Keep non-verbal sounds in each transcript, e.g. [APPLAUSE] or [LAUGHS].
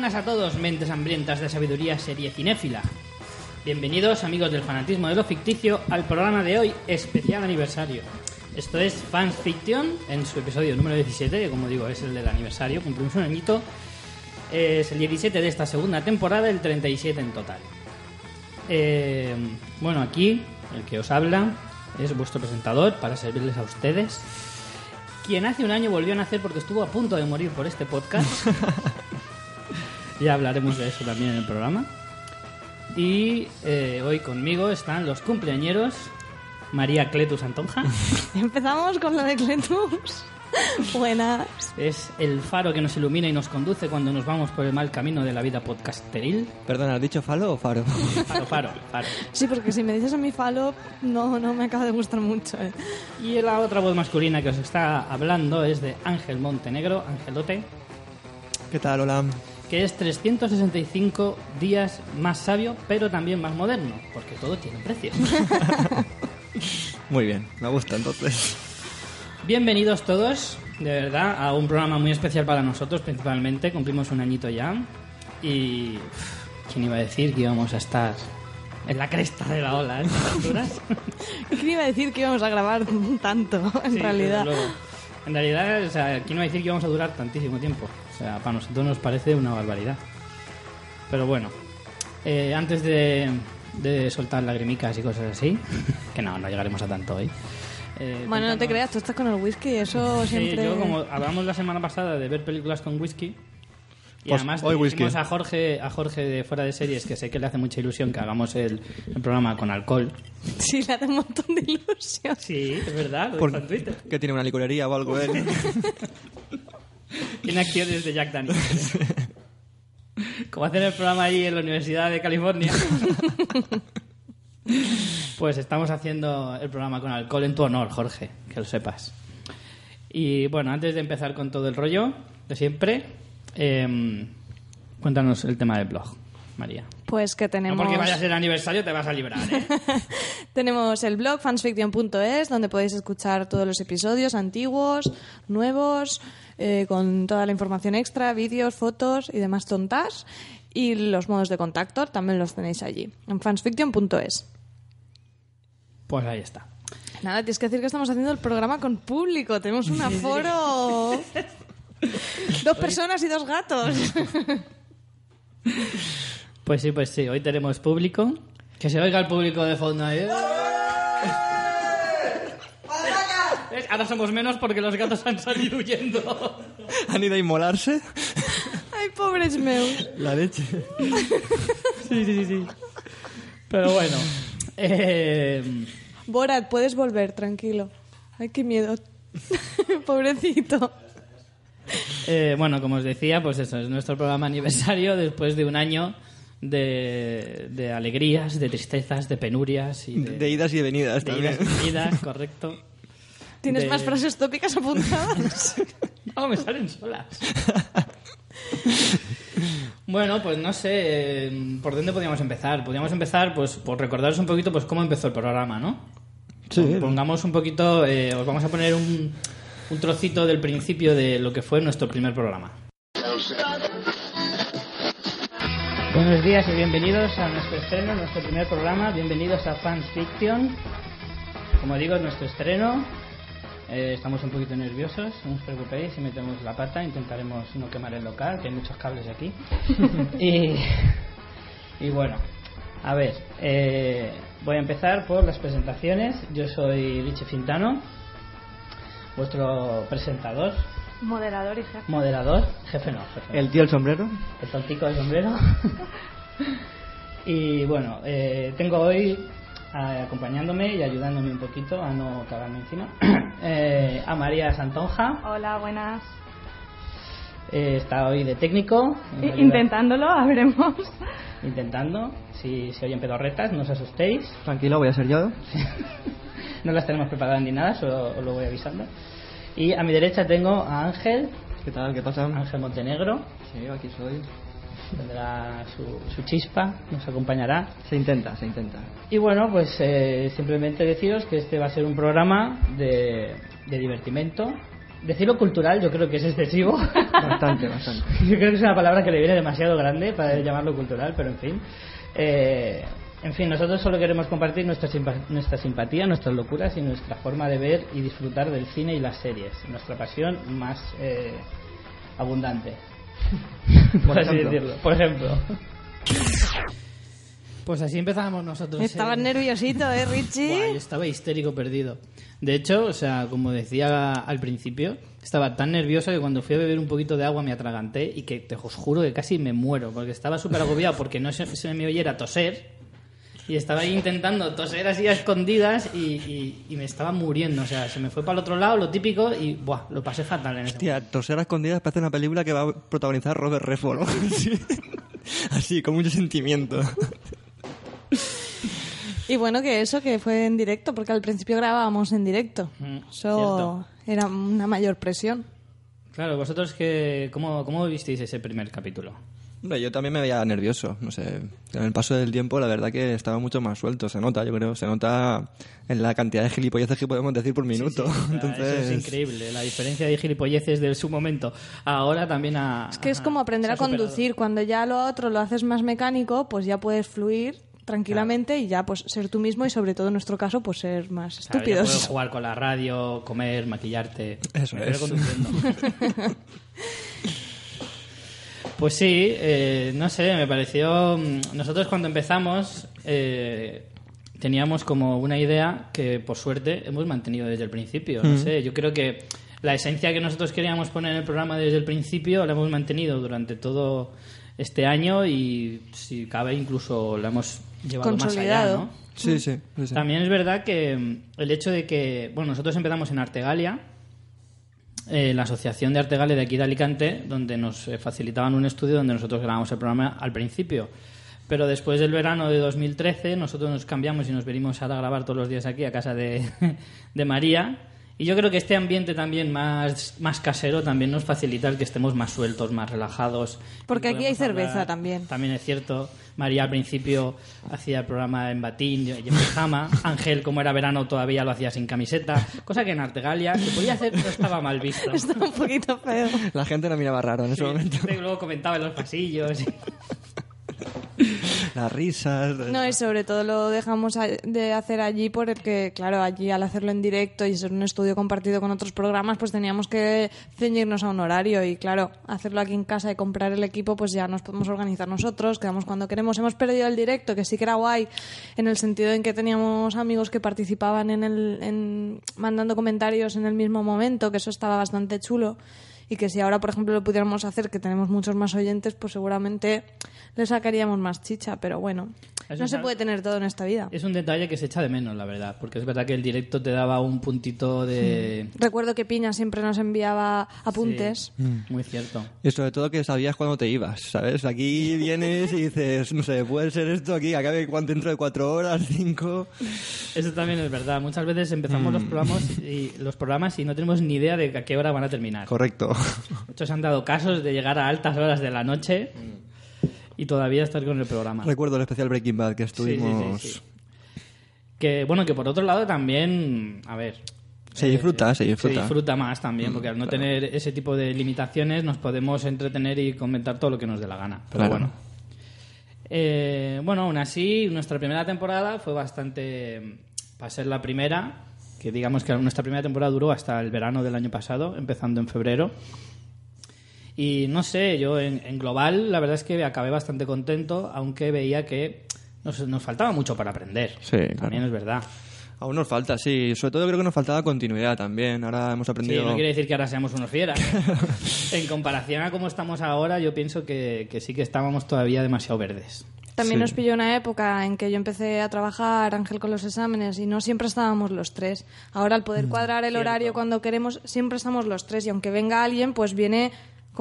buenas a todos, mentes hambrientas de sabiduría serie cinéfila. Bienvenidos, amigos del fanatismo de lo ficticio, al programa de hoy, especial aniversario. Esto es Fans Fiction, en su episodio número 17, que como digo es el del aniversario, cumplimos un añito. Es el 17 de esta segunda temporada, el 37 en total. Eh, bueno, aquí, el que os habla es vuestro presentador para servirles a ustedes. Quien hace un año volvió a nacer porque estuvo a punto de morir por este podcast. [LAUGHS] ya hablaremos de eso también en el programa. Y eh, hoy conmigo están los cumpleañeros María Cletus Antonja. [LAUGHS] Empezamos con la de Cletus. [LAUGHS] Buenas. Es el faro que nos ilumina y nos conduce cuando nos vamos por el mal camino de la vida podcasteril. Perdona, ¿has dicho falo o faro? Faro, faro, faro. Sí, porque si me dices a mi falo, no, no me acaba de gustar mucho. eh. Y la otra voz masculina que os está hablando es de Ángel Montenegro, Angelote, ¿Qué tal, hola? Que es 365 días más sabio, pero también más moderno, porque todo tiene un precio. [LAUGHS] Muy bien, me gusta entonces. Bienvenidos todos, de verdad, a un programa muy especial para nosotros, principalmente. Cumplimos un añito ya. Y. ¿Quién iba a decir que íbamos a estar en la cresta de la ola a estas alturas? ¿Quién iba a decir que íbamos a grabar tanto, en Sí, realidad? desde luego. En realidad, o sea, ¿quién iba a decir que íbamos a durar tantísimo tiempo? Sea, para nosotros nos parece una barbaridad. Pero bueno, eh, antes de, de soltar lagrimicas y cosas así, [LAUGHS] que no, no llegaremos a tanto hoy. eh, Bueno, no te creas, tú estás con el whisky, eso Sí, siempre... yo como hablamos la semana pasada de ver películas con whisky y Pues además hoy dijimos a Jorge, a Jorge de fuera de series que sé que le hace mucha ilusión que hagamos el, el programa con alcohol. [LAUGHS] Sí, le hace un montón de ilusión. Sí, es verdad, lo Por- dijo en Twitter. que tiene una licorería o algo él. [LAUGHS] [LAUGHS] Tiene acciones de Jack Daniels. Como hacen el programa ahí en la Universidad de California. [LAUGHS] Pues estamos haciendo el programa con alcohol en tu honor, Jorge, que lo sepas. Y bueno, antes de empezar con todo el rollo de siempre, em, cuéntanos el tema del blog, María. Pues que No tenemos... porque vaya a ser aniversario te vas a librar, ¿eh? [LAUGHS] Tenemos el blog fansfiction.es donde podéis escuchar todos los episodios antiguos, nuevos, eh, con toda la información extra, vídeos, fotos y demás tontas. Y los modos de contacto también los tenéis allí, en fansfiction.es. Pues ahí está. Nada, tienes que decir que estamos haciendo el programa con público. Tenemos un [LAUGHS] aforo. dos personas y dos gatos. Pues sí, pues sí, hoy tenemos público. Que se oiga el público de fondo ahí. ¿Ves? Ahora somos menos porque los gatos han salido huyendo. [LAUGHS] ¿Han ido a inmolarse? Ay, pobres meus. La leche. Sí, sí, sí, sí. Pero bueno. eh, Borat, puedes volver, tranquilo. Ay, qué miedo. [LAUGHS] Pobrecito. eh, bueno, como os decía, pues eso, es nuestro programa aniversario después de un año de, de alegrías, de tristezas, de penurias y de, De idas y de venidas de también. idas y venidas, correcto. ¿Tienes De- más frases tópicas apuntadas? [LAUGHS] No, me salen solas. [LAUGHS] Bueno, pues no sé eh, por dónde podríamos empezar. Podríamos empezar pues por recordaros un poquito pues cómo empezó el programa, ¿no? Sí. Pongamos un poquito, eh, os vamos a poner un, un trocito del principio de lo que fue nuestro primer programa. Buenos días y bienvenidos a nuestro estreno, nuestro primer programa. Bienvenidos a Fans Fiction. Como digo, es nuestro estreno. Eh, estamos un poquito nerviosos, no os preocupéis si metemos la pata, intentaremos no quemar el local, que hay muchos cables aquí. [LAUGHS] y, y bueno, a ver, eh, voy a empezar por las presentaciones. Yo soy Richie Fintano, vuestro presentador, Moderador y jefe. moderador, jefe no, jefe. El tío el sombrero. el tontico de sombrero. [LAUGHS] y bueno, eh, tengo hoy acompañándome y ayudándome un poquito a no cagarme encima [CLEARS THROAT] eh, a María Santonja. Hola, buenas. Eh, está hoy de técnico. Intentándolo, a veremos. [LAUGHS] Intentando. Si se oyen pedorretas, no os asustéis. Tranquilo, voy a ser yo. [LAUGHS] No las tenemos preparadas ni nada, solo os lo voy avisando. Y a mi derecha tengo a Ángel, ¿Qué tal? ¿Qué pasa? Ángel Montenegro. Sí, aquí soy. Tendrá su, su chispa, nos acompañará. Se intenta, se intenta. Y bueno, pues eh, simplemente deciros que este va a ser un programa de, de divertimento, decirlo cultural yo creo que es excesivo. [LAUGHS] Bastante, bastante. [LAUGHS] Yo creo que es una palabra que le viene demasiado grande para llamarlo cultural, pero en fin. Eh, en fin, nosotros solo queremos compartir nuestra, nuestra simpatía, nuestras locuras y nuestra forma de ver y disfrutar del cine y las series. Nuestra pasión más eh, abundante. [LAUGHS] Por así decirlo. Por ejemplo. Pues así empezábamos nosotros. Estabas eh. nerviosito, ¿eh, [LAUGHS] Buah, yo Richie? estaba histérico perdido. De hecho, o sea, como decía al principio, estaba tan nervioso que cuando fui a beber un poquito de agua me atraganté y que te os juro que casi me muero, porque estaba súper agobiado porque no se, se me oyera toser. Y estaba ahí intentando toser así a escondidas y, y- y me estaba muriendo. O sea, se me fue para el otro lado, lo típico, y buah, lo pasé fatal en ese momento. Hostia, Toser a escondidas parece una película que va a protagonizar Robert Redford. [LAUGHS] Así, con mucho sentimiento. Y bueno, que eso que fue en directo, porque al principio grabábamos en directo. Mm, Eso era una mayor presión. Claro, vosotros, que, ¿cómo, ¿cómo visteis ese primer capítulo? Hombre, yo también me veía nervioso, no sé. En el paso del tiempo, la verdad que estaba mucho más suelto, se nota, yo creo. Se nota en la cantidad de gilipolleces que podemos decir por minuto. O sea, Entonces, Eso es increíble, la diferencia de gilipolleces de su momento. Ahora también a... Es que es como aprender a conducir. Cuando ya lo otro lo haces más mecánico, pues ya puedes fluir tranquilamente y ya pues ser tú mismo y sobre todo en nuestro caso pues ser más Puedes estúpidos. jugar con la radio, comer, maquillarte. Eso Me es. conduciendo. [LAUGHS] [LAUGHS] pues sí, eh, no sé, me pareció... mm, Nosotros cuando empezamos eh, teníamos como una idea que por suerte hemos mantenido desde el principio. No sé, yo creo que la esencia que nosotros queríamos poner en el programa desde el principio la hemos mantenido durante todo este año y si cabe incluso la hemos llevado más allá, Consolidado. ¿no? sí, sí, sí, sí. También es verdad que mm, el hecho de que, bueno, nosotros empezamos en Artegalia, eh, la asociación de Artegalia de aquí de Alicante, donde nos eh, facilitaban un estudio donde nosotros grabamos el programa al principio. Pero después del verano de 2013, nosotros nos cambiamos y nos venimos ahora a grabar todos los días aquí a casa de, [LAUGHS] de María. Y yo creo que este ambiente también más, más casero también nos facilita el que estemos más sueltos, más relajados. Porque aquí hay cerveza hablar- también. También es cierto. María al principio hacía el programa en batín y en pijama. Ángel, como era verano, todavía lo hacía sin camiseta. Cosa que en Artegalia se podía hacer, no estaba mal visto. Está un poquito feo. La gente lo miraba raro en ese momento. Y luego comentaba en los pasillos. [LAUGHS] Las risas. No, y sobre todo lo dejamos de hacer allí porque, claro, allí al hacerlo en directo y ser un estudio compartido con otros programas, pues teníamos que ceñirnos a un horario y, claro, hacerlo aquí en casa y comprar el equipo, pues ya nos podemos organizar nosotros, quedamos cuando queremos. Hemos perdido el directo, que sí que era guay, en el sentido en que teníamos amigos que participaban en el, en, mandando comentarios en el mismo momento, que eso estaba bastante chulo. Y que si ahora, por ejemplo, lo pudiéramos hacer, que tenemos muchos más oyentes, pues seguramente le sacaríamos más chicha. Pero bueno, Eso no se puede tener todo en esta vida. Es un detalle que se echa de menos, la verdad. Porque es verdad que el directo te daba un puntito de... Recuerdo que Piña siempre nos enviaba apuntes. Sí, muy cierto. Y sobre todo que sabías cuándo te ibas, ¿sabes? Aquí vienes y dices, no sé, puede ser esto aquí, acabe dentro de cuatro horas, cinco. Eso también es verdad. Muchas veces empezamos Mm. los programas y los programas y no tenemos ni idea de a qué hora van a terminar. Correcto. Muchos han dado casos de llegar a altas horas de la noche y todavía estar con el programa. Recuerdo el especial Breaking Bad que Sí, sí, sí, estuvimos... sí. Que bueno, que por otro lado también, a ver. Se disfruta, se Se disfruta. disfruta más también, porque al no tener ese tipo de limitaciones nos podemos entretener y comentar todo lo que nos dé la gana. Pero Claro. bueno. Eh, bueno, aún así, nuestra primera temporada fue bastante. Para ser la primera, que digamos que nuestra primera temporada duró hasta el verano del año pasado, empezando en febrero. Y no sé, yo en, en global, la verdad es que acabé bastante contento, aunque veía que nos, nos faltaba mucho para aprender. Sí, claro. También es verdad. Aún nos falta, sí. Sobre todo creo que nos faltaba continuidad también. Ahora hemos Sí, aprendido... no quiere decir que ahora seamos unos fieras. [LAUGHS] en comparación a cómo estamos ahora, yo pienso que, que sí que estábamos todavía demasiado verdes. También Sí. nos pilló una época en que yo empecé a trabajar, Ángel con los exámenes, y no siempre estábamos los tres. Ahora, al poder cuadrar el horario cuando queremos, siempre estamos los tres, y aunque venga alguien, pues viene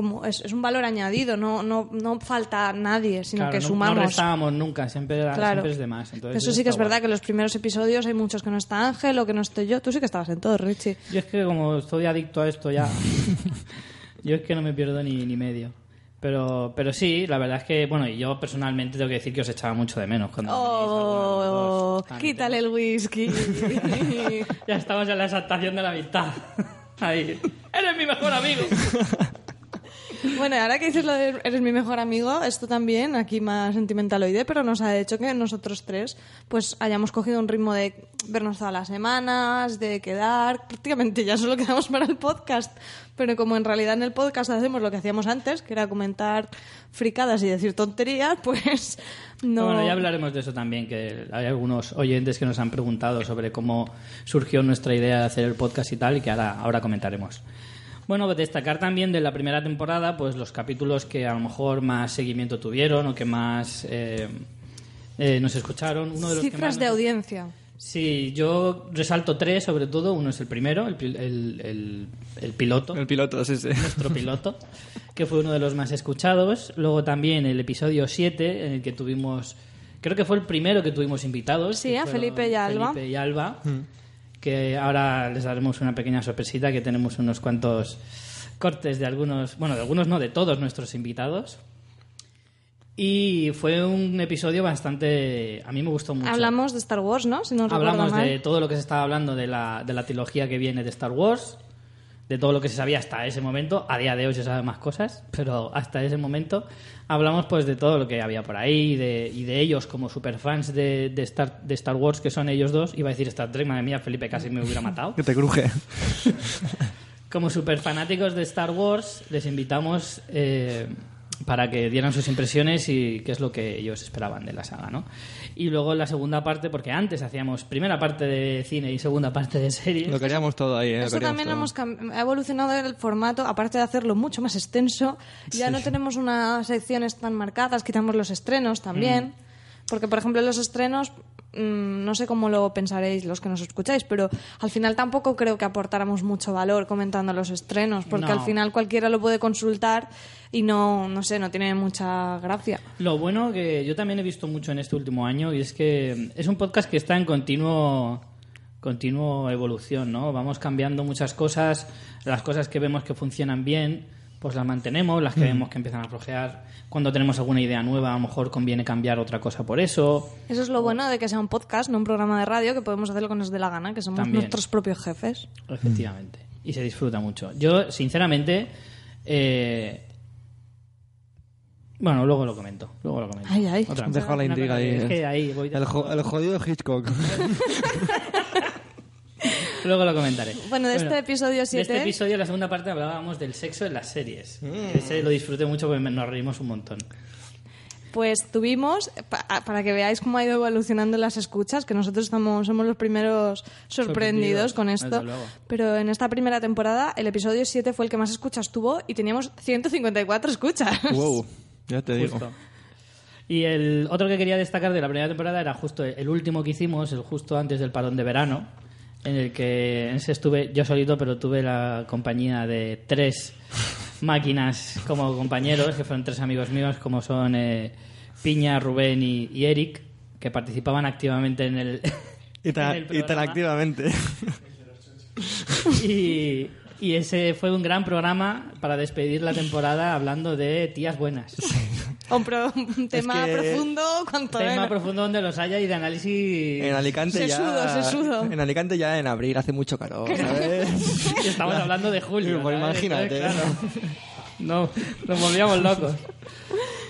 como. Es, es un valor añadido, no, no, no falta nadie, sino Claro, que no- sumamos. No restábamos nunca, siempre, Claro. siempre es de más. Entonces, Eso sí que es verdad que los primeros episodios hay muchos que no está Ángel o que no estoy yo. Tú sí que estabas en todo, Richie. Yo es que como estoy adicto a esto ya, [LAUGHS] yo es que no me pierdo ni, ni medio. Pero, pero sí, la verdad es que, bueno, y yo personalmente tengo que decir que os echaba mucho de menos cuando Oh. También quítale el whisky. [LAUGHS] Ya estamos en la exaltación de la mitad. [LAUGHS] Ahí. ¡Eres mi mejor amigo! Bueno, ahora que dices lo de eres mi mejor amigo, esto también, aquí más sentimentaloide, pero nos ha hecho que nosotros tres pues hayamos cogido un ritmo de vernos todas las semanas, de quedar, prácticamente ya solo quedamos para el podcast, pero como en realidad en el podcast hacemos lo que hacíamos antes, que era comentar fricadas y decir tonterías, [LAUGHS] pues no... Bueno, ya hablaremos de eso también, que hay algunos oyentes que nos han preguntado sobre cómo surgió nuestra idea de hacer el podcast y tal, y que ahora, ahora comentaremos. Bueno, destacar también de la primera temporada, pues los capítulos que a lo mejor más seguimiento tuvieron o que más eh, eh, nos escucharon. Uno de los que Cifras más de nos- audiencia. Sí, yo resalto tres sobre todo. Uno es el primero, el, pil- el- el- el piloto, El piloto, sí, sí. nuestro piloto, que fue uno de los más escuchados. Luego también el episodio 7, en el que tuvimos, creo que fue el primero que tuvimos invitados. Sí, a Felipe y Alba. Felipe y Alba, que ahora les daremos una pequeña sorpresita, que tenemos unos cuantos cortes de algunos, bueno, de algunos no, de todos nuestros invitados. Y fue un episodio bastante... A mí me gustó mucho. Hablamos de Star Wars, ¿no? Si no Hablamos mal. de todo lo que se estaba hablando de la, de la trilogía que viene de Star Wars, de todo lo que se sabía hasta ese momento. A día de hoy se saben más cosas, pero hasta ese momento hablamos pues de todo lo que había por ahí y de, y de ellos como superfans de, de, Star, de Star Wars, que son ellos dos. Iba a decir Star Trek, madre mía, Felipe casi me hubiera matado. [LAUGHS] Que te cruje. [LAUGHS] Como super fanáticos de Star Wars, les invitamos eh, para que dieran sus impresiones y qué es lo que ellos esperaban de la saga, ¿no? Y luego la segunda parte, porque antes hacíamos primera parte de cine y segunda parte de series. Lo queríamos todo ahí, ¿eh? Eso también todo. hemos ha evolucionado el formato, aparte de hacerlo mucho más extenso, ya no tenemos unas secciones tan marcadas, quitamos los estrenos también, Mm. porque por ejemplo los estrenos, mm, no sé cómo lo pensaréis los que nos escucháis, pero al final tampoco creo que aportáramos mucho valor comentando los estrenos, porque No. al final cualquiera lo puede consultar y no, no sé, no tiene mucha gracia. Lo bueno que yo también he visto mucho en este último año y es que es un podcast que está en continuo continuo evolución, ¿no? Vamos cambiando muchas cosas, las cosas que vemos que funcionan bien, pues las mantenemos, las que vemos que empiezan a flojear, cuando tenemos alguna idea nueva, a lo mejor conviene cambiar otra cosa por eso. Eso es lo bueno de que sea un podcast, no un programa de radio, que podemos hacerlo cuando nos dé la gana, que somos También. nuestros propios jefes. Efectivamente. Y se disfruta mucho. Yo, sinceramente, eh, bueno, luego lo comento. Luego lo comento. Ay, ay. Otra Dejo la intriga ahí. que- Es que ahí voy el, jo- el jodido Hitchcock. [LAUGHS] [LAUGHS] Luego lo comentaré. Bueno, de este episodio De 7... este episodio, la segunda parte, hablábamos del sexo en las series. Mm. Ese lo disfruté mucho porque nos reímos un montón. Pues tuvimos, pa- para que veáis cómo ha ido evolucionando las escuchas, que nosotros estamos, somos los primeros sorprendidos Sorprendidos, con esto, pero en esta primera temporada el episodio 7 fue el que más escuchas tuvo y teníamos 154 escuchas. wow, ya te digo. Justo. Y el otro que quería destacar de la primera temporada era justo el último que hicimos, el justo antes del parón de verano, en el que estuve yo solito, pero tuve la compañía de tres máquinas como compañeros, que fueron tres amigos míos, como son eh, Piña, Rubén y, y Eric, que participaban activamente en el, [LAUGHS] Y [LAUGHS] en tan, el y tan programa. activamente. Y, y ese fue un gran programa para despedir la temporada hablando de tías buenas. Un, pro- un tema que- profundo, cuanto Tema profundo donde los haya y de análisis. En Alicante Sesudo, ya... sesudo. En Alicante ya en abril hace mucho calor, ¿sabes? [LAUGHS] Y estamos hablando de julio. Pues ¿sabes? imagínate. Entonces, claro, no, nos volvíamos locos.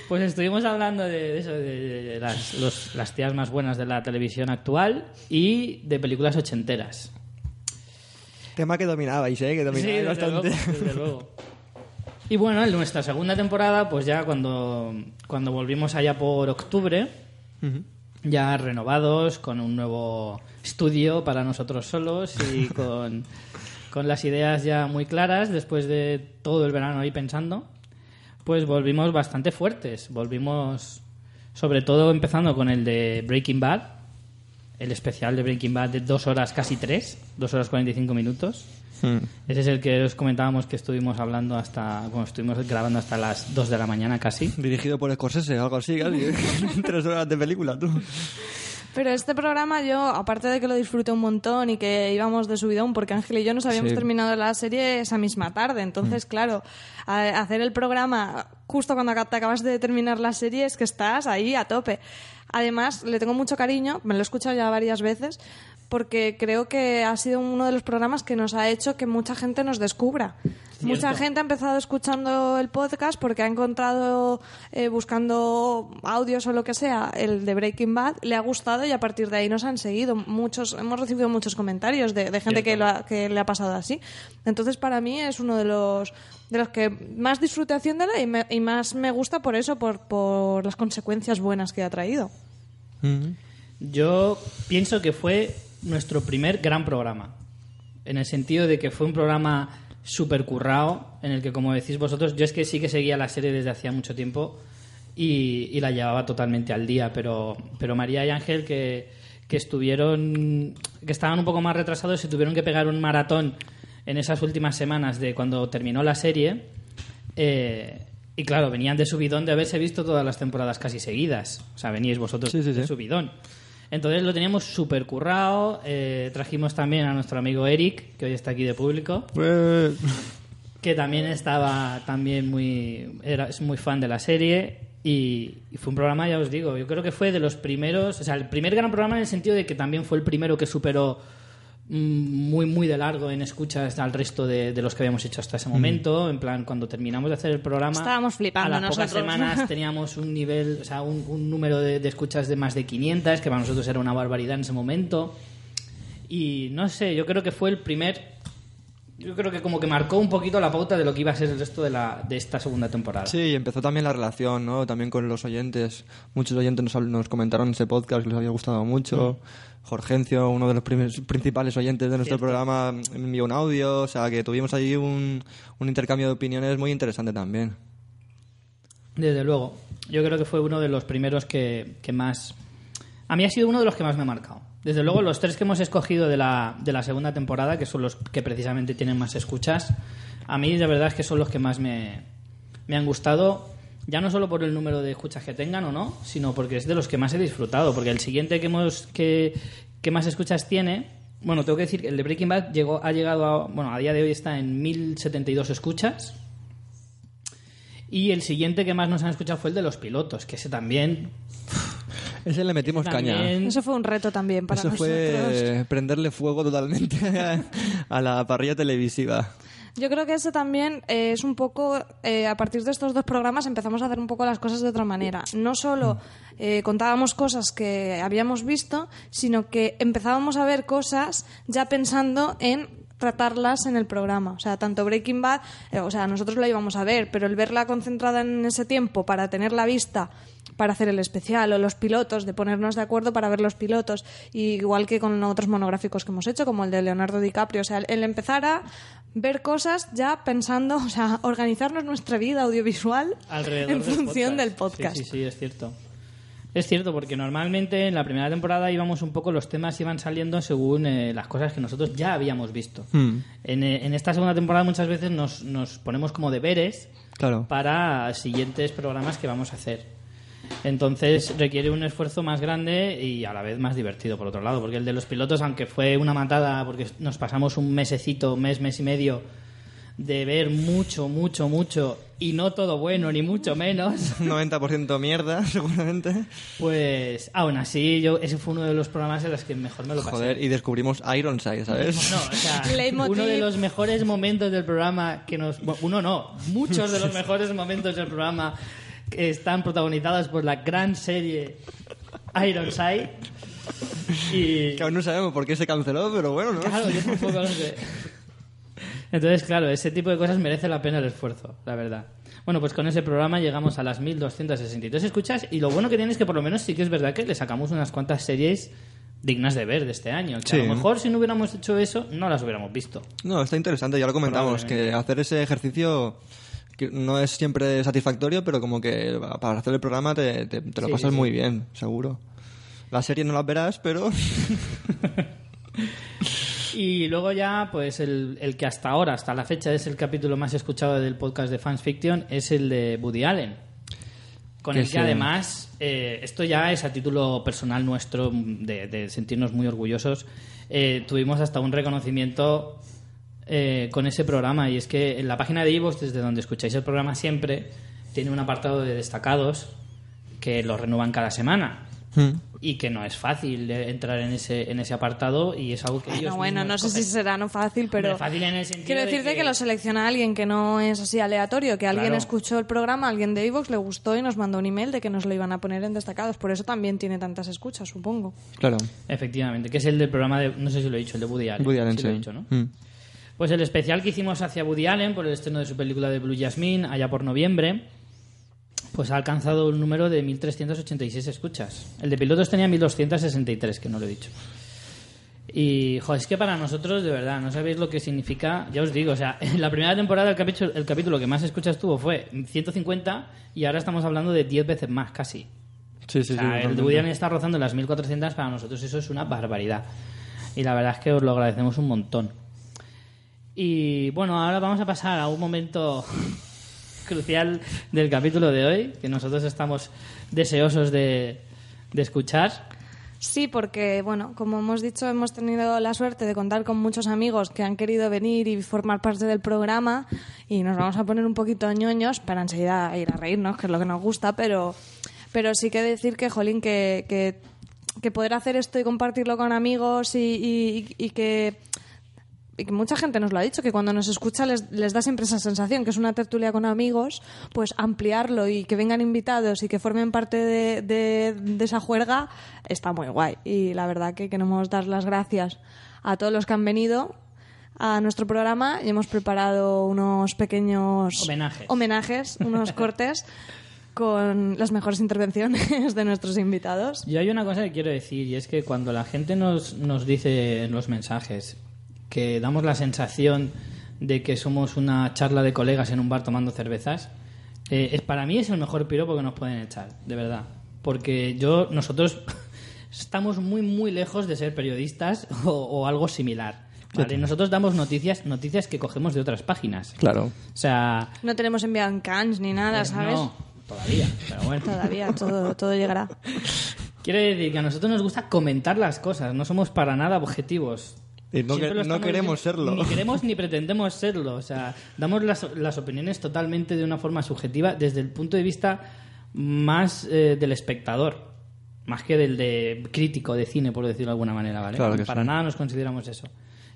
Pues estuvimos hablando de, de eso, de, de las, los- las tías más buenas de la televisión actual y de películas ochenteras. Tema que dominabais, ¿eh? Que Sí, dominabais desde luego, bastante. desde luego. Y bueno, en nuestra segunda temporada, pues ya cuando, cuando volvimos allá por octubre, ya renovados, con un nuevo estudio para nosotros solos y [LAUGHS] con, con las ideas ya muy claras, después de todo el verano ahí pensando, pues volvimos bastante fuertes. Volvimos, sobre todo empezando con el de Breaking Bad, el especial de Breaking Bad de dos horas, casi tres, dos horas 45 minutos. Hmm. Ese es el que os comentábamos que estuvimos hablando hasta, bueno, estuvimos grabando hasta las 2 de la mañana casi. Dirigido por Scorsese o algo así, casi. [LAUGHS] [LAUGHS] Tres horas de película, tú. Pero este programa yo, aparte de que lo disfruté un montón y que íbamos de subidón, porque Ángel y yo nos habíamos Sí. terminado la serie esa misma tarde, entonces claro, a- hacer el programa justo cuando te acabas de terminar la serie es que estás ahí a tope. Además, le tengo mucho cariño, me lo he escuchado ya varias veces, porque creo que ha sido uno de los programas que nos ha hecho que mucha gente nos descubra. Mucha gente ha empezado escuchando el podcast porque ha encontrado, eh, buscando audios o lo que sea, el de Breaking Bad, le ha gustado y a partir de ahí nos han seguido. Muchos, hemos recibido muchos comentarios de, de gente que, lo ha- que le ha pasado así. Entonces, para mí es uno de los de los que más disfruté haciéndola y, me- y más me gusta por eso, por, por las consecuencias buenas que ha traído. Mm. Yo pienso que fue nuestro primer gran programa. En el sentido de que fue un programa súper currado, en el que, como decís vosotros, yo es que sí que seguía la serie desde hacía mucho tiempo y, y la llevaba totalmente al día, pero, pero María y Ángel, que, que estuvieron, que estaban un poco más retrasados, se tuvieron que pegar un maratón en esas últimas semanas de cuando terminó la serie. eh, y claro, venían de subidón de haberse visto todas las temporadas casi seguidas. O sea, veníais vosotros Sí, sí, de subidón. Entonces lo teníamos súper currado. eh, trajimos también a nuestro amigo Eric, que hoy está aquí de público, Pues, que también estaba también muy era es muy fan de la serie y, y fue un programa ya os digo yo creo que fue de los primeros o sea el primer gran programa en el sentido de que también fue el primero que superó muy muy de largo en escuchas al resto de, de los que habíamos hecho hasta ese momento. En plan cuando terminamos de hacer el programa Estábamos flipando a las pocas semanas [LAUGHS] teníamos un nivel o sea un, un número de, de escuchas de más de 500 que para nosotros era una barbaridad en ese momento. Y no sé yo creo que fue el primer yo creo que como que marcó un poquito la pauta de lo que iba a ser el resto de, la, de esta segunda temporada. Sí, empezó también la relación, ¿no? También con los oyentes. Muchos oyentes nos, nos comentaron en ese podcast que les había gustado mucho. Jorgencio, uno de los principales oyentes de nuestro Cierto. programa, envió un audio. O sea, que tuvimos ahí un, un intercambio de opiniones muy interesante también. Desde luego. Yo creo que fue uno de los primeros que, que más... A mí ha sido uno de los que más me ha marcado. Desde luego, los tres que hemos escogido de la, de la segunda temporada, que son los que precisamente tienen más escuchas, a mí de verdad es que son los que más me, me han gustado. Ya no solo por el número de escuchas que tengan o no, sino porque es de los que más he disfrutado. Porque el siguiente que, hemos, que, que más escuchas tiene... Bueno, tengo que decir que el de Breaking Bad llegó, ha llegado a... Bueno, a día de hoy está en 1072 escuchas. Y el siguiente que más nos han escuchado fue el de los pilotos, que ese también. Ese le metimos caña. Eso fue un reto también para Eso nosotros. fue prenderle fuego totalmente [LAUGHS] a la parrilla televisiva. Yo creo que ese también eh, es un poco, eh, a partir de estos dos programas empezamos a hacer un poco las cosas de otra manera. No solo eh, contábamos cosas que habíamos visto, sino que empezábamos a ver cosas ya pensando en tratarlas en el programa. O sea, tanto Breaking Bad, eh, o sea, nosotros la íbamos a ver, pero el verla concentrada en ese tiempo para tener la vista para hacer el especial o los pilotos, de ponernos de acuerdo para ver los pilotos, y igual que con otros monográficos que hemos hecho, como el de Leonardo DiCaprio, o sea, el empezar a ver cosas ya pensando, [LAUGHS] o sea, organizarnos nuestra vida audiovisual alrededor en del función del podcast. Sí, sí, sí, es cierto. Es cierto, porque normalmente en la primera temporada íbamos un poco, los temas iban saliendo según eh, las cosas que nosotros ya habíamos visto. Hmm. En, eh, en esta segunda temporada muchas veces nos, nos ponemos como deberes Claro. para siguientes programas que vamos a hacer. Entonces requiere un esfuerzo más grande y a la vez más divertido, por otro lado, porque el de los pilotos, aunque fue una matada, porque nos pasamos un mesecito, mes, mes y medio, de ver mucho, mucho, mucho, y no todo bueno, ni mucho menos, [LAUGHS] 90% mierda, [LAUGHS] seguramente. pues aún así, yo ese fue uno de los programas en los que mejor me lo pasé. Joder, y descubrimos Ironside, ¿sabes? No, o sea, [LAUGHS] uno de los mejores momentos del programa que nos... bueno, Uno no, muchos de los mejores momentos del programa que están protagonizados por la gran serie Ironside. Y... Que aún no sabemos por qué se canceló, pero bueno, ¿no? Claro, yo tampoco lo sé. Entonces, claro, ese tipo de cosas merece la pena el esfuerzo, la verdad. Bueno, pues con ese programa llegamos a las 1263 escuchas y lo bueno que tiene es que por lo menos sí que es verdad que le sacamos unas cuantas series dignas de ver de este año. Que a Sí. lo mejor si no hubiéramos hecho eso, no las hubiéramos visto. No, está interesante, ya lo comentamos, que hacer ese ejercicio no es siempre satisfactorio, pero como que para hacer el programa te, te- te lo Sí, pasas sí. muy bien, seguro. La serie no la verás, pero [LAUGHS] Y luego ya, pues el, el que hasta ahora, hasta la fecha, es el capítulo más escuchado del podcast de Fans Fiction, es el de Woody Allen. Con Que el que sí. además, eh, esto ya es a título personal nuestro, de, de sentirnos muy orgullosos, eh, tuvimos hasta un reconocimiento eh, con ese programa. Y es que en la página de Ivox, desde donde escucháis el programa siempre, tiene un apartado de destacados que lo renuevan cada semana. Hmm. y que no es fácil entrar en ese en ese apartado y es algo que ellos Bueno, bueno, no sé si será no fácil, pero... Hombre, fácil en el sentido Quiero de decirte que... que lo selecciona alguien que no es así aleatorio, que alguien Claro. escuchó el programa, alguien de Evox le gustó y nos mandó un email de que nos lo iban a poner en destacados. Por eso también tiene tantas escuchas, supongo. Claro. Efectivamente, que es el del programa de no sé si lo he dicho, el de Woody Allen. Woody Allen, Sí lo he sí. dicho, ¿no? Mm. Pues el especial que hicimos hacia Woody Allen por el estreno de su película de Blue Jasmine allá por noviembre, pues ha alcanzado un número de 1.386 escuchas. El de pilotos tenía 1.263, que no lo he dicho. Y, jo, es que para nosotros, de verdad, no sabéis lo que significa. Ya os digo, o sea, en [LAUGHS] la primera temporada el capítulo, el capítulo que más escuchas tuvo fue 150 y ahora estamos hablando de 10 veces más, casi. Sí, sí, O sea, sí. el. Woody está rozando las 1400, para nosotros eso es una barbaridad. Y la verdad es que os lo agradecemos un montón. Y bueno, ahora vamos a pasar a un momento crucial del capítulo de hoy, que nosotros estamos deseosos de, de escuchar. Sí, porque, bueno, como hemos dicho, hemos tenido la suerte de contar con muchos amigos que han querido venir y formar parte del programa y nos vamos a poner un poquito ñoños para enseguida ir a reírnos, que es lo que nos gusta, pero, pero sí que decir que, jolín, que, que, que poder hacer esto y compartirlo con amigos y, y- y que y que mucha gente nos lo ha dicho, que cuando nos escucha les, les da siempre esa sensación, que es una tertulia con amigos, pues ampliarlo y que vengan invitados y que formen parte de, de- de esa juerga está muy guay. Y la verdad que queremos dar las gracias a todos los que han venido a nuestro programa y hemos preparado unos pequeños Homenajes. homenajes, unos [LAUGHS] cortes con las mejores intervenciones de nuestros invitados. Yo hay una cosa que quiero decir, y es que cuando la gente nos, nos dice en los mensajes que damos la sensación de que somos una charla de colegas en un bar tomando cervezas, eh, es, para mí es el mejor piropo que nos pueden echar, de verdad. Porque yo, nosotros [LAUGHS] estamos muy, muy lejos de ser periodistas [LAUGHS] o, o algo similar. ¿vale? Nosotros damos noticias, noticias que cogemos de otras páginas. Claro. O sea, No tenemos enviado en cans ni nada, ¿sabes? Eh, no, todavía, pero bueno. Todavía, todo, todo llegará. [LAUGHS] Quiere decir que a nosotros nos gusta comentar las cosas, no somos para nada objetivos. Y no, que- queremos serlo. Ni queremos ni pretendemos serlo. O sea, damos las, las opiniones totalmente de una forma subjetiva desde el punto de vista más eh, del espectador, más que del de crítico de cine, por decirlo de alguna manera, ¿vale? Claro que para sí. nada nos consideramos eso.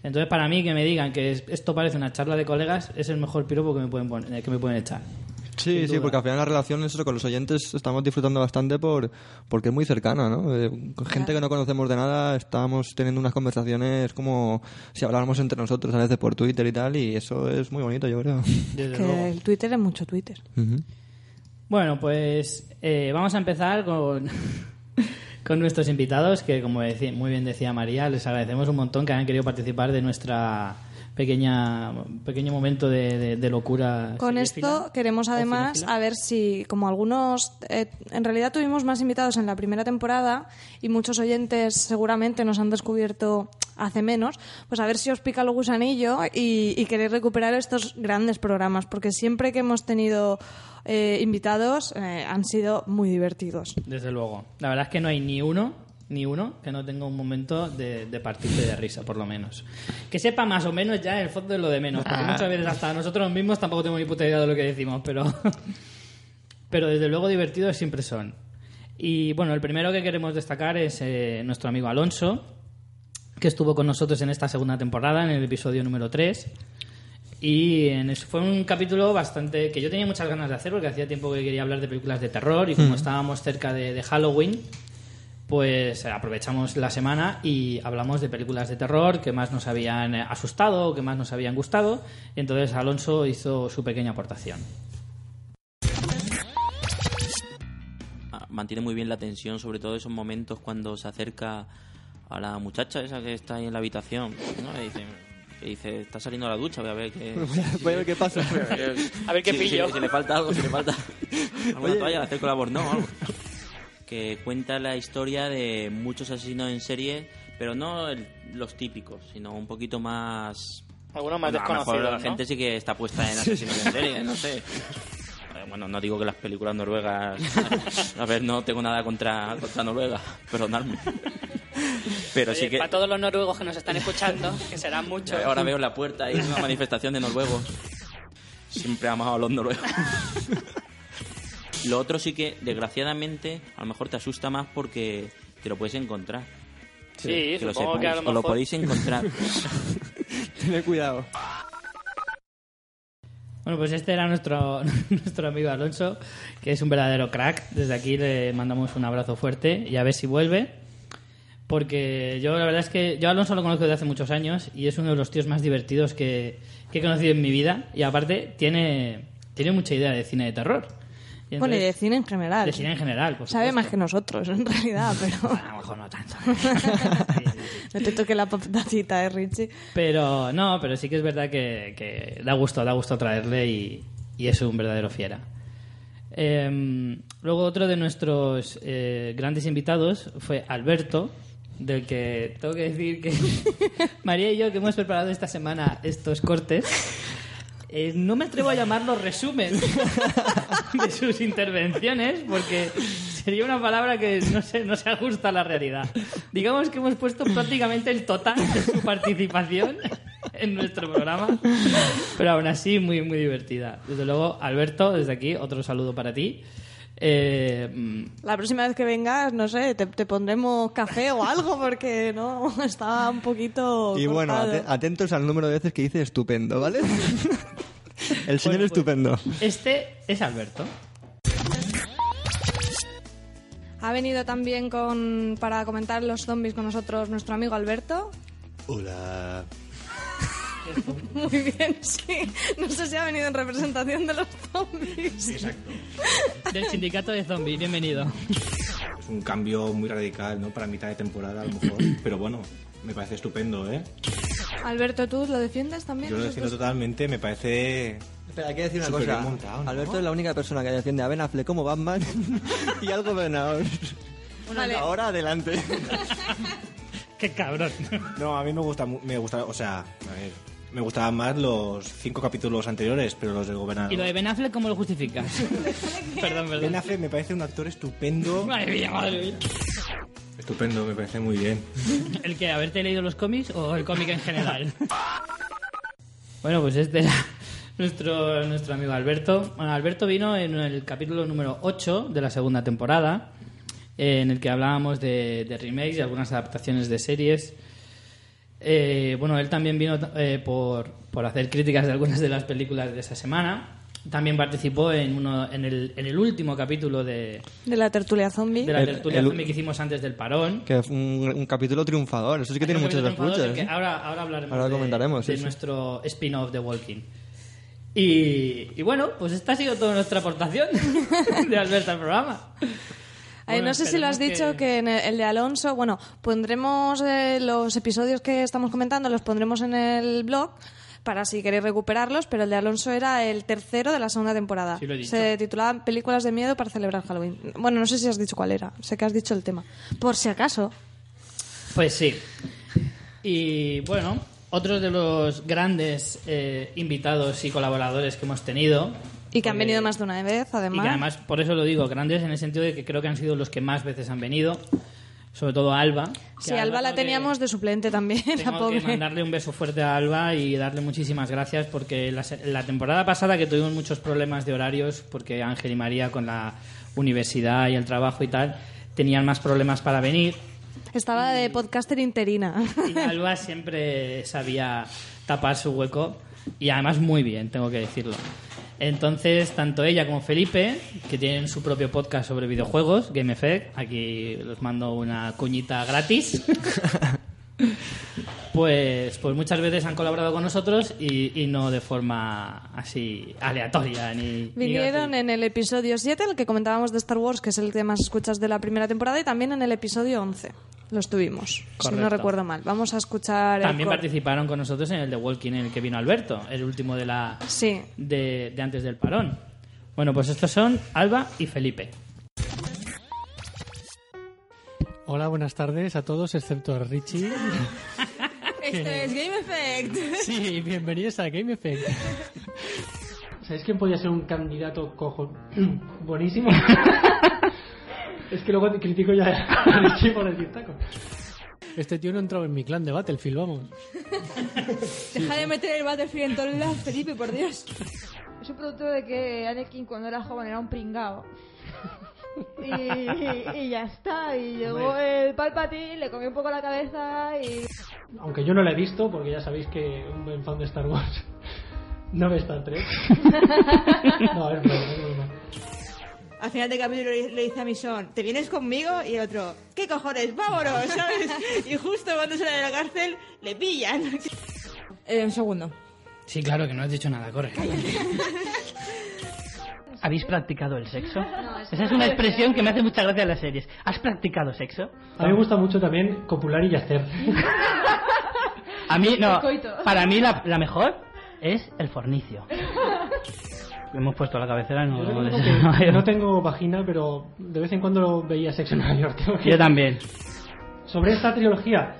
Entonces, para mí, que me digan que es- esto parece una charla de colegas es el mejor piropo que me pueden, pon- que me pueden echar. Sí, sí, porque al final la relación eso, con los oyentes estamos disfrutando bastante por porque es muy cercana, ¿no? Eh, con gente que no conocemos de nada estamos teniendo unas conversaciones como si habláramos entre nosotros a veces por Twitter y tal y eso es muy bonito, yo creo. Que el Twitter es mucho Twitter. Bueno, pues eh, vamos a empezar con, [LAUGHS] con nuestros invitados, que como decía- muy bien decía María, les agradecemos un montón que hayan querido participar de nuestra pequeña pequeño momento de, de- de locura. Con esto queremos además a ver si, como algunos, eh, en realidad tuvimos más invitados en la primera temporada y muchos oyentes seguramente nos han descubierto hace menos, pues a ver si os pica el gusanillo y, y queréis recuperar estos grandes programas, porque siempre que hemos tenido eh, invitados eh, han sido muy divertidos. Desde luego. La verdad es que no hay ni uno, ni uno que no tenga un momento de, de partirse de risa, por lo menos. Que sepa más o menos ya el fondo de lo de menos, porque muchas veces hasta nosotros mismos tampoco tenemos ni puta idea de lo que decimos, pero, [LAUGHS] pero desde luego divertidos siempre son. Y bueno, el primero que queremos destacar es eh, nuestro amigo Alonso, que estuvo con nosotros en esta segunda temporada, en el episodio número 3. Y en eso fue un capítulo bastante que yo tenía muchas ganas de hacer porque hacía tiempo que quería hablar de películas de terror y como estábamos cerca de, de Halloween, pues eh, aprovechamos la semana y hablamos de películas de terror que más nos habían eh, asustado o que más nos habían gustado. Entonces Alonso hizo su pequeña aportación. Ah, mantiene muy bien la tensión, sobre todo esos momentos cuando se acerca a la muchacha esa que está ahí en la habitación, ¿no? Y dice, está saliendo a la ducha, voy a ver qué... [LAUGHS] Voy a ver qué pasa. [LAUGHS] A ver qué si, pillo. Si, si le falta algo, si le falta [LAUGHS] alguna toalla, le acerco la bordón o algo. Que cuenta la historia de muchos asesinos en serie, pero no el- los típicos, sino un poquito más... Algunos más Bueno, a lo mejor desconocidos, la ¿no? gente sí que está puesta en [LAUGHS] asesinos en serie, no sé. Eh, Bueno, no digo que las películas noruegas... [LAUGHS] A ver, no tengo nada contra, contra Noruega, perdonadme. Pero sí que... Para todos los noruegos que nos están escuchando, que serán muchos. Ahora veo en la puerta ahí una manifestación de noruegos. Siempre amado a los noruegos. [LAUGHS] Lo otro sí que, desgraciadamente, a lo mejor te asusta más porque te lo puedes encontrar. Sí, que lo sepáis, que a lo os lo mejor... podéis encontrar. [LAUGHS] Tened cuidado. Bueno, pues este era nuestro, [LAUGHS] nuestro amigo Alonso, que es un verdadero crack. Desde aquí le mandamos un abrazo fuerte y a ver si vuelve. Porque yo la verdad es que yo a Alonso lo conozco desde hace muchos años y es uno de los tíos más divertidos que, que he conocido en mi vida. Y aparte tiene, tiene mucha idea de cine de terror. Y Bueno, y de cine en general. de cine en general, por Sabe supuesto. más que nosotros, en realidad, pero [LAUGHS] a lo mejor no tanto. [LAUGHS] no te toque la patacita, ¿eh, Richie? Pero no, pero sí que es verdad que, que da gusto, da gusto traerle y, y es un verdadero fiera. Em, luego otro de nuestros eh, grandes invitados fue Alberto, del que tengo que decir que [LAUGHS] María y yo que hemos preparado esta semana estos cortes, eh, no me atrevo a llamarlo resumen [LAUGHS] de sus intervenciones porque sería una palabra que no se, no se ajusta a la realidad. Digamos que hemos puesto prácticamente el total de su participación en nuestro programa, pero aún así muy, muy divertida. Desde luego, Alberto, desde aquí, otro saludo para ti. Eh, La próxima vez que vengas, no sé, te, te pondremos café o algo porque no [LAUGHS] está un poquito. Y bueno, cortado. atentos al número de veces que dice estupendo, ¿vale? [LAUGHS] El señor Bueno, pues- estupendo. este es Alberto. Ha venido también con, para comentar los zombies con nosotros nuestro amigo Alberto. Hola. Muy bien, sí. No sé si ha venido en representación de los zombies. Exacto. Del sindicato de zombies, bienvenido. Es un cambio muy radical, ¿no? Para mitad de temporada, a lo mejor. Pero bueno, me parece estupendo, ¿eh? Alberto, ¿tú lo defiendes también? Yo lo defiendo totalmente, me parece... Espera, hay que decir una cosa. bien montado, ¿no? Alberto es la única persona que defiende a Ben Affleck como Batman [LAUGHS] y al gobernador. Vale. Ahora adelante. Qué cabrón. No, a mí me gusta, mu- me gusta, o sea, a ver, me gustaban más los cinco capítulos anteriores, pero los del gobernador. ¿Y lo de Ben Affleck cómo lo justificas? [LAUGHS] perdón, Ben perdón. Affleck me parece un actor estupendo. Madre mía, madre mía. Estupendo, me parece muy bien. [LAUGHS] ¿El que haberte leído los cómics o el cómic en general? bueno, pues este era [LAUGHS] nuestro, nuestro amigo Alberto. Bueno, Alberto vino en el capítulo número 8 de la segunda temporada, en el que hablábamos de, de remakes y algunas adaptaciones de series. Eh, bueno, él también vino eh, por, por hacer críticas de algunas de las películas de esa semana. También participó en, uno, en, el, en el último capítulo de, De la tertulia zombie. de la El- tertulia el- zombie que hicimos antes del parón. Que fue un, un capítulo triunfador. Eso sí que tiene muchos escuchas. ¿eh? Ahora, ahora hablaremos Ahora de, comentaremos, de sí, sí. nuestro spin-off de Walking. Y, y bueno, pues esta ha sido toda nuestra aportación [LAUGHS] de Alberto al programa. Bueno, no sé si lo has dicho que- que, en el, el de Alonso, bueno, pondremos eh, los episodios que estamos comentando, los pondremos en el blog para si queréis recuperarlos, pero el de Alonso era el tercero de la segunda temporada. Sí, lo he dicho. Se titulaba Películas de miedo para celebrar Halloween. Bueno, no sé si has dicho cuál era, sé que has dicho el tema. Por si acaso. Pues sí. Y bueno, otros de los grandes eh, invitados y colaboradores que hemos tenido. Y que han venido más de una vez, Y además. que además, por eso lo digo, grandes en el sentido de que creo que han sido los que más veces han venido. Sobre todo Alba. que sí, Alba la tengo que- teníamos de suplente también, [LAUGHS] la Tengo pobre. que mandarle un beso fuerte a Alba y darle muchísimas gracias porque la, la temporada pasada que tuvimos muchos problemas de horarios porque Ángel y María con la universidad y el trabajo y tal tenían más problemas para venir Estaba de podcaster interina. y [LAUGHS] Alba siempre sabía tapar su hueco y además muy bien, tengo que decirlo. Entonces, tanto ella como Felipe, que tienen su propio podcast sobre videojuegos, Game Effect, aquí los mando una cuñita gratis. [LAUGHS] Pues, pues muchas veces han colaborado con nosotros y, y no de forma así aleatoria ni ni Vinieron en el episodio 7, el que comentábamos de Star Wars, que es el que más escuchas de la primera temporada, y también en el episodio 11. Los tuvimos, si Correcto. no recuerdo mal. Vamos a escuchar el También cor- participaron con nosotros en el de Walking en el que vino Alberto, el último de la Sí. de, de antes del parón. Bueno, pues estos son Alba y Felipe. Hola, buenas tardes a todos, excepto a Richie. [LAUGHS] Esto es Game Effect. [LAUGHS] Sí, bienvenidos a Game Effect. ¿Sabéis quién podría ser un candidato cojo [CLEARS THROAT] buenísimo? [LAUGHS] es que luego te critico ya [LAUGHS] a Richie por decir taco. Este tío no entraba en mi clan de Battlefield, vamos. [LAUGHS] Deja de meter el Battlefield en todos lados, Felipe, por Dios. Es un producto de que Anakin cuando era joven era un pringao. Y, y ya está. Y llegó el Palpatine, le comió un poco la cabeza y. Aunque yo no la he visto, porque ya sabéis que un buen fan de Star Wars [LAUGHS] no ve Star Trek. no, es broma, es broma. Al final del capítulo le, le dice a mi son, ¿te vienes conmigo? Y el otro, ¿qué cojones? ¡Vámonos! [LAUGHS] ¿Sabes? Y justo cuando sale de la cárcel, le pillan. [LAUGHS] Eh, un segundo. Sí, claro, que no has dicho nada, corre. [LAUGHS] ¿Habéis practicado el sexo? Esa es una expresión que me hace mucha gracia en las series. ¿Has practicado sexo? A mí me gusta mucho también copular y yacer. A mí, no. Para mí la, la mejor es el fornicio. Hemos puesto la cabecera y no, Yo no, reconozco que [LAUGHS] no tengo vagina, pero de vez en cuando veía sexo en Nueva York. tengo que- Yo también. Sobre esta trilogía,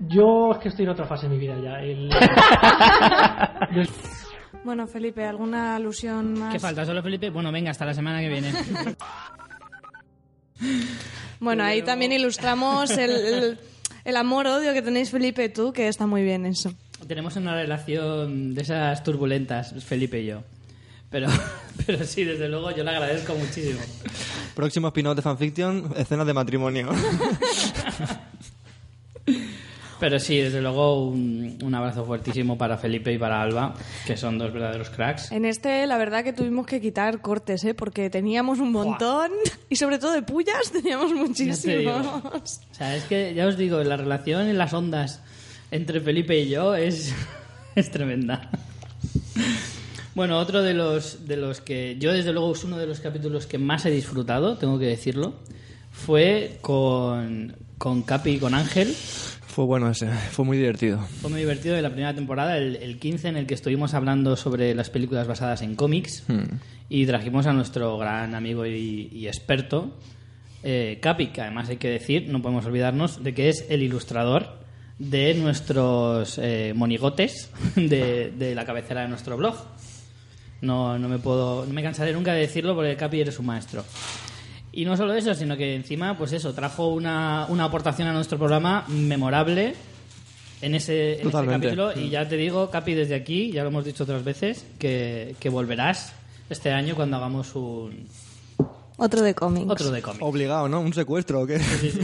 yo es que estoy en otra fase de mi vida ya. El- [LAUGHS] Yo- Bueno, Felipe, ¿alguna alusión más? ¿Qué falta solo, Felipe? Bueno, venga, hasta la semana que viene. [LAUGHS] Bueno, ahí también ilustramos el, el, el amor-odio que tenéis Felipe y tú, que está muy bien eso. Tenemos una relación de esas turbulentas, Felipe y yo. Pero, [LAUGHS] pero sí, desde luego, yo le agradezco muchísimo. Próximo spin-off de fanfiction, escenas de matrimonio. Pero sí, desde luego, un, un abrazo fuertísimo para Felipe y para Alba, que son dos verdaderos cracks. En este, la verdad que tuvimos que quitar cortes, ¿eh? Porque teníamos un montón y sobre todo de pullas [LAUGHS] teníamos muchísimos. O sea, es que ya os digo, la relación en las ondas entre Felipe y yo es, [LAUGHS] es tremenda. Bueno, otro de los, de los que yo desde luego es uno de los capítulos que más he disfrutado, tengo que decirlo, fue con, con Capi y con Ángel. Fue bueno ese, fue muy divertido. Fue muy divertido de la primera temporada, el, el 15 en el que estuvimos hablando sobre las películas basadas en cómics y trajimos a nuestro gran amigo y, y experto, eh, Capi, que además hay que decir, no podemos olvidarnos de que es el ilustrador de nuestros eh, monigotes de, de la cabecera de nuestro blog. No, no me puedo, no me cansaré nunca de decirlo porque Capi eres un maestro. Y no solo eso, sino que encima, pues eso, trajo una, una aportación a nuestro programa memorable en ese, en ese Totalmente. capítulo. Y ya te digo, Capi, desde aquí, ya lo hemos dicho otras veces, que, que volverás este año cuando hagamos un Otro de cómics. otro de cómic. Obligado, ¿no? ¿Un secuestro o qué? Sí, sí.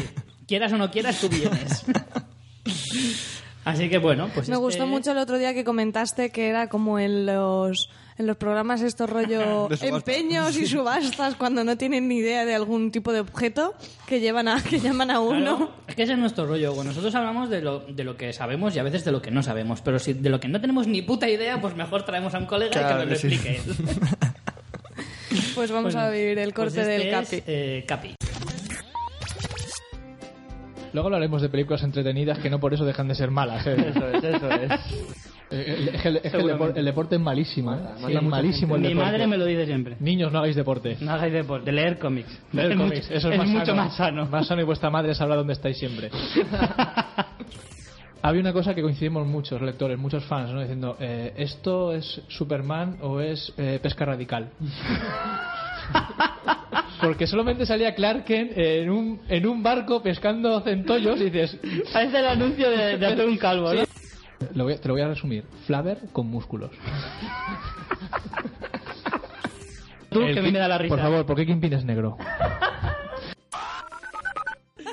Quieras o no quieras, tú vienes. [LAUGHS] Así que bueno, pues Me este- gustó mucho el otro día que comentaste que era como en los en los programas estos rollo [LAUGHS] empeños y subastas cuando no tienen ni idea de algún tipo de objeto que llevan a que llaman a uno. Claro, es que ese es nuestro rollo. Bueno, nosotros hablamos de lo, de lo que sabemos y a veces de lo que no sabemos. Pero si de lo que no tenemos ni puta idea, pues mejor traemos a un colega y que nos lo sí. explique. él. [LAUGHS] Pues vamos Bueno, a vivir el corte pues este del es, Capi. eh, Capi. Luego hablaremos de películas entretenidas que no por eso dejan de ser malas. ¿eh? [LAUGHS] Eso es, eso es. Eh, el- es que el, es que el Seguramente. depor- el deporte es malísimo. ¿eh? Sí, es malísimo el Mi deporte. madre me lo dice siempre. Niños, no hagáis deporte. No hagáis deporte, leer cómics. Leer Es cómics, mucho- eso es, es más mucho sano. más sano. Más sano y vuestra madre sabrá dónde estáis siempre. [LAUGHS] Había una cosa que coincidimos muchos lectores, muchos fans, ¿no? Diciendo, eh, ¿esto es Superman o es eh, pesca radical? [LAUGHS] [LAUGHS] Porque solamente salía Clark Kent en un, en un barco pescando centollos y dices... Parece el anuncio de, de hacer un calvo, ¿no? Lo voy a- te lo voy a resumir. Flaver con músculos. Tú, El que me da la risa. Por favor, ¿por qué Kingpin es negro? [LAUGHS] [LAUGHS]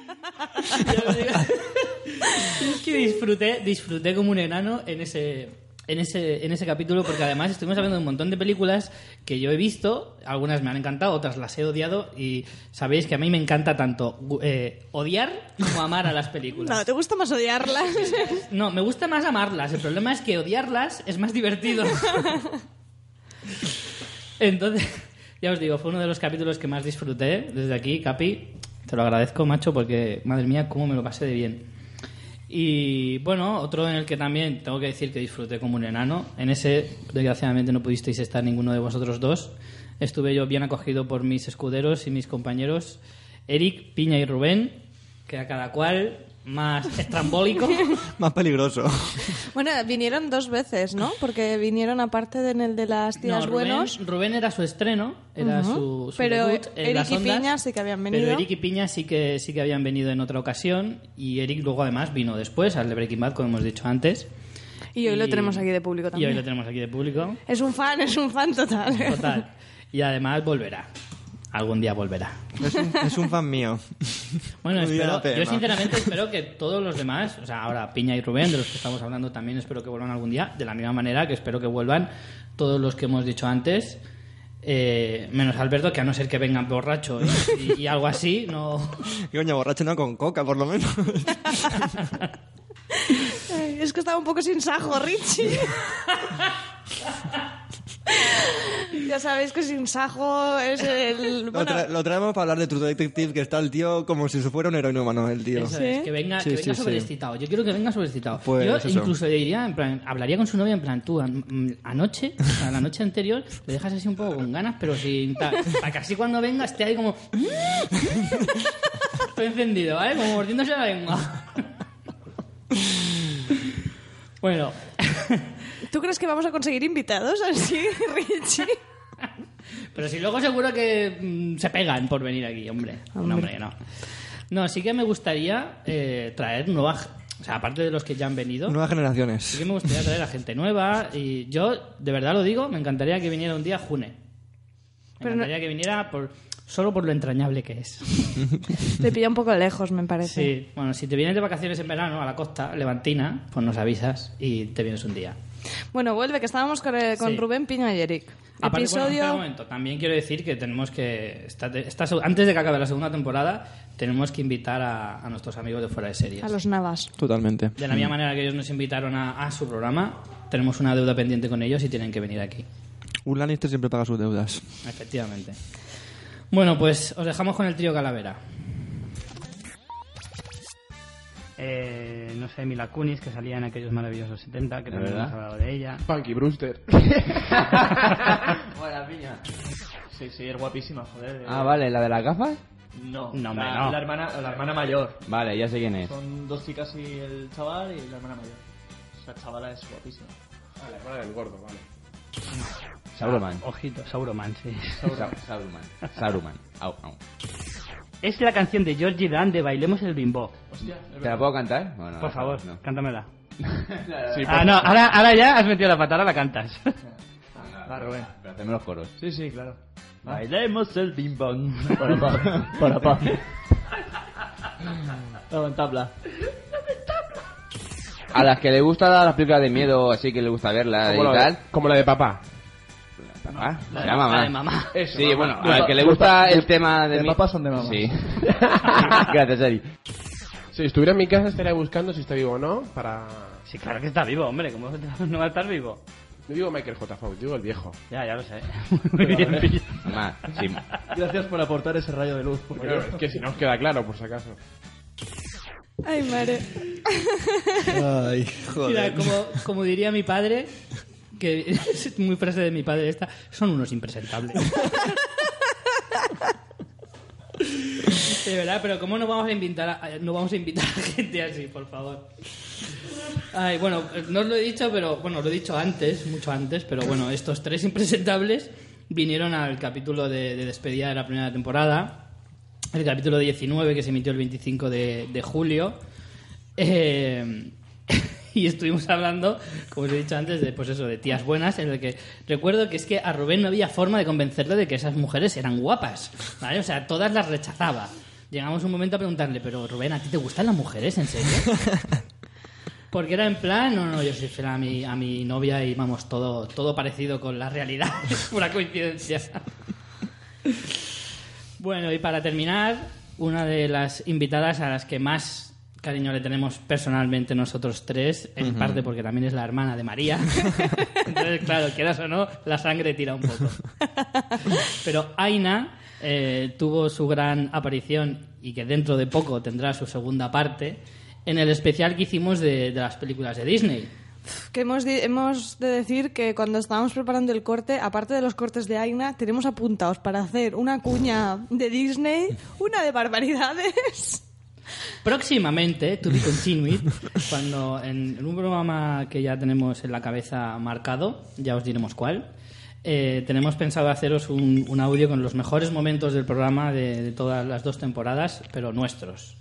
Es que disfruté, disfruté como un enano en ese, en ese, en ese capítulo porque además estuvimos hablando de un montón de películas que yo he visto, algunas me han encantado, otras las he odiado y sabéis que a mí me encanta tanto eh, odiar como amar a las películas. No, ¿te gusta más odiarlas? No, me gusta más amarlas. El problema es que odiarlas es más divertido. Entonces, ya os digo, fue uno de los capítulos que más disfruté desde aquí, Capi. Te lo agradezco, macho, porque madre mía, cómo me lo pasé de bien. Y bueno, otro en el que también tengo que decir que disfruté como un enano. En ese, desgraciadamente, no pudisteis estar ninguno de vosotros dos. Estuve yo bien acogido por mis escuderos y mis compañeros, Eric, Piña y Rubén, que a cada cual más estrambólico. [LAUGHS] Más peligroso. bueno, vinieron dos veces, ¿no? Porque vinieron aparte de en el de las tías No, Rubén, buenos. Rubén era su estreno, era Ujú. su, su Pero debut en Eric las y ondas, Piña sí que habían venido. Pero Eric y Piña sí que, sí que habían venido en otra ocasión y Eric luego además vino después al de Breaking Bad, como hemos dicho antes. Y hoy lo tenemos aquí de público Y también. hoy lo tenemos aquí de público. Es un fan, es un fan total. Total. Y además volverá. Algún día volverá. Es un, es un fan mío. [LAUGHS] Bueno, espero, yo sinceramente espero que todos los demás, o sea, ahora Piña y Rubén, de los que estamos hablando, también espero que vuelvan algún día, de la misma manera que espero que vuelvan todos los que hemos dicho antes, eh, menos Alberto, que a no ser que vengan borracho y, y algo así, no... Y [LAUGHS] coño, borracho no con coca, por lo menos. [LAUGHS] Es que estaba un poco sin sajo, Richie. Ya sabéis que sin sajo es el... [LAUGHS] Lo, Bueno, tra- lo traemos para hablar de True Detective, que está el tío como si fuera un héroe humano, el tío. Eso es, que venga, Sí, que sí, venga sí. sobreexcitado. Yo quiero que venga sobreexcitado. Pues Yo eso. incluso le diría, en plan, hablaría con su novia en plan, tú an- mm, anoche, o sea, la noche anterior, le dejas así un poco con ganas, pero sin tal. Para que así cuando venga esté ahí como... [LAUGHS] Estoy encendido, ¿vale? Como mordiéndose la lengua. [LAUGHS] bueno, ¿tú crees que vamos a conseguir invitados así, [LAUGHS] Richie? pero si luego seguro que mm, se pegan por venir aquí, hombre. No, Hombre. hombre, no. No, sí que me gustaría eh, traer nuevas... O sea, aparte de los que ya han venido... Nuevas Sí generaciones. que me gustaría traer a gente nueva y yo, de verdad lo digo, me encantaría que viniera un día June. Me Pero no- encantaría que viniera por, solo por lo entrañable que es. Te pilla un poco lejos, me parece. Sí, bueno, si te vienes de vacaciones en verano a la costa levantina, pues nos avisas y te vienes un día. Bueno, vuelve, que estábamos con, eh, con Sí. Rubén Piña y Eric. Aparte, bueno, espera un Episodio... momento, también quiero decir que tenemos que, esta, esta seg- antes de que acabe la segunda temporada, tenemos que invitar a, a nuestros amigos de fuera de series. a los Navas. Totalmente. De la misma manera que ellos nos invitaron a, a su programa, tenemos una deuda pendiente con ellos y tienen que venir aquí. Un Lannister siempre paga sus deudas. Efectivamente. Bueno, pues os dejamos con el trío Calavera. Eh, no sé, Mila Kunis, que salía en aquellos maravillosos 70, que ¿De también hemos hablado de ella. Punky Brewster. [LAUGHS] Buena piña. Sí, sí, es guapísima, joder. Ah, vale, ¿la de las gafas? No, No, la, no. la hermana, la hermana mayor. Vale, ya sé quién es. Son dos chicas y el chaval y la hermana mayor. Esa chavala es guapísima. Ah, la hermana del gordo, vale. Sauroman. Ojito, Sauroman, sí. Sa- Sauroman. Sauroman. Au, au. Es la canción de Georgie Dan de Bailemos el Bimbo. Hostia, ¿Te la puedo cantar? Bueno, Por favor, no. cántamela. [LAUGHS] Sí, Ah, no, ahora, ahora ya has metido la pata, ahora la cantas. [LAUGHS] Va, Rubén. Pero hacemos los coros. Sí, sí, claro. Bailemos el bimbón. Para pa. Para pa. Dame tabla. A las que le gusta las películas de miedo, así que le gusta verlas y tal. de, como la de papá. Papá, La se de- llama la mamá. de mamá. Eso, Sí, mamá. bueno, a la que le gusta el tema de, de mi- papás son de mamá. Sí. [LAUGHS] Gracias, Eri. Si estuviera en mi casa estaría buscando si está vivo o no para... Sí, claro que está vivo, hombre. ¿Cómo no va a estar vivo? No digo Michael J. Fox, digo el viejo. Ya, ya lo sé. [LAUGHS] Muy bien. Mamá, sí. Gracias por aportar ese rayo de luz. Porque Bueno, es que si no os queda claro, por si acaso. Ay, madre. Ay, Mira, como, como diría mi padre, que [LAUGHS] es muy frase de mi padre esta, son unos impresentables. [LAUGHS] De verdad, pero ¿cómo no vamos a invitar a, no vamos a invitar a gente así, por favor? Ay, bueno, no os lo he dicho, pero bueno, lo he dicho antes, mucho antes, pero bueno, estos tres impresentables vinieron al capítulo de, de despedida de la primera temporada, el capítulo 19 que se emitió el 25 de, de julio. Eh, [LAUGHS] y estuvimos hablando, como os he dicho antes, de pues eso, de tías buenas, en el que recuerdo que es que a Rubén no había forma de convencerle de que esas mujeres eran guapas, ¿vale? O sea, todas las rechazaba. Llegamos un momento a preguntarle, pero Rubén, ¿a ti te gustan las mujeres, en serio? [LAUGHS] Porque era en plan, no, no, yo soy fiel a mi, a mi novia y vamos, todo, todo parecido con la realidad, [LAUGHS] es pura coincidencia. Bueno, y para terminar, una de las invitadas a las que más cariño le tenemos personalmente nosotros tres, en Ujú. parte porque también es la hermana de María. [LAUGHS] Entonces, claro, quieras o no, la sangre tira un poco. [LAUGHS] Pero Aina eh, tuvo su gran aparición y que dentro de poco tendrá su segunda parte en el especial que hicimos de, de las películas de Disney. Que hemos, hemos de decir que cuando estábamos preparando el corte, aparte de los cortes de Aina, tenemos apuntados para hacer una cuña de Disney, una de barbaridades. Próximamente, to be continued, cuando en, un programa que ya tenemos en la cabeza marcado, ya os diremos cuál, eh, tenemos pensado haceros un, audio con los mejores momentos del programa de, todas las dos temporadas, pero nuestros.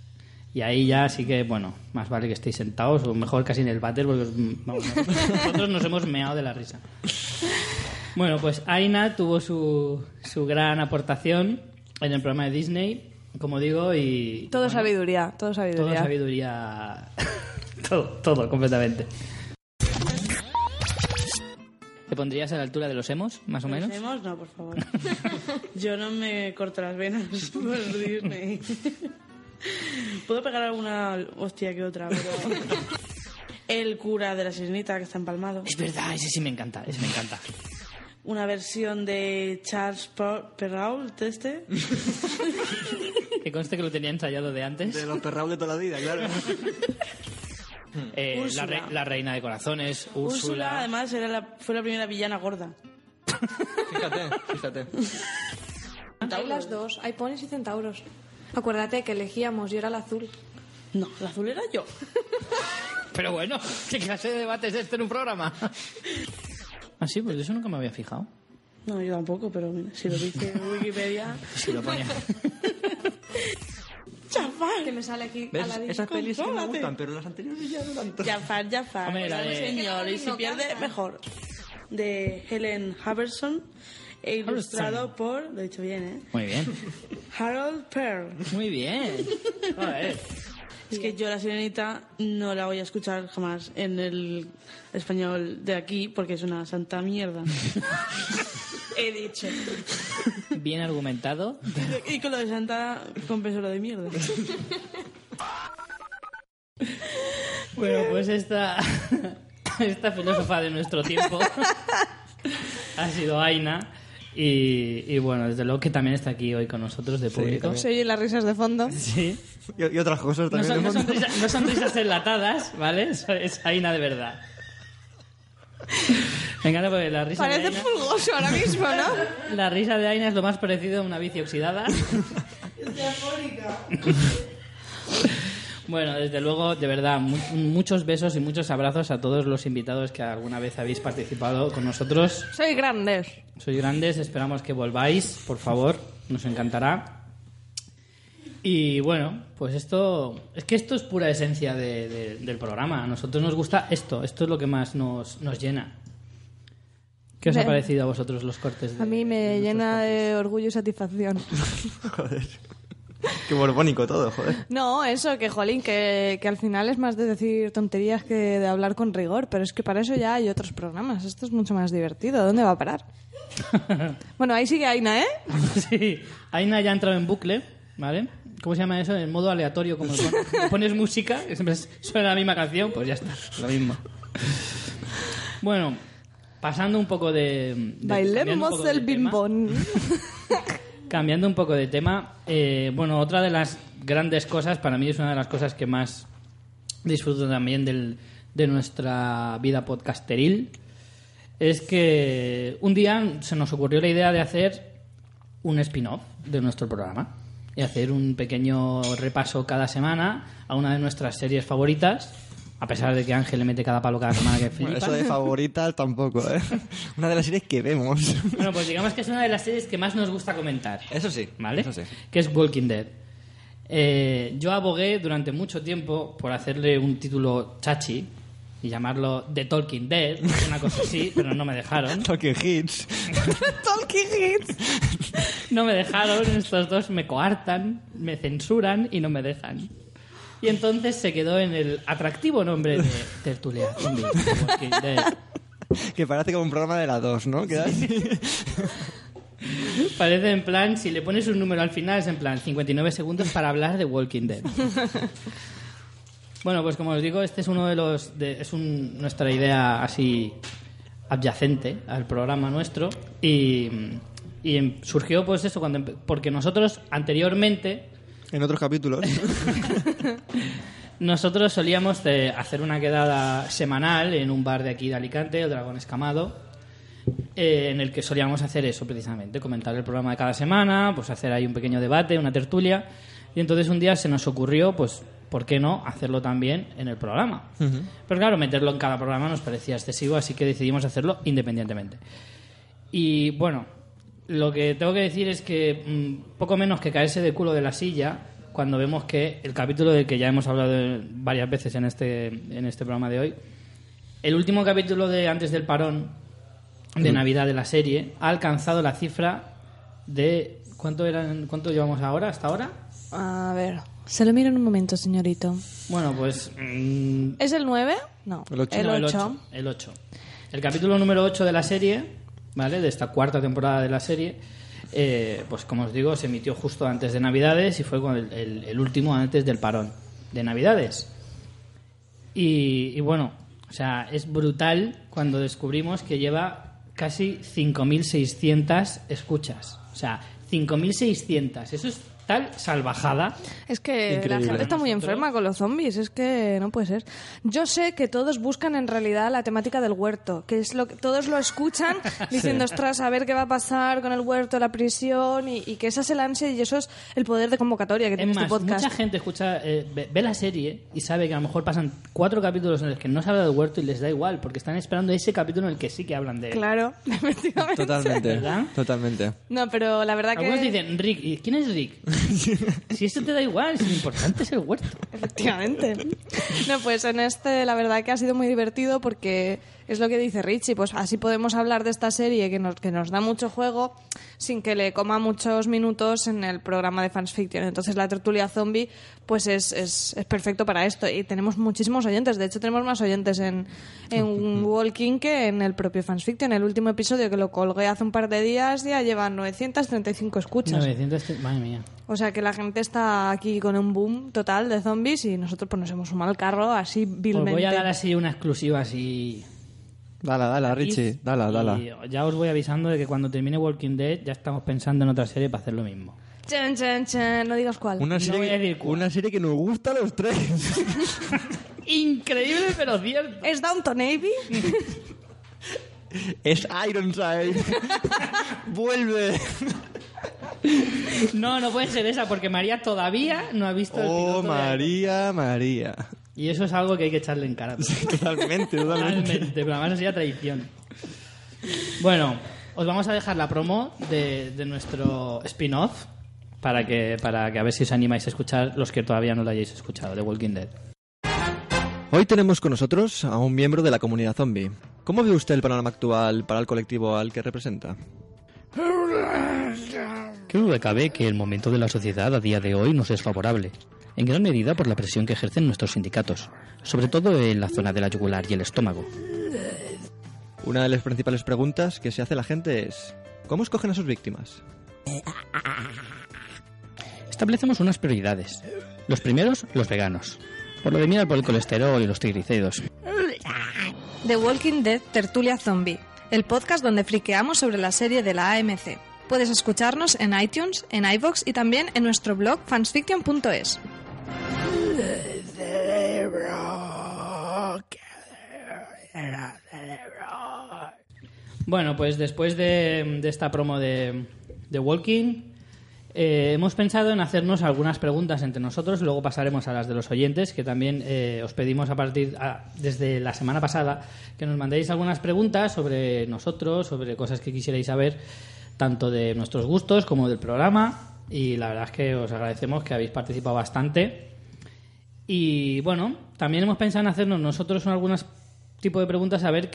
Y ahí ya sí que, bueno, más vale que estéis sentados, o mejor casi en el váter, porque os- vamos, nosotros nos hemos meado de la risa. Bueno, pues Aina tuvo su, su gran aportación en el programa de Disney, como digo, y... Todo bueno, sabiduría, todo Todo sabiduría. sabiduría... [LAUGHS] todo, todo, completamente. ¿Te pondrías a la altura de los emos, más o menos? ¿Los hemos? No, por favor. [LAUGHS] [LAUGHS] Yo no me corto las venas por Disney. Puedo pegar alguna hostia que otra, pero... El cura de la sirenita que está empalmado. Es verdad, ese sí me encanta, ese me encanta. Una versión de Charles Per- Perrault, este. Que conste que lo tenía ensayado de antes. De los perraos de toda la vida, claro. [LAUGHS] Eh, la, re- la reina de corazones, Úrsula, Úrsula. además, era la, fue la primera villana gorda. Fíjate, fíjate. Hay las dos, hay ponis y centauros. Acuérdate que elegíamos, yo era el azul. No, el azul era yo. [LAUGHS] Pero bueno, ¿qué clase de debate es este en un programa? [LAUGHS] Ah, sí, pues de eso nunca me había fijado. No, yo tampoco, pero mira, si lo dice en Wikipedia... Si lo ponía. [LAUGHS] Jafar. Que me sale aquí ¿Ves? a la Esas pelis sí que me gustan, pero las anteriores ya no tanto. Jafar, Jafar. Hombre, la es un de- señor y si pierde, mejor. De Helen Haverson e ilustrado por, lo he dicho bien, ¿eh? Muy bien, Harold Pearl. muy bien. [LAUGHS] Joder. Es que yo la sirenita no la voy a escuchar jamás en el español de aquí porque es una santa mierda. [LAUGHS] He dicho. Bien argumentado. Y con lo de santa compenso lo de mierda. Bueno, pues esta, esta filósofa de nuestro tiempo [LAUGHS] ha sido Aina. Y, y bueno, desde luego que también está aquí hoy con nosotros de público. también. Se oyen las risas de fondo. Sí. Y, y otras cosas No también. son, no son risas, no son risas enlatadas, ¿vale? Eso Es Aina de verdad. Me encanta porque la risa de Parece Aina, pulgoso ahora mismo, ¿no? la risa de Aina es lo más parecido a una bici oxidada. [LAUGHS] Bueno, desde luego, de verdad, mu- muchos besos y muchos abrazos a todos los invitados que alguna vez habéis participado con nosotros. Soy grandes. Sois grandes, esperamos que volváis, por favor, nos encantará. Y bueno, pues esto, es que esto es pura esencia de- de- del programa. A nosotros nos gusta esto, esto es lo que más nos, nos llena. ¿Qué os ha parecido a vosotros los cortes? de- A mí me llena de orgullo y satisfacción. Joder. [LAUGHS] [LAUGHS] [LAUGHS] Qué borbónico todo, joder. No, eso, que jolín, que, que al final es más de decir tonterías que de hablar con rigor, pero es que para eso ya hay otros programas. Esto es mucho más divertido. ¿Dónde va a parar? [LAUGHS] bueno, ahí sigue Aina, ¿eh? [LAUGHS] Sí, Aina ya ha entrado en bucle, ¿vale? ¿Cómo se llama eso? En modo aleatorio, como pones música, y siempre suena la misma canción, pues ya está, lo mismo. Bueno, pasando un poco de... de- cambiando un Bailemos poco el bimbón. Cambiando un poco de tema, eh, bueno, otra de las grandes cosas, para mí es una de las cosas que más disfruto también del- de nuestra vida podcasteril, es que un día se nos ocurrió la idea de hacer un spin-off de nuestro programa y hacer un pequeño repaso cada semana a una de nuestras series favoritas, a pesar de que Ángel le mete cada palo cada semana que Bueno, flipa. eso de favoritas [LAUGHS] tampoco, ¿eh? Una de las series que vemos. Bueno, pues digamos que es una de las series que más nos gusta comentar. Eso sí, ¿Vale? eso sí. Que es Walking Dead. Eh, yo abogué durante mucho tiempo por hacerle un título chachi y llamarlo The Talking Dead, una cosa así, [LAUGHS] pero no me dejaron. Talking Hits. [LAUGHS] Talking Hits. No me dejaron, estos dos me coartan, me censuran y no me dejan. Y entonces se quedó en el atractivo nombre de Tertulia Zombie. [LAUGHS] Que parece como un programa de la 2, ¿no? Queda así. [LAUGHS] Parece en plan, si le pones un número al final, es en plan 59 segundos para hablar de Walking Dead. Bueno, pues como os digo, este es uno de los. de- es un- nuestra idea así adyacente al programa nuestro. Y, y em- surgió, pues eso, cuando porque nosotros anteriormente. En otros capítulos. [LAUGHS] Nosotros solíamos eh, hacer una quedada semanal en un bar de aquí de Alicante, el Dragón Escamado, eh, en el que solíamos hacer eso precisamente, comentar el programa de cada semana, pues hacer ahí un pequeño debate, una tertulia. Y entonces un día se nos ocurrió, pues, ¿por qué no hacerlo también en el programa? Pero claro, meterlo en cada programa nos parecía excesivo, así que decidimos hacerlo independientemente. Y bueno, lo que tengo que decir es que mm, poco menos que caerse de culo de la silla cuando vemos que el capítulo del que ya hemos hablado varias veces en este, en este programa de hoy, el último capítulo de antes del parón de Ujú. Navidad de la serie ha alcanzado la cifra de ¿Cuánto, eran, ¿Cuánto llevamos ahora, hasta ahora? A ver, se lo miro en un momento, señorito. Bueno, pues... mm, ¿Es el 9? No, El 8. el No, 8. El 8. El capítulo número 8 de la serie, ¿vale? De esta cuarta temporada de la serie, eh, pues como os digo, se emitió justo antes de Navidades y fue el- el último antes del parón de Navidades. Y, y bueno, o sea, es brutal cuando descubrimos que lleva casi 5.600 escuchas. O sea, 5.600. Eso es tal salvajada. Es que Increíble. la gente está muy enferma con los zombies, es que no puede ser. Yo sé que todos buscan en realidad la temática del huerto, que es lo que todos lo escuchan [LAUGHS] diciendo, ostras, a ver qué va a pasar con el huerto, la prisión, y, y que esa es el ansia y eso es el poder de convocatoria que tiene Es más, este podcast. mucha gente escucha, eh, ve, ve la serie y sabe que a lo mejor pasan cuatro capítulos en los que no se habla del huerto y les da igual, porque están esperando ese capítulo en el que sí que hablan de él. Claro, [LAUGHS] efectivamente. Totalmente, ¿Verdad? totalmente. No, pero la verdad que... Algunos dicen, Rick, ¿y quién es Rick? [LAUGHS] si eso te da igual, si lo importante es el huerto. Efectivamente. No, pues en este la verdad que ha sido muy divertido porque es lo que dice Richie, pues así podemos hablar de esta serie que nos, que nos da mucho juego sin que le coma muchos minutos en el programa de Fans Fiction. Entonces la tertulia zombie pues es, es, es perfecto para esto y tenemos muchísimos oyentes. De hecho tenemos más oyentes en, en [LAUGHS] Walking que en el propio Fans Fiction. El último episodio que lo colgué hace un par de días ya lleva 935 escuchas. 900, madre mía. O sea que la gente está aquí con un boom total de zombies y nosotros pues nos hemos sumado al carro así Os vilmente. voy a dar así una exclusiva así... Dala, dala, Richie, dala, dala. Y ya os voy avisando de que cuando termine Walking Dead ya estamos pensando en otra serie para hacer lo mismo. Chan, chan, chan, no digas cuál. Una No serie, voy a decir una serie que nos gusta a los tres. [LAUGHS] Increíble pero cierto. ¿Es Downton Abbey? [LAUGHS] es Ironside. [LAUGHS] Vuelve. No, no puede ser esa porque María todavía no ha visto el Oh, piloto de- María, María. Y eso es algo que hay que echarle en cara. Totalmente, totalmente. Totalmente, pero además sería traición. Bueno, os vamos a dejar la promo de, de nuestro spin-off para que, para que a ver si os animáis a escuchar los que todavía no lo hayáis escuchado, de Walking Dead. Hoy tenemos con nosotros a un miembro de la comunidad zombie. ¿Cómo ve usted el panorama actual para el colectivo al que representa? Qué duda cabe que el momento de la sociedad a día de hoy nos es favorable, en gran medida por la presión que ejercen nuestros sindicatos, sobre todo en la zona de la yugular y el estómago. Una de las principales preguntas que se hace la gente es ¿Cómo escogen a sus víctimas? Establecemos unas prioridades. Los primeros, los veganos. Por lo de mirar por el colesterol y los triglicéridos. The Walking Dead Tertulia Zombie, el podcast donde friqueamos sobre la serie de la AMC. Puedes escucharnos en iTunes, en iVoox y también en nuestro blog fansfiction.es. Bueno, pues después de, esta promo de Walking, eh, hemos pensado en hacernos algunas preguntas entre nosotros, luego pasaremos a las de los oyentes, que también eh, os pedimos a partir a- desde la semana pasada que nos mandéis algunas preguntas sobre nosotros, sobre cosas que quisierais saber, tanto de nuestros gustos como del programa. Y la verdad es que os agradecemos que habéis participado bastante. Y bueno, también hemos pensado en hacernos nosotros algunos tipo de preguntas a ver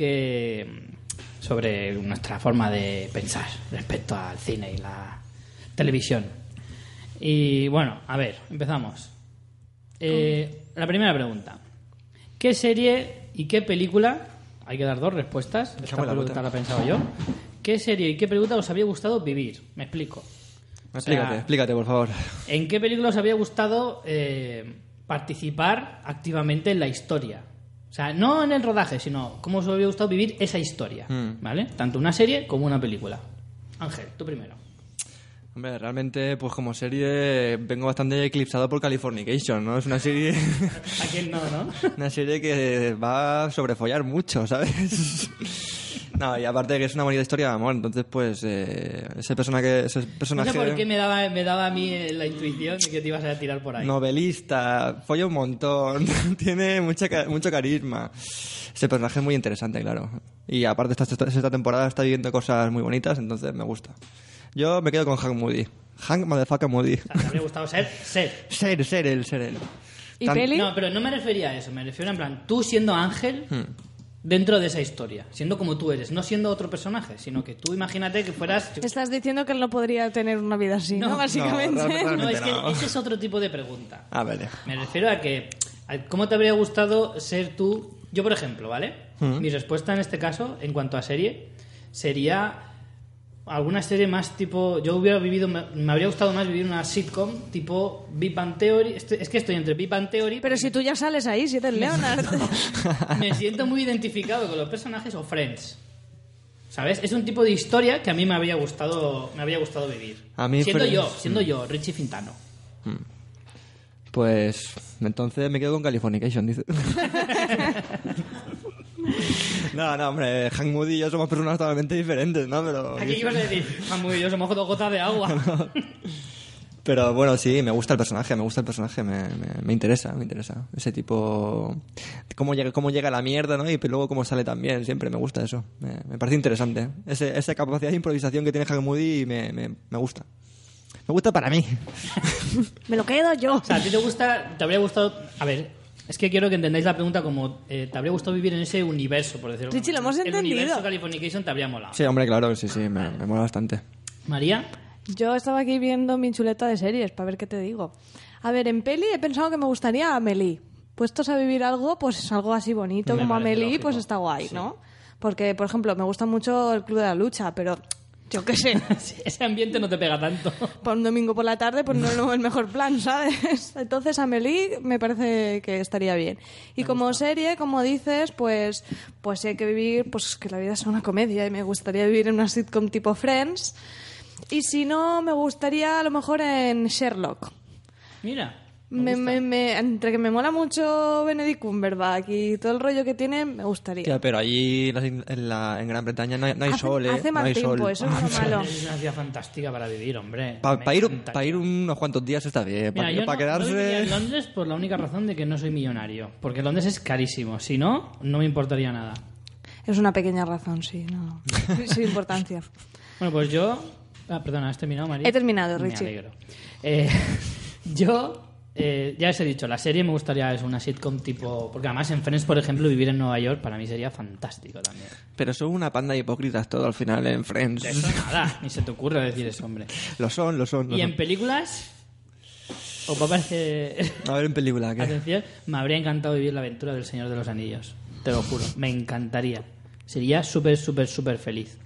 sobre nuestra forma de pensar respecto al cine y la televisión. Y bueno, a ver, empezamos. Eh, la primera pregunta. ¿Qué serie y qué película? Hay que dar dos respuestas. Esta la pregunta la he pensado yo. ¿Qué serie y qué película os había gustado vivir? Me explico. O sea, Explícate, explícate, por favor. ¿En qué película os había gustado eh, participar activamente en la historia? O sea, no en el rodaje, sino cómo os había gustado vivir esa historia, Mm. ¿vale? Tanto una serie como una película. Ángel, tú primero. Hombre, realmente, pues como serie vengo bastante eclipsado por Californication, ¿no? Es una serie... [LAUGHS] ¿A quién no, no? [LAUGHS] una serie que va a sobrefollar mucho, ¿sabes? [LAUGHS] no, y aparte de que es una bonita historia de amor, entonces pues eh, ese personaje... Ese No personaje sé por qué me daba, me daba a mí la intuición de que te ibas a tirar por ahí. Novelista, folla un montón, tiene mucha, mucho carisma. Ese personaje es muy interesante, claro. Y aparte esta, esta, esta temporada está viviendo cosas muy bonitas, entonces me gusta. Yo me quedo con Hank Moody. Hank Motherfucker Moody. O sea, te habría gustado ser, ser. Ser, ser él, ser él. ¿Y Tan- peli? No, pero no me refería a eso, me refiero en plan, tú siendo Ángel, Hmm. dentro de esa historia, siendo como tú eres, no siendo otro personaje, sino que tú imagínate que fueras... Estás diciendo que él no podría tener una vida así, ¿no? Básicamente. No, es que ese es otro tipo de pregunta. Ah, vale. Me refiero a que, a ¿cómo te habría gustado ser tú? Yo, por ejemplo, ¿vale? Mm. Mi respuesta en este caso, en cuanto a serie, sería alguna serie más tipo... Yo hubiera vivido, me, habría gustado más vivir una sitcom tipo Big Bang Theory. Estoy- es que estoy entre Big Bang Theory... Pero si tú ya sales ahí, si eres Leonard. [LAUGHS] me siento muy identificado con los personajes o Friends. ¿Sabes? Es un tipo de historia que a mí me habría gustado, me habría gustado vivir. A mí siendo Friends- yo, siendo yo, Richie Fintano. Pues entonces me quedo con Californication, dice. [LAUGHS] no, no, hombre, Hank Moody y yo somos personas totalmente diferentes, ¿no? Pero, Aquí ibas a decir, Mamu y yo somos dos gotas de agua. [LAUGHS] pero bueno, sí, me gusta el personaje, me gusta el personaje, me, me, me interesa, me interesa. Ese tipo... Cómo llega, cómo llega la mierda, ¿no? Y luego cómo sale también, siempre me gusta eso. Me, me parece interesante. Ese, esa capacidad de improvisación que tiene Hank Moody me, me, me gusta. Me gusta para mí. [LAUGHS] Me lo quedo yo. O sea, a ti te gusta, te habría gustado... A ver, es que quiero que entendáis la pregunta como... eh, ¿Te habría gustado vivir en ese universo, por decirlo de Richie, lo hemos entendido. El universo Californication te habría molado. Sí, hombre, claro, sí, sí, me, me mola bastante. María, Yo estaba aquí viendo mi chuleta de series, para ver qué te digo. A ver, en peli he pensado que me gustaría Amelie. Puestos a vivir algo, pues algo así bonito Me como Amelie, lógico. pues está guay, ¿no? Porque, por ejemplo, me gusta mucho el Club de la Lucha, pero yo qué sé, [LAUGHS] ese ambiente no te pega tanto. para un domingo por la tarde, pues no es el mejor plan, ¿sabes? [LAUGHS] Entonces, Amelie me parece que estaría bien. Y como serie, como dices, pues, pues hay que vivir, pues que la vida es una comedia y me gustaría vivir en una sitcom tipo Friends. Y si no, me gustaría a lo mejor en Sherlock. Mira, Me, me- me- entre que me mola mucho Benedict Cumberbatch y todo el rollo que tiene, me gustaría. Tía, pero allí en, la- en Gran Bretaña no hay, no hay Hace- sol, ¿eh? hace no mal hay tiempo, sol. eso es [LAUGHS] lo malo. es una ciudad fantástica para vivir, hombre. Para Me ir, pa ir unos cuantos días está bien. Para yo no- no quedarse... viviría en Londres por la única razón de que no soy millonario. Porque Londres es carísimo. Si no, no me importaría nada. Es una pequeña razón, sí, no. Sin importancia. [LAUGHS] Bueno, pues yo... Ah, perdona, ¿has terminado, María? He terminado, Me Richie. alegro. Eh, [LAUGHS] yo... eh, ya os he dicho, la serie me gustaría es una sitcom tipo... Porque además en Friends, por ejemplo, vivir en Nueva York para mí sería fantástico también. Pero son una panda de hipócritas todo al final en Friends. De eso nada, [LAUGHS] ni se te ocurre decir eso, hombre. Lo son, lo son. lo Y son. en películas... Os va a parecer... A ver, en película, ¿qué? Atención, me habría encantado vivir la aventura del Señor de los Anillos. Te lo juro, me encantaría. Sería súper, súper, súper feliz.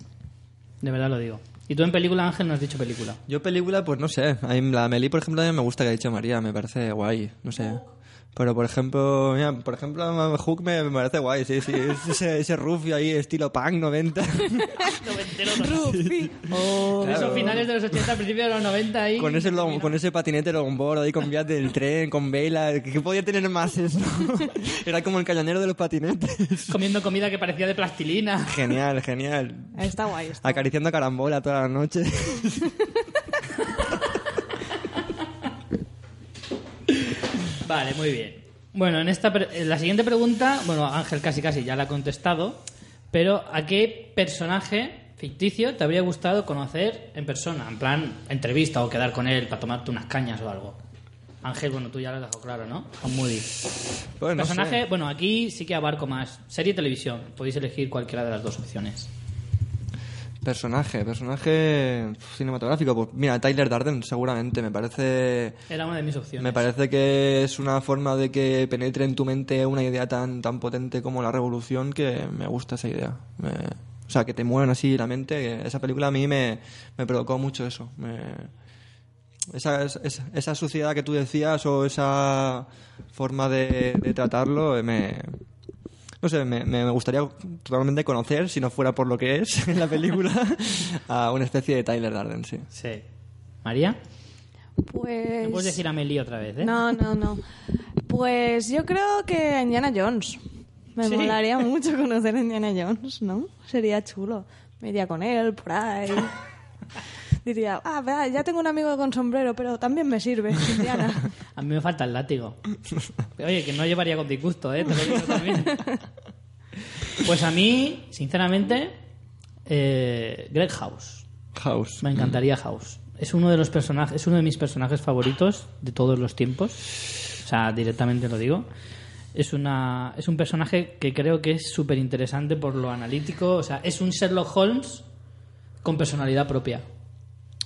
De verdad lo digo. Y tú en película, Ángel, no has dicho película. Yo película, pues no sé. La Meli, por ejemplo, a mí me gusta que ha dicho María. Me parece guay. No sé. Pero, por ejemplo, mira, por ejemplo, Hook me, me parece guay. Sí, sí. Es ese, ese rufio ahí, estilo punk 90. [LAUGHS] Rufi. Oh, Claro. Esos finales de los 80, principios de los 90 ahí. con, ese, long- con ese patinete longboard ahí con vías del tren, con vela. ¿Qué podía tener más eso? [LAUGHS] Era como el cañonero de los patinetes. Comiendo comida que parecía de plastilina. Genial, genial. Está guay. está Acariciando a carambola toda la noche. [LAUGHS] Vale, muy bien. Bueno, en esta en la siguiente pregunta, bueno, Ángel casi casi ya la ha contestado, pero ¿a qué personaje ficticio te habría gustado conocer en persona? En plan, entrevista o quedar con él para tomarte unas cañas o algo. Ángel, bueno, tú ya lo has dejado claro, ¿no? Con Moody. Pues no personaje, sé. bueno, aquí sí que abarco más. Serie y televisión. Podéis elegir cualquiera de las dos opciones. Personaje, personaje cinematográfico. Pues mira, Tyler Darden, seguramente. Me parece. Era una de mis opciones. Me parece que es una forma de que penetre en tu mente una idea tan, tan potente como la revolución que me gusta esa idea. Me- o sea, que te muevan así la mente. Esa película a mí me, me provocó mucho eso. Me- esa, esa, esa suciedad que tú decías o esa forma de, de tratarlo eh, me... No sé, me, me gustaría totalmente conocer, si no fuera por lo que es [LAUGHS] en la película, a una especie de Tyler Darden, sí. Sí. ¿María? Pues... No puedes decir Amelie otra vez, ¿eh? No, no, no. Pues yo creo que a Indiana Jones. Me Sí. molaría mucho conocer a Indiana Jones, ¿no? Sería chulo. Me iría con él por ahí. [LAUGHS] [LAUGHS] Diría, ah, vea, ya tengo un amigo con sombrero, pero también me sirve, Indiana. [LAUGHS] A mí me falta el látigo. Oye, que no llevaría con disgusto, ¿eh? Te lo digo también. [LAUGHS] Pues a mí, sinceramente, eh, Greg House. House. Me encantaría House. Es uno de los personajes, es uno de mis personajes favoritos de todos los tiempos. O sea, directamente lo digo. es, una, es un personaje que creo que es súper interesante por lo analítico. O sea, es un Sherlock Holmes con personalidad propia.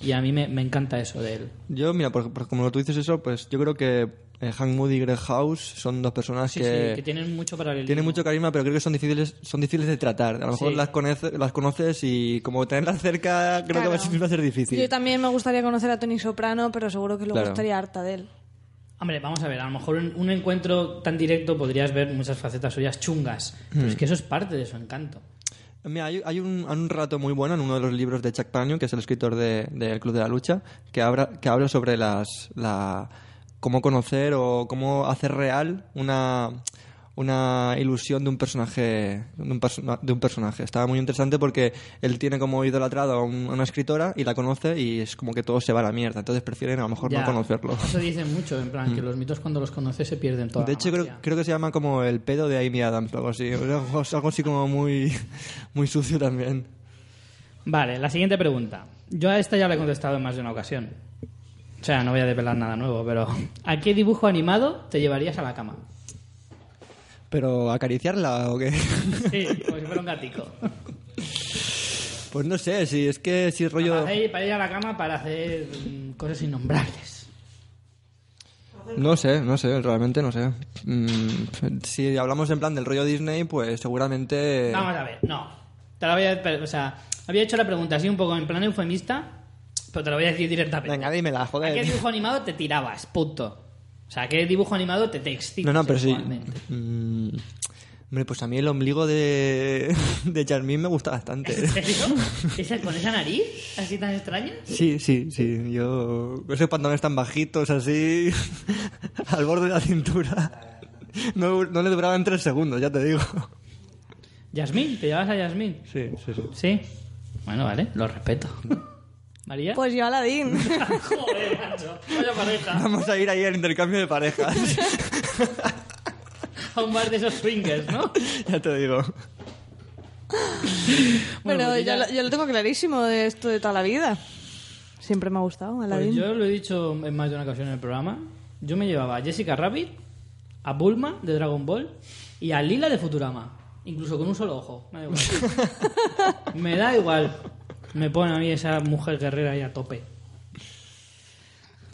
Y a mí me, me encanta eso de él. Yo, mira, por, por- como tú dices eso, pues yo creo que eh, Hank Moody y Greg House son dos personas Sí, que, sí, que tienen mucho paralelismo. tienen mucho carisma, pero creo que son difíciles, son difíciles de tratar. A lo mejor Sí. las, conoce- las conoces y como tenerlas cerca creo que va a ser, va a ser difícil. Yo también me gustaría conocer a Tony Soprano, pero seguro que luego Claro. estaría harta de él. Hombre, vamos a ver, a lo mejor en un encuentro tan directo podrías ver muchas facetas suyas chungas, pero Hmm. es que eso es parte de su encanto. Mira, hay, hay un, hay un relato muy bueno en uno de los libros de Chuck Palahniuk, que es el escritor de- del Club de la Lucha, que habla, que habla sobre las, la, cómo conocer o cómo hacer real una, una ilusión de un personaje de un, persona- de un personaje. Estaba muy interesante porque él tiene como idolatrado a, un- a una escritora y la conoce y es como que todo se va a la mierda. Entonces prefieren a lo mejor Ya, no conocerlo. Eso dicen mucho, en plan, que Mm. los mitos cuando los conoces se pierden toda De hecho, creo, creo que se llama como el pedo de Amy Adams algo así. Algo así como muy, muy sucio también. Vale, la siguiente pregunta. Yo a esta ya la he contestado en más de una ocasión. O sea, no voy a develar nada nuevo, pero ¿a qué dibujo animado te llevarías a la cama? Pero acariciarla o qué? [LAUGHS] Sí, [LAUGHS] como si fuera un gatico. Pues no sé, si es que si rollo... Para ir, para ir a la cama para hacer mm, cosas innombrables. No sé, no sé, realmente no sé. Mm, si hablamos en plan del rollo Disney, pues seguramente... Vamos a ver, no. Te la voy a... O sea, había hecho la pregunta así un poco en plan eufemista, pero te lo voy a decir directamente. Venga, dímela, ¿A qué joder. dibujo animado te tirabas? Punto. O sea, ¿a qué dibujo animado te te excitas No, no, pero sí. Mm, hombre, pues a mí el ombligo de, [LAUGHS] de Charmin me gusta bastante. ¿En serio? [LAUGHS] ¿Esa- ¿Con esa nariz así tan extraña? Sí, sí, sí. Yo. Esos pantalones tan bajitos, así. [LAUGHS] al borde de la cintura. No, no le duraban tres segundos, ya te digo. ¿Yasmín? ¿Te llevas a Yasmín? Sí, sí, sí. Sí. Bueno, vale, lo respeto. ¿María? Pues yo Aladín. [LAUGHS] Joder, macho. Vaya pareja. Vamos a ir ahí al intercambio de parejas. [LAUGHS] A un bar de esos swingers, ¿no? ya te digo. Bueno, pero pues yo, ya- lo- yo lo tengo clarísimo de esto de toda la vida. Siempre me ha gustado Aladín. Pues yo lo he dicho en más de una ocasión en el programa. Yo me llevaba a Jessica Rabbit, a Bulma de Dragon Ball y a Lila de Futurama. Incluso con un solo ojo. Me da igual. [LAUGHS] me da igual. Me pone a mí esa mujer guerrera ahí a tope.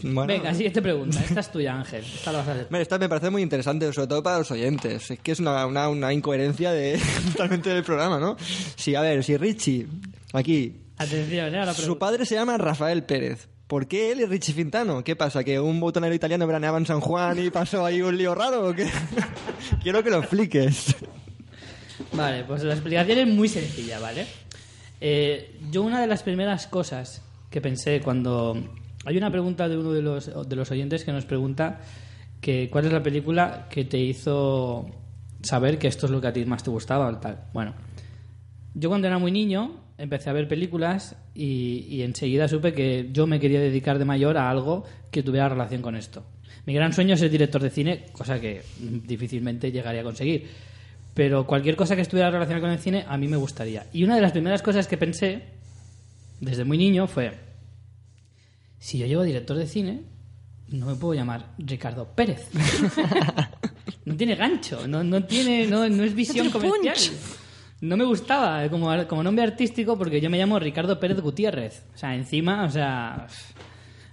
Bueno. Venga, siguiente pregunta. Esta es tuya, Ángel. Esta la vas a hacer. Hombre, esta me parece muy interesante, sobre todo para los oyentes. Es que es una, una, una incoherencia de, [LAUGHS] totalmente del programa, ¿no? Sí, a ver, si Richie, aquí, Atención, ¿eh? su padre se llama Rafael Pérez. ¿Por qué él y Richie Fintano? ¿Qué pasa? ¿Que un botonero italiano veraneaba en San Juan y pasó ahí un lío raro o qué? [LAUGHS] Quiero que lo expliques. Vale, pues la explicación es muy sencilla, ¿vale? Eh, yo una de las primeras cosas que pensé cuando... Hay una pregunta de uno de los, de los oyentes que nos pregunta que cuál es la película que te hizo saber que esto es lo que a ti más te gustaba o tal. Bueno, yo cuando era muy niño empecé a ver películas y, y enseguida supe que yo me quería dedicar de mayor a algo que tuviera relación con esto. Mi gran sueño es ser director de cine, cosa que difícilmente llegaría a conseguir. Pero cualquier cosa que estuviera relacionada con el cine a mí me gustaría. Y una de las primeras cosas que pensé desde muy niño fue, si yo llevo director de cine, no me puedo llamar Ricardo Pérez. [LAUGHS] no tiene gancho, no, no tiene, no, no es visión No comercial. punch. No me gustaba como, como nombre artístico porque yo me llamo Ricardo Pérez Gutiérrez. O sea, encima, o sea,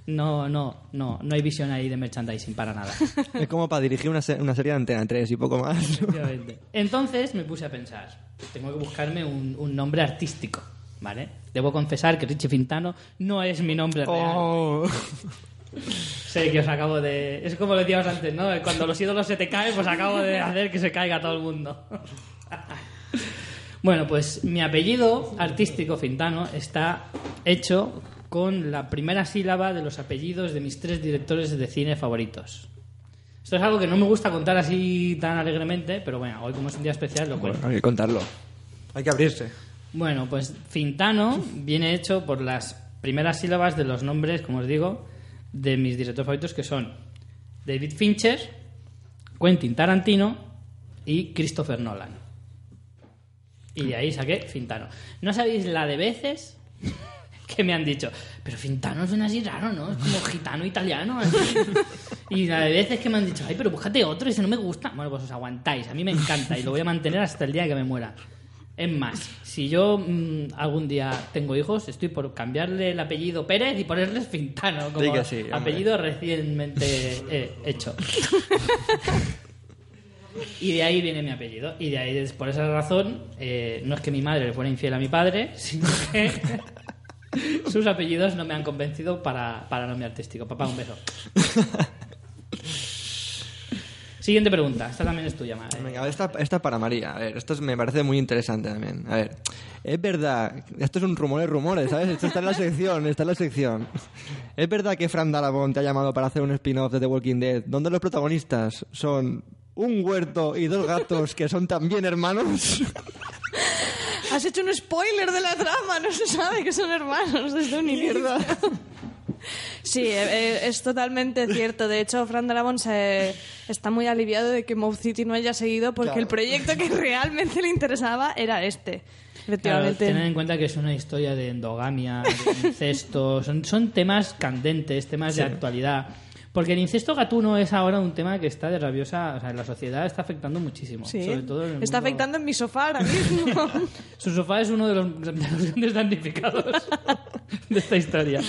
no, no, no, no hay visión ahí de merchandising para nada. [LAUGHS] Es como para dirigir una, se- una serie de Antena 3 y poco más. Efectivamente. Entonces me puse a pensar, tengo que buscarme un, un nombre artístico, ¿vale? Debo confesar que Richie Fintano no es mi nombre real. Oh. Sé que os acabo de... Es como lo decíamos antes, ¿no? Cuando los ídolos se te caen, pues acabo de hacer que se caiga todo el mundo. [LAUGHS] Bueno, pues mi apellido artístico Fintano está hecho con la primera sílaba de los apellidos de mis tres directores de cine favoritos. Esto es algo que no me gusta contar así tan alegremente, pero bueno, hoy como es un día especial lo cuento. Hay que contarlo. Hay que abrirse. Bueno, pues Fintano viene hecho por las primeras sílabas de los nombres, como os digo, de mis directores favoritos, que son David Fincher, Quentin Tarantino y Christopher Nolan. Y de ahí saqué Fintano. ¿No sabéis la de veces que me han dicho? Pero Fintano suena así raro, ¿no? Es como gitano italiano. así". [LAUGHS] Y la de veces que me han dicho, ay, pero búscate otro si no me gusta. Bueno, pues os aguantáis. A mí me encanta y lo voy a mantener hasta el día que me muera. Es más, si yo mm, algún día tengo hijos, estoy por cambiarle el apellido Pérez y ponerles Fintano como sí, apellido recientemente eh, hecho. [LAUGHS] Y de ahí viene mi apellido. Y de ahí, por esa razón, eh, no es que mi madre le fuera infiel a mi padre, sino que [LAUGHS] [LAUGHS] sus apellidos no me han convencido para, para nombre artístico. Papá, un beso. [LAUGHS] Siguiente pregunta. Esta también es tuya, madre. Venga, esta, esta para María. A ver, esto es- me parece muy interesante también. A ver, es verdad, esto es un rumores, rumores, ¿sabes? Esto está en la sección, está en la sección. Es verdad que Fran Darabont te ha llamado para hacer un spin-off de The Walking Dead, donde los protagonistas son un huerto y dos gatos que son también hermanos. [LAUGHS] Has hecho un spoiler de la trama, no se sabe que son hermanos desde un inicio. [LAUGHS] Sí, eh, eh, es totalmente cierto. De hecho, Fran Darabont se está muy aliviado de que Mouth City no haya seguido porque Claro. el proyecto que [LAUGHS] realmente le interesaba era este. Claro, tened en cuenta que es una historia de endogamia, de incesto, son, son temas candentes, temas de actualidad. Porque el incesto gatuno es ahora un tema que está de rabiosa, o sea, en la sociedad está afectando muchísimo. Sí, sobre todo en el está mundo- afectando en mi sofá ahora mismo. [LAUGHS] Su sofá es uno de los, de los grandes damnificados [LAUGHS] de esta historia.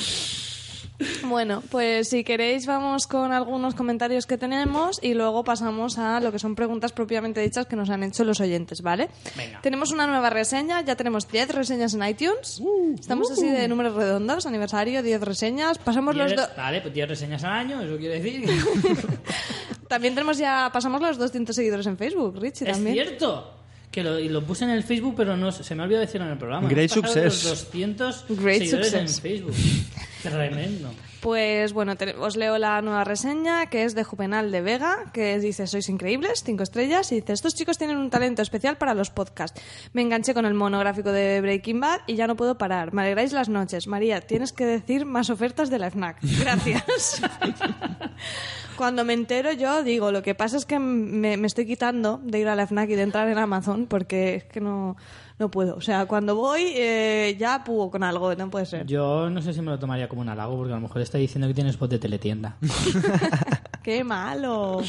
Bueno, pues si queréis vamos con algunos comentarios que tenemos y luego pasamos a lo que son preguntas propiamente dichas que nos han hecho los oyentes, ¿vale? Venga. Tenemos una nueva reseña, ya tenemos 10 reseñas en iTunes. Estamos así de números redondos, aniversario, 10 reseñas. Pasamos los Diez- do- Vale, pues 10 reseñas al año, eso quiere decir. [LAUGHS] También tenemos ya pasamos los 200 seguidores en Facebook, Richie es también. cierto. Que lo, y lo puse en el Facebook, pero no se me ha olvidado decirlo en el programa. Great success. Los 200 Great seguidores success. en Facebook. [LAUGHS] Tremendo. Pues bueno, te- os leo la nueva reseña que es de Juvenal de Vega, que dice, sois increíbles, cinco estrellas, y dice, estos chicos tienen un talento especial para los podcasts. Me enganché con el monográfico de Breaking Bad y ya no puedo parar. Me alegráis las noches. María, tienes que decir más ofertas de la FNAC. Gracias. [LAUGHS] Cuando me entero yo digo, lo que pasa es que me, me estoy quitando de ir a la FNAC y de entrar en Amazon porque es que no, no puedo. O sea, cuando voy eh, ya puedo con algo, no puede ser. Yo no sé si me lo tomaría como un halago, porque a lo mejor está diciendo que tienes voz de teletienda. [LAUGHS] ¡Qué malo!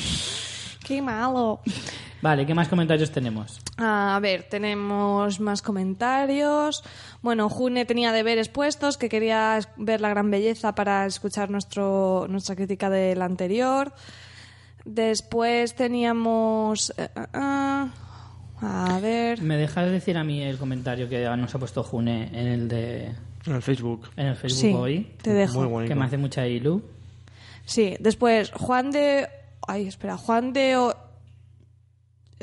¡Qué malo! Vale, ¿qué más comentarios tenemos? A ver, tenemos más comentarios. Bueno, June tenía deberes puestos, que quería ver la gran belleza para escuchar nuestro, nuestra crítica del anterior. Después teníamos... eh, eh, a ver... ¿Me dejas decir a mí el comentario que nos ha puesto June en el de... En el Facebook. En el Facebook Sí, hoy. te dejo. Muy bonito. Que me hace mucha ilu. Sí, después Juan de... Ay, espera, Juan de... O-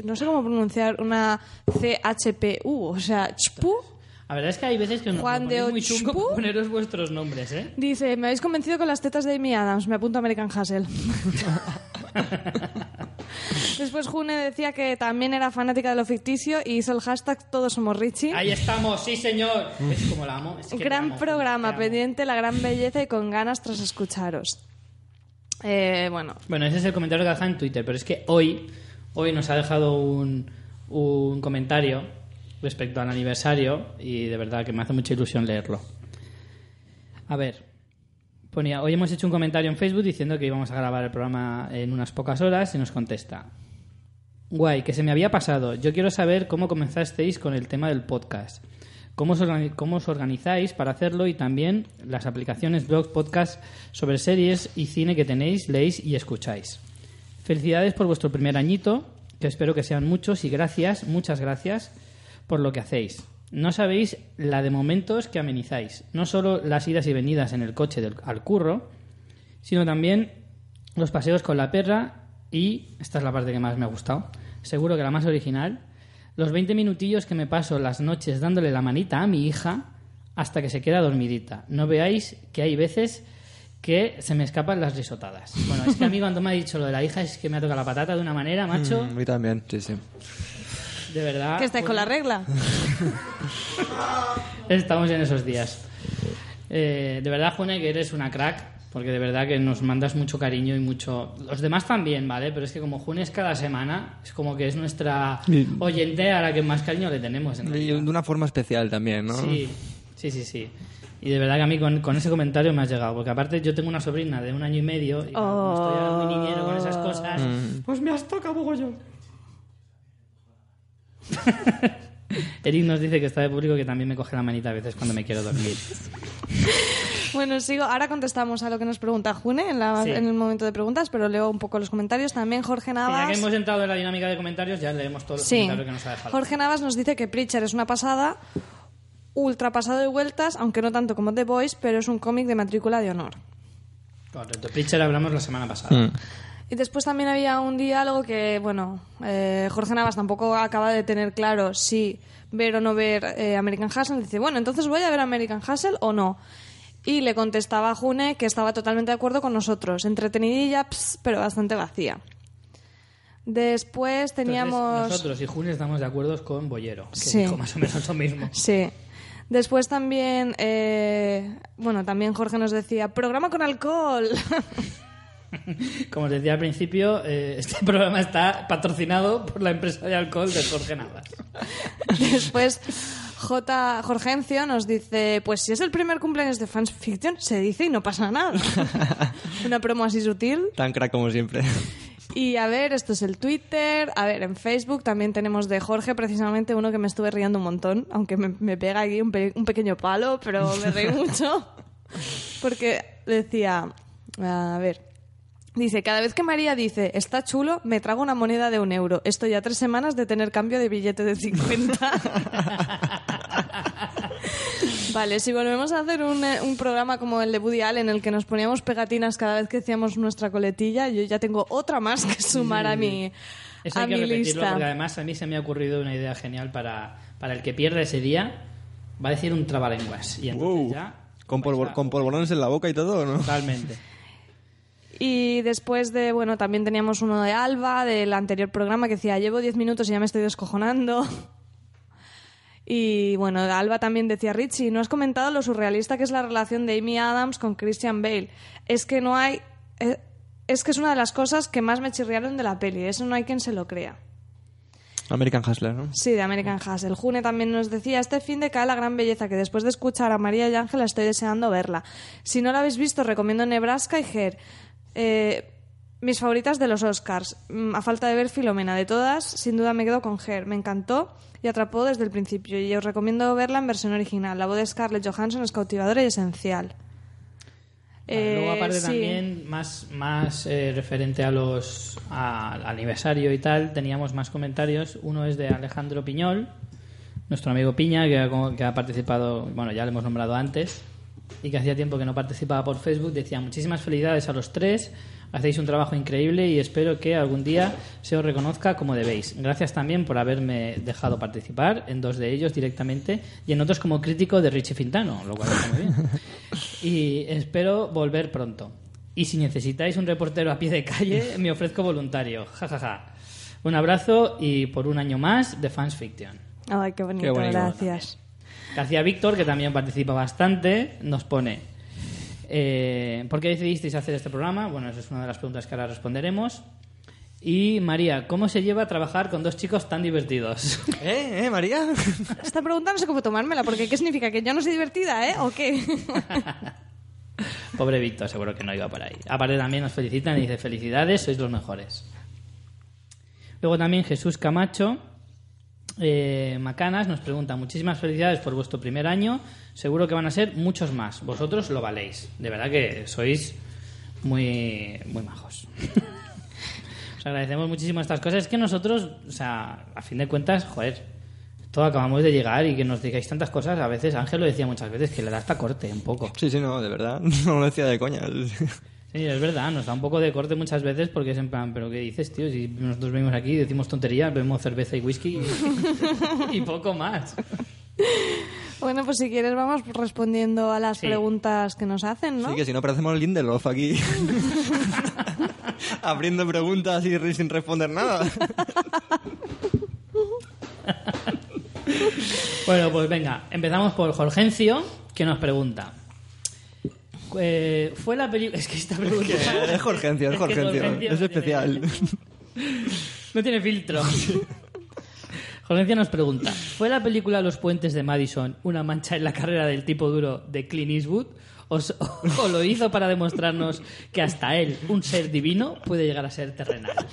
No sé cómo pronunciar una CHPU, o sea, chpu. La verdad es que hay veces que nos Juan de muy chungo Ochpu. [LAUGHS] poneros vuestros nombres, ¿eh? Dice, me habéis convencido con las tetas de Amy Adams, me apunto a American Hustle. [LAUGHS] Después June decía que también era fanática de lo ficticio y hizo el hashtag Todos somos Richie. Ahí estamos, sí señor. Es como la amo. es que Gran amo, programa, pendiente la gran belleza y con ganas tras escucharos. Eh, bueno, Bueno, ese es el comentario que deja en Twitter, pero es que hoy, hoy nos ha dejado un, un comentario respecto al aniversario y de verdad que me hace mucha ilusión leerlo. A ver, ponía, hoy hemos hecho un comentario en Facebook diciendo que íbamos a grabar el programa en unas pocas horas y nos contesta. Guay, que se me había pasado. Yo quiero saber cómo comenzasteis con el tema del podcast. Cómo os, cómo os organizáis para hacerlo y también las aplicaciones, blogs, podcasts sobre series y cine que tenéis, leéis y escucháis. Felicidades por vuestro primer añito, que espero que sean muchos y gracias, muchas gracias por lo que hacéis. No sabéis la de momentos que amenizáis, no solo las idas y venidas en el coche del- al curro, sino también los paseos con la perra y, esta es la parte que más me ha gustado, seguro que la más original, los 20 minutillos que me paso las noches dándole la manita a mi hija hasta que se queda dormidita. No veáis que hay veces que se me escapan las risotadas. Bueno, es que a mí cuando me ha dicho lo de la hija es que me ha tocado la patata de una manera, macho, Mm, a mí también, sí, sí. De verdad. ¿que estáis con la regla? [LAUGHS] Estamos en esos días. Eh, de verdad, June, que eres una crack, porque de verdad que nos mandas mucho cariño y mucho... Los demás también, ¿vale? Pero es que como June es cada semana, es como que es nuestra oyente a la que más cariño le tenemos. en Y de una forma especial también, ¿no? Sí, sí, sí, sí. Y de verdad que a mí con, con ese comentario me has llegado, porque aparte yo tengo una sobrina de un año y medio y como estoy ahora muy niñero con esas cosas, Mm. pues me has tocado mogollón. [LAUGHS] Eric nos dice que está de público que también me coge la manita a veces cuando me quiero dormir. [LAUGHS] Bueno, sigo. Ahora contestamos a lo que nos pregunta June en, la- Sí. en el momento de preguntas, pero leo un poco los comentarios. También Jorge Y ya Navas. que hemos entrado en la dinámica de comentarios, ya leemos todos los Sí. comentarios que nos ha dejado. Jorge Navas nos dice que Preacher es una pasada, ultra pasado de vueltas, aunque no tanto como The Voice, pero es un cómic de matrícula de honor. Correcto. Preacher hablamos la semana pasada. Mm. Y después también había un diálogo que, bueno, eh, Jorge Navas tampoco acaba de tener claro si ver o no ver eh, American Hustle. Dice, bueno, entonces voy a ver American Hustle o no. Y le contestaba a June que estaba totalmente de acuerdo con nosotros. Entretenidilla, ps, pero bastante vacía. Después teníamos... Entonces, nosotros y Juni estamos de acuerdo con Bollero, que Sí. dijo más o menos lo mismo. Sí. Después también, eh, bueno, también Jorge nos decía, programa con alcohol. [LAUGHS] [LAUGHS] Como os decía al principio, eh, este [LAUGHS] programa está patrocinado por la empresa de alcohol de Jorge Navas. [LAUGHS] Después, J. Jorgencio nos dice, pues si es el primer cumpleaños de Fans Fiction, se dice y no pasa nada. Una promo así sutil. Tan crack como siempre. Y a ver, esto es el Twitter. A ver, en Facebook también tenemos de Jorge precisamente uno que me estuve riendo un montón, aunque me, me pega aquí un, pe- un pequeño palo, pero me reí mucho. Porque decía, a ver, dice, cada vez que María dice, está chulo, me trago una moneda de un euro. Estoy a tres semanas de tener cambio de billete de 50. [LAUGHS] Vale, si volvemos a hacer un, eh, un programa como el de Woody Allen en el que nos poníamos pegatinas cada vez que hacíamos nuestra coletilla, yo ya tengo otra más que sumar a mi, Eso a hay que mi repetirlo lista. porque además a mí se me ha ocurrido una idea genial para, para el que pierde ese día. Va a decir un trabalenguas. Y entonces Wow. ya... ¿Con, polvo- ¿Con polvorones en la boca y todo no? Totalmente. [LAUGHS] Y después de, bueno, también teníamos uno de Alba, del anterior programa, que decía, llevo 10 minutos y ya me estoy descojonando. [LAUGHS] Y bueno, Alba también decía, Richie, no has comentado lo surrealista que es la relación de Amy Adams con Christian Bale. Es que no hay... eh, Es que es una de las cosas que más me chirriaron de la peli. Eso no hay quien se lo crea. American Hustler, ¿no? Sí, de American Hustle. June también nos decía, este fin de cae la gran belleza que después de escuchar a María y Ángela estoy deseando verla. Si no la habéis visto, recomiendo Nebraska y Her. Eh, mis favoritas de los Oscars. Mm, A falta de ver Filomena. De todas, sin duda me quedo con Her. Me encantó y atrapó desde el principio. Y os recomiendo verla en versión original. La voz de Scarlett Johansson es cautivadora y esencial. Vale, luego Eh, aparte sí. también más más eh, referente a los a- al aniversario y tal teníamos más comentarios uno es de Alejandro Piñol nuestro amigo Piña que que ha participado bueno ya lo hemos nombrado antes y que hacía tiempo que no participaba por Facebook decía muchísimas felicidades a los tres hacéis un trabajo increíble y espero que algún día se os reconozca como debéis gracias también por haberme dejado participar en dos de ellos directamente y en otros como crítico de Richie Fintano lo cual está muy bien y espero volver pronto. Y si necesitáis un reportero a pie de calle, me ofrezco voluntario. Ja, ja, ja. Un abrazo y por un año más de Fans Fiction. Ay, qué bonito, Qué bonito. gracias. García Víctor, que también participa bastante, nos pone... eh, ¿Por qué decidisteis hacer este programa? Bueno, esa es una de las preguntas que ahora responderemos. Y María, ¿cómo se lleva a trabajar con dos chicos tan divertidos? [LAUGHS] ¿Eh, eh, María? Esta pregunta no sé cómo tomármela, porque ¿qué significa? ¿Que yo no soy divertida, eh? ¿O qué? [LAUGHS] Pobre Víctor, seguro que no iba por ahí. Aparte también nos felicitan y dice felicidades, sois los mejores. Luego también Jesús Camacho eh, Macanas nos pregunta muchísimas felicidades por vuestro primer año. Seguro que van a ser muchos más. Vosotros lo valéis. De verdad que sois muy, muy majos. [LAUGHS] Os agradecemos muchísimo estas cosas. Es que nosotros, o sea, a fin de cuentas, joder, todo acabamos de llegar y que nos digáis tantas cosas. A veces, Ángel lo decía muchas veces, que le da hasta corte un poco. Sí, sí, no, de verdad. [LAUGHS] No lo decía de coña. Sí, es verdad, nos da un poco de corte muchas veces porque es en plan, ¿pero qué dices, tío? Si nosotros venimos aquí, decimos tonterías, bebemos cerveza y whisky y, y poco más. Bueno, pues si quieres vamos respondiendo a las Sí. preguntas que nos hacen, ¿no? Sí, que si no parecemos Lindelof aquí. [LAUGHS] Abriendo preguntas y sin responder nada. Bueno, pues venga, empezamos por Jorgencio, que nos pregunta. Eh, fue la película... Es que esta pregunta... Es que Es no especial. tiene- No tiene filtro. [LAUGHS] Jorgencia nos pregunta, ¿fue la película Los puentes de Madison una mancha en la carrera del tipo duro de Clint Eastwood? ¿O, [LAUGHS] o lo hizo para demostrarnos que hasta él, un ser divino, puede llegar a ser terrenal? [LAUGHS]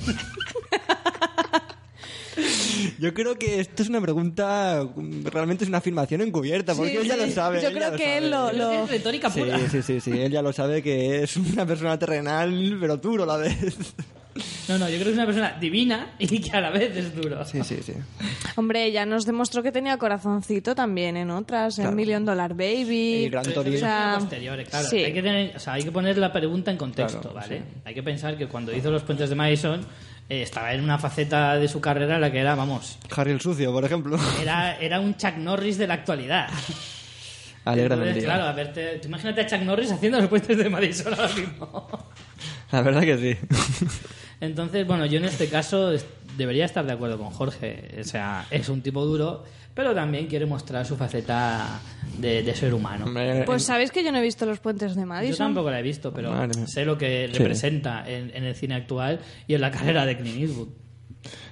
Yo creo que esto es una pregunta, realmente es una afirmación encubierta, porque Sí, él ya sí. lo sabe. Yo creo que él sabe. lo- lo- Es retórica Sí, pura. sí, sí, sí, él ya lo sabe que es una persona terrenal, pero duro a la vez. No, no, yo creo que es una persona divina y que a la vez es duro. Sí, sí, sí. Hombre, ya nos demostró que tenía corazoncito también en otras, en Claro. Million Dollar Baby. Y Gran Torino. O sea, posteriores, claro. sí. Hay, que tener, o sea, hay que poner la pregunta en contexto, Claro, ¿vale? sí. Hay que pensar que cuando hizo los puentes de Madison eh, estaba en una faceta de su carrera en la que era, vamos, Harry el Sucio, por ejemplo. era, era un Chuck Norris de la actualidad. [LAUGHS] Alégrame el Entonces, día. claro, a verte, tú imagínate a Chuck Norris haciendo los puentes de Madison ahora mismo. La verdad que sí. Entonces, bueno, yo en este caso debería estar de acuerdo con Jorge. O sea, es un tipo duro, pero también quiere mostrar su faceta de, de ser humano. Pues sabéis que yo no he visto los puentes de Yo Madison. tampoco la he visto, pero Madre sé lo que Sí. representa en, en el cine actual y en la carrera de Clint Eastwood.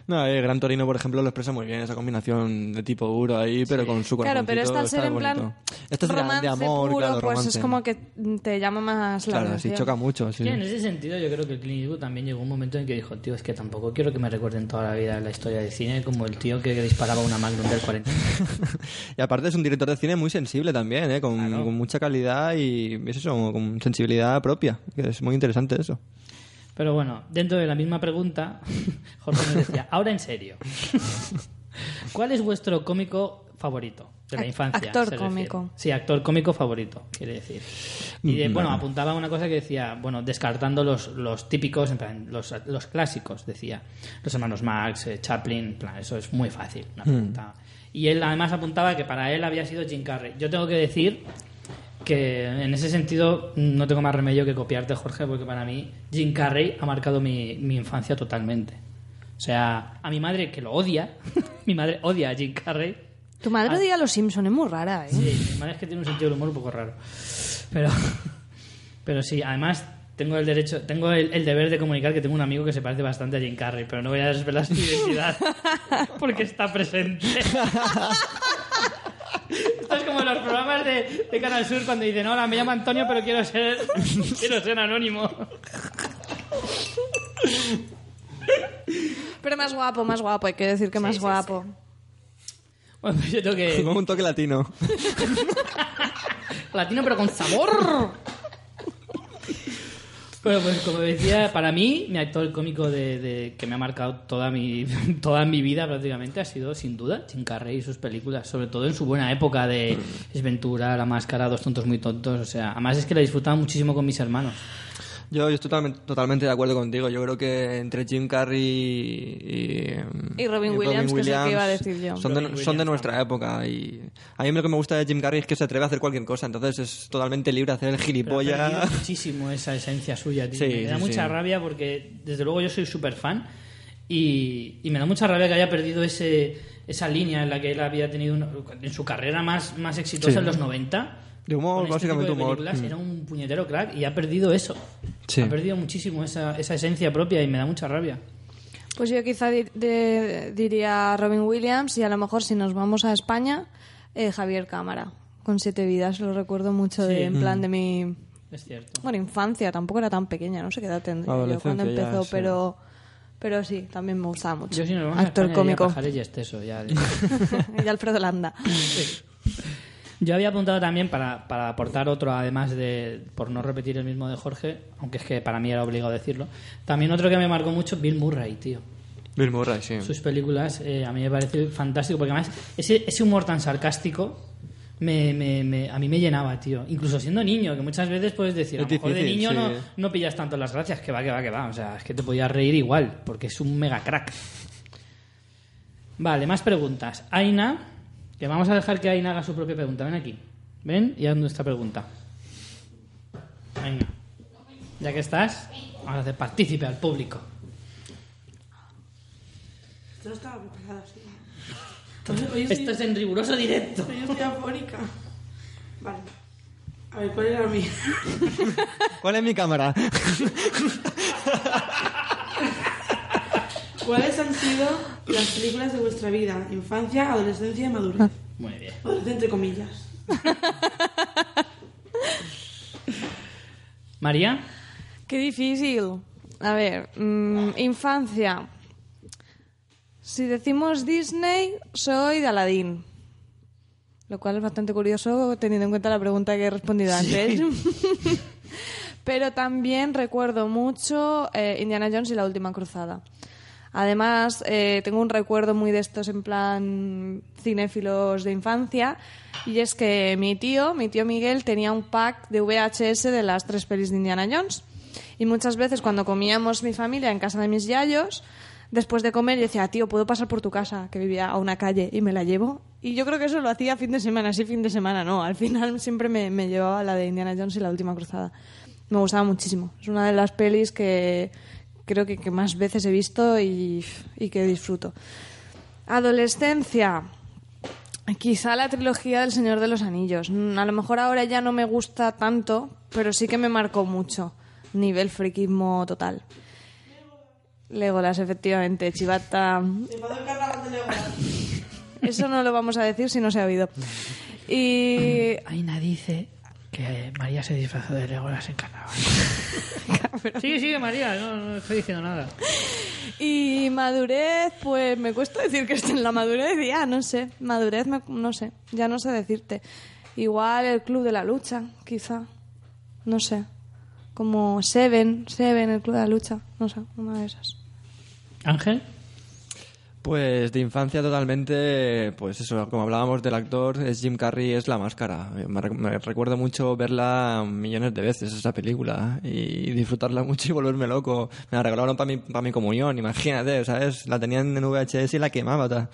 No, eh, Gran Torino, por ejemplo, lo expresa muy bien, esa combinación de tipo duro ahí, pero con su Claro, pero esta al ser está en plan. Esto es de- romance de amor, puro, claro, pues es como que te llama más la Claro, sí, choca mucho, sí. Sí, en ese sentido yo creo que Clint Eastwood también llegó un momento en que dijo, tío, es que tampoco quiero que me recuerden toda la vida la historia del cine como el tío que disparaba una Magnum del 40. [LAUGHS] Y aparte es un director de cine muy sensible también, ¿eh? con, Claro. con mucha calidad y es eso, con sensibilidad propia, que es muy interesante eso. Pero bueno, dentro de la misma pregunta, [LAUGHS] Jorge nos decía, ahora en serio, [LAUGHS] ¿cuál es vuestro cómico favorito de la infancia? actor refiere? cómico. Sí, actor cómico favorito, quiere decir. Y de- Mm, bueno, apuntaba una cosa que decía, bueno, descartando los, los típicos, en plan, los, los clásicos, decía, los hermanos Max, eh, Chaplin, en plan, eso es muy fácil, una Mm. pregunta. Y él además apuntaba que para él había sido Jim Carrey. Yo tengo que decir que en ese sentido no tengo más remedio que copiarte, Jorge, porque para mí Jim Carrey ha marcado mi, mi infancia totalmente. O sea, a mi madre, que lo odia, [LAUGHS] mi madre odia a Jim Carrey. Tu madre Ah. odia a los Simpson, es muy rara, ¿eh? Sí, mi madre es que tiene un sentido del humor un poco raro. Pero, [LAUGHS] pero sí, además tengo el derecho, tengo el, el deber de comunicar que tengo un amigo que se parece bastante a Jim Carrey, pero no voy a desvelar su identidad [LAUGHS] porque está presente. Esto es como en los programas de, de Canal Sur cuando dicen, hola, me llamo Antonio, pero quiero ser, [LAUGHS] quiero ser anónimo. Pero más guapo, más guapo, hay que decir que más guapo. Bueno, pues yo tengo que... Con un toque latino. [LAUGHS] Latino, pero con sabor. Bueno, pues como decía, para mí, mi actor cómico de, de- que me ha marcado toda mi, [LAUGHS] toda mi vida prácticamente ha sido, sin duda, Jim Carrey y sus películas, sobre todo en su buena época de Esventura, La Máscara, Dos Tontos Muy Tontos, o sea, además es que la disfrutaba muchísimo con mis hermanos. Yo, yo estoy totalmente, totalmente de acuerdo contigo. Yo creo que entre Jim Carrey y, Y Robin Williams, que es el que iba a decir yo. Son, de, son nuestra época. Y a mí lo que me gusta de Jim Carrey es que se atreve a hacer cualquier cosa. Entonces es totalmente libre de hacer el gilipollas. [LAUGHS] muchísimo esa esencia suya, tío. Sí, me da sí, mucha sí. rabia porque, desde luego, yo soy súper fan y, y me da mucha rabia que haya perdido ese, esa línea en la que él había tenido una- en su carrera más, más exitosa Sí. en los 90. De humor, con este básicamente tipo de humor. Mm. Era un puñetero crack y ha perdido eso. Sí. Ha perdido muchísimo esa, esa esencia propia y me da mucha rabia. Pues yo quizá di- de- diría Robin Williams y a lo mejor si nos vamos a España, eh, Javier Cámara, con Siete Vidas, lo recuerdo mucho de, Sí. en plan Mm. de mi Es cierto. bueno, infancia, tampoco era tan pequeña, no sé qué edad tendría yo cuando Adolescencia ya, empezó, sí. pero pero sí, también me gustaba mucho. Yo si nos vamos a Actor España, cómico. Pajares y Esteso, ya. [LAUGHS] y Alfredo Landa. Yo había apuntado también para, para aportar otro, además de, por no repetir el mismo de Jorge, aunque es que para mí era obligado decirlo, también otro que me marcó mucho, Bill Murray, tío. Bill Murray, sí. Sus películas eh, a mí me parece fantástico, porque además ese, ese humor tan sarcástico me, me- me- a mí me llenaba, tío. Incluso siendo niño, que muchas veces puedes decir, a lo mejor de niño sí. no, no pillas tanto las gracias, que va, que va, que va. O sea, es que te podías reír igual, porque es un mega crack. Vale, más preguntas. Aina, que vamos a dejar que Aina haga su propia pregunta. Ven aquí. Ven y haz nuestra pregunta. Venga. Ya que estás, vamos a hacer partícipe al público. Esto no estaba preparado así. Esto es en riguroso directo. Yo estoy afónica. Vale. A ver, ¿cuál era la mía? ¿Cuál es mi cámara? [LAUGHS] ¿Cuáles han sido las películas de vuestra vida, infancia, adolescencia y madurez. Muy bien. Adolescencia entre comillas. [LAUGHS] María, Qué difícil. A ver, mm, infancia. Si decimos Disney, soy de Aladdin. Lo cual es bastante curioso teniendo en cuenta la pregunta que he respondido antes. [LAUGHS] [LAUGHS] Pero también recuerdo mucho eh, Indiana Jones y la última cruzada. Además, eh, tengo un recuerdo muy de estos en plan cinéfilos de infancia. Y es que mi tío, mi tío Miguel, tenía un pack de VHS de las tres pelis de Indiana Jones. Y muchas veces cuando comíamos mi familia en casa de mis yayos, después de comer yo decía, tío, ¿puedo pasar por tu casa? Que vivía a una calle y me la llevo. Y yo creo que eso lo hacía fin de semana, sí, fin de semana, no. Al final siempre me, me llevaba la de Indiana Jones y la última cruzada. Me gustaba muchísimo. Es una de las pelis que creo que, que más veces he visto y, y que disfruto. Adolescencia. Quizá la trilogía del Señor de los Anillos. Mm, A lo mejor ahora ya no me gusta tanto, pero sí que me marcó mucho. Nivel friquismo total. Legolas, efectivamente. Chivata. Eso no lo vamos a decir si no se ha oído. Y. Aina dice que María se disfrazó de Legolas en carnaval. [LAUGHS] Sí, sí, María, no, no estoy diciendo nada. Y madurez, pues me cuesta decir que estoy en la madurez, ya, no sé. Madurez, me- no sé, ya no sé decirte. Igual el club de la lucha, quizá. No sé. Como Seven, Seven, el club de la lucha. No sé, una de esas. Ángel. Pues de infancia totalmente, pues eso, como hablábamos del actor, es Jim Carrey, es la máscara. Me, me recuerdo mucho verla millones de veces, esa película, y disfrutarla [LAUGHS] mucho y volverme loco. Me la regalaron para mi, pa' mi comunión, imagínate, ¿sabes? La tenían en VHS y la quemaba.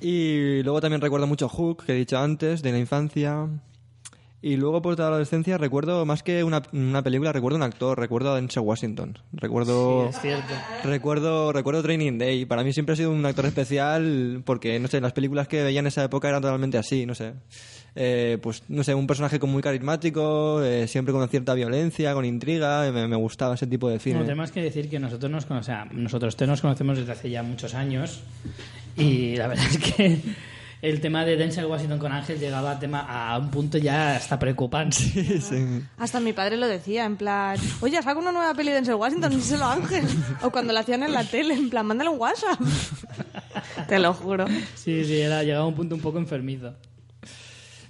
Y luego también recuerdo mucho Hook, que he dicho antes, de la infancia. Y luego, pues, de la adolescencia, recuerdo más que una, una película, recuerdo un actor, recuerdo a Denzel Washington. Recuerdo... Sí, es cierto. Recuerdo, recuerdo Training Day. Para mí siempre ha sido un actor especial porque, no sé, las películas que veía en esa época eran totalmente así, no sé. Eh, pues, no sé, un personaje con muy carismático, eh, siempre con cierta violencia, con intriga. Me, me gustaba ese tipo de cine. No, tenemos que decir que nosotros nos conocemos, nosotros tres nos conocemos desde hace ya muchos años y la verdad es que el tema de Denzel Washington con Ángel llegaba a, tema, a un punto ya hasta preocupante. Hasta mi padre lo decía, en plan, oye, saca una nueva peli de Denzel Washington, díselo a Ángel. O cuando la hacían en la tele, en plan, mándale un WhatsApp. [LAUGHS] Te lo juro. Sí, sí, era, llegaba a un punto un poco enfermizo.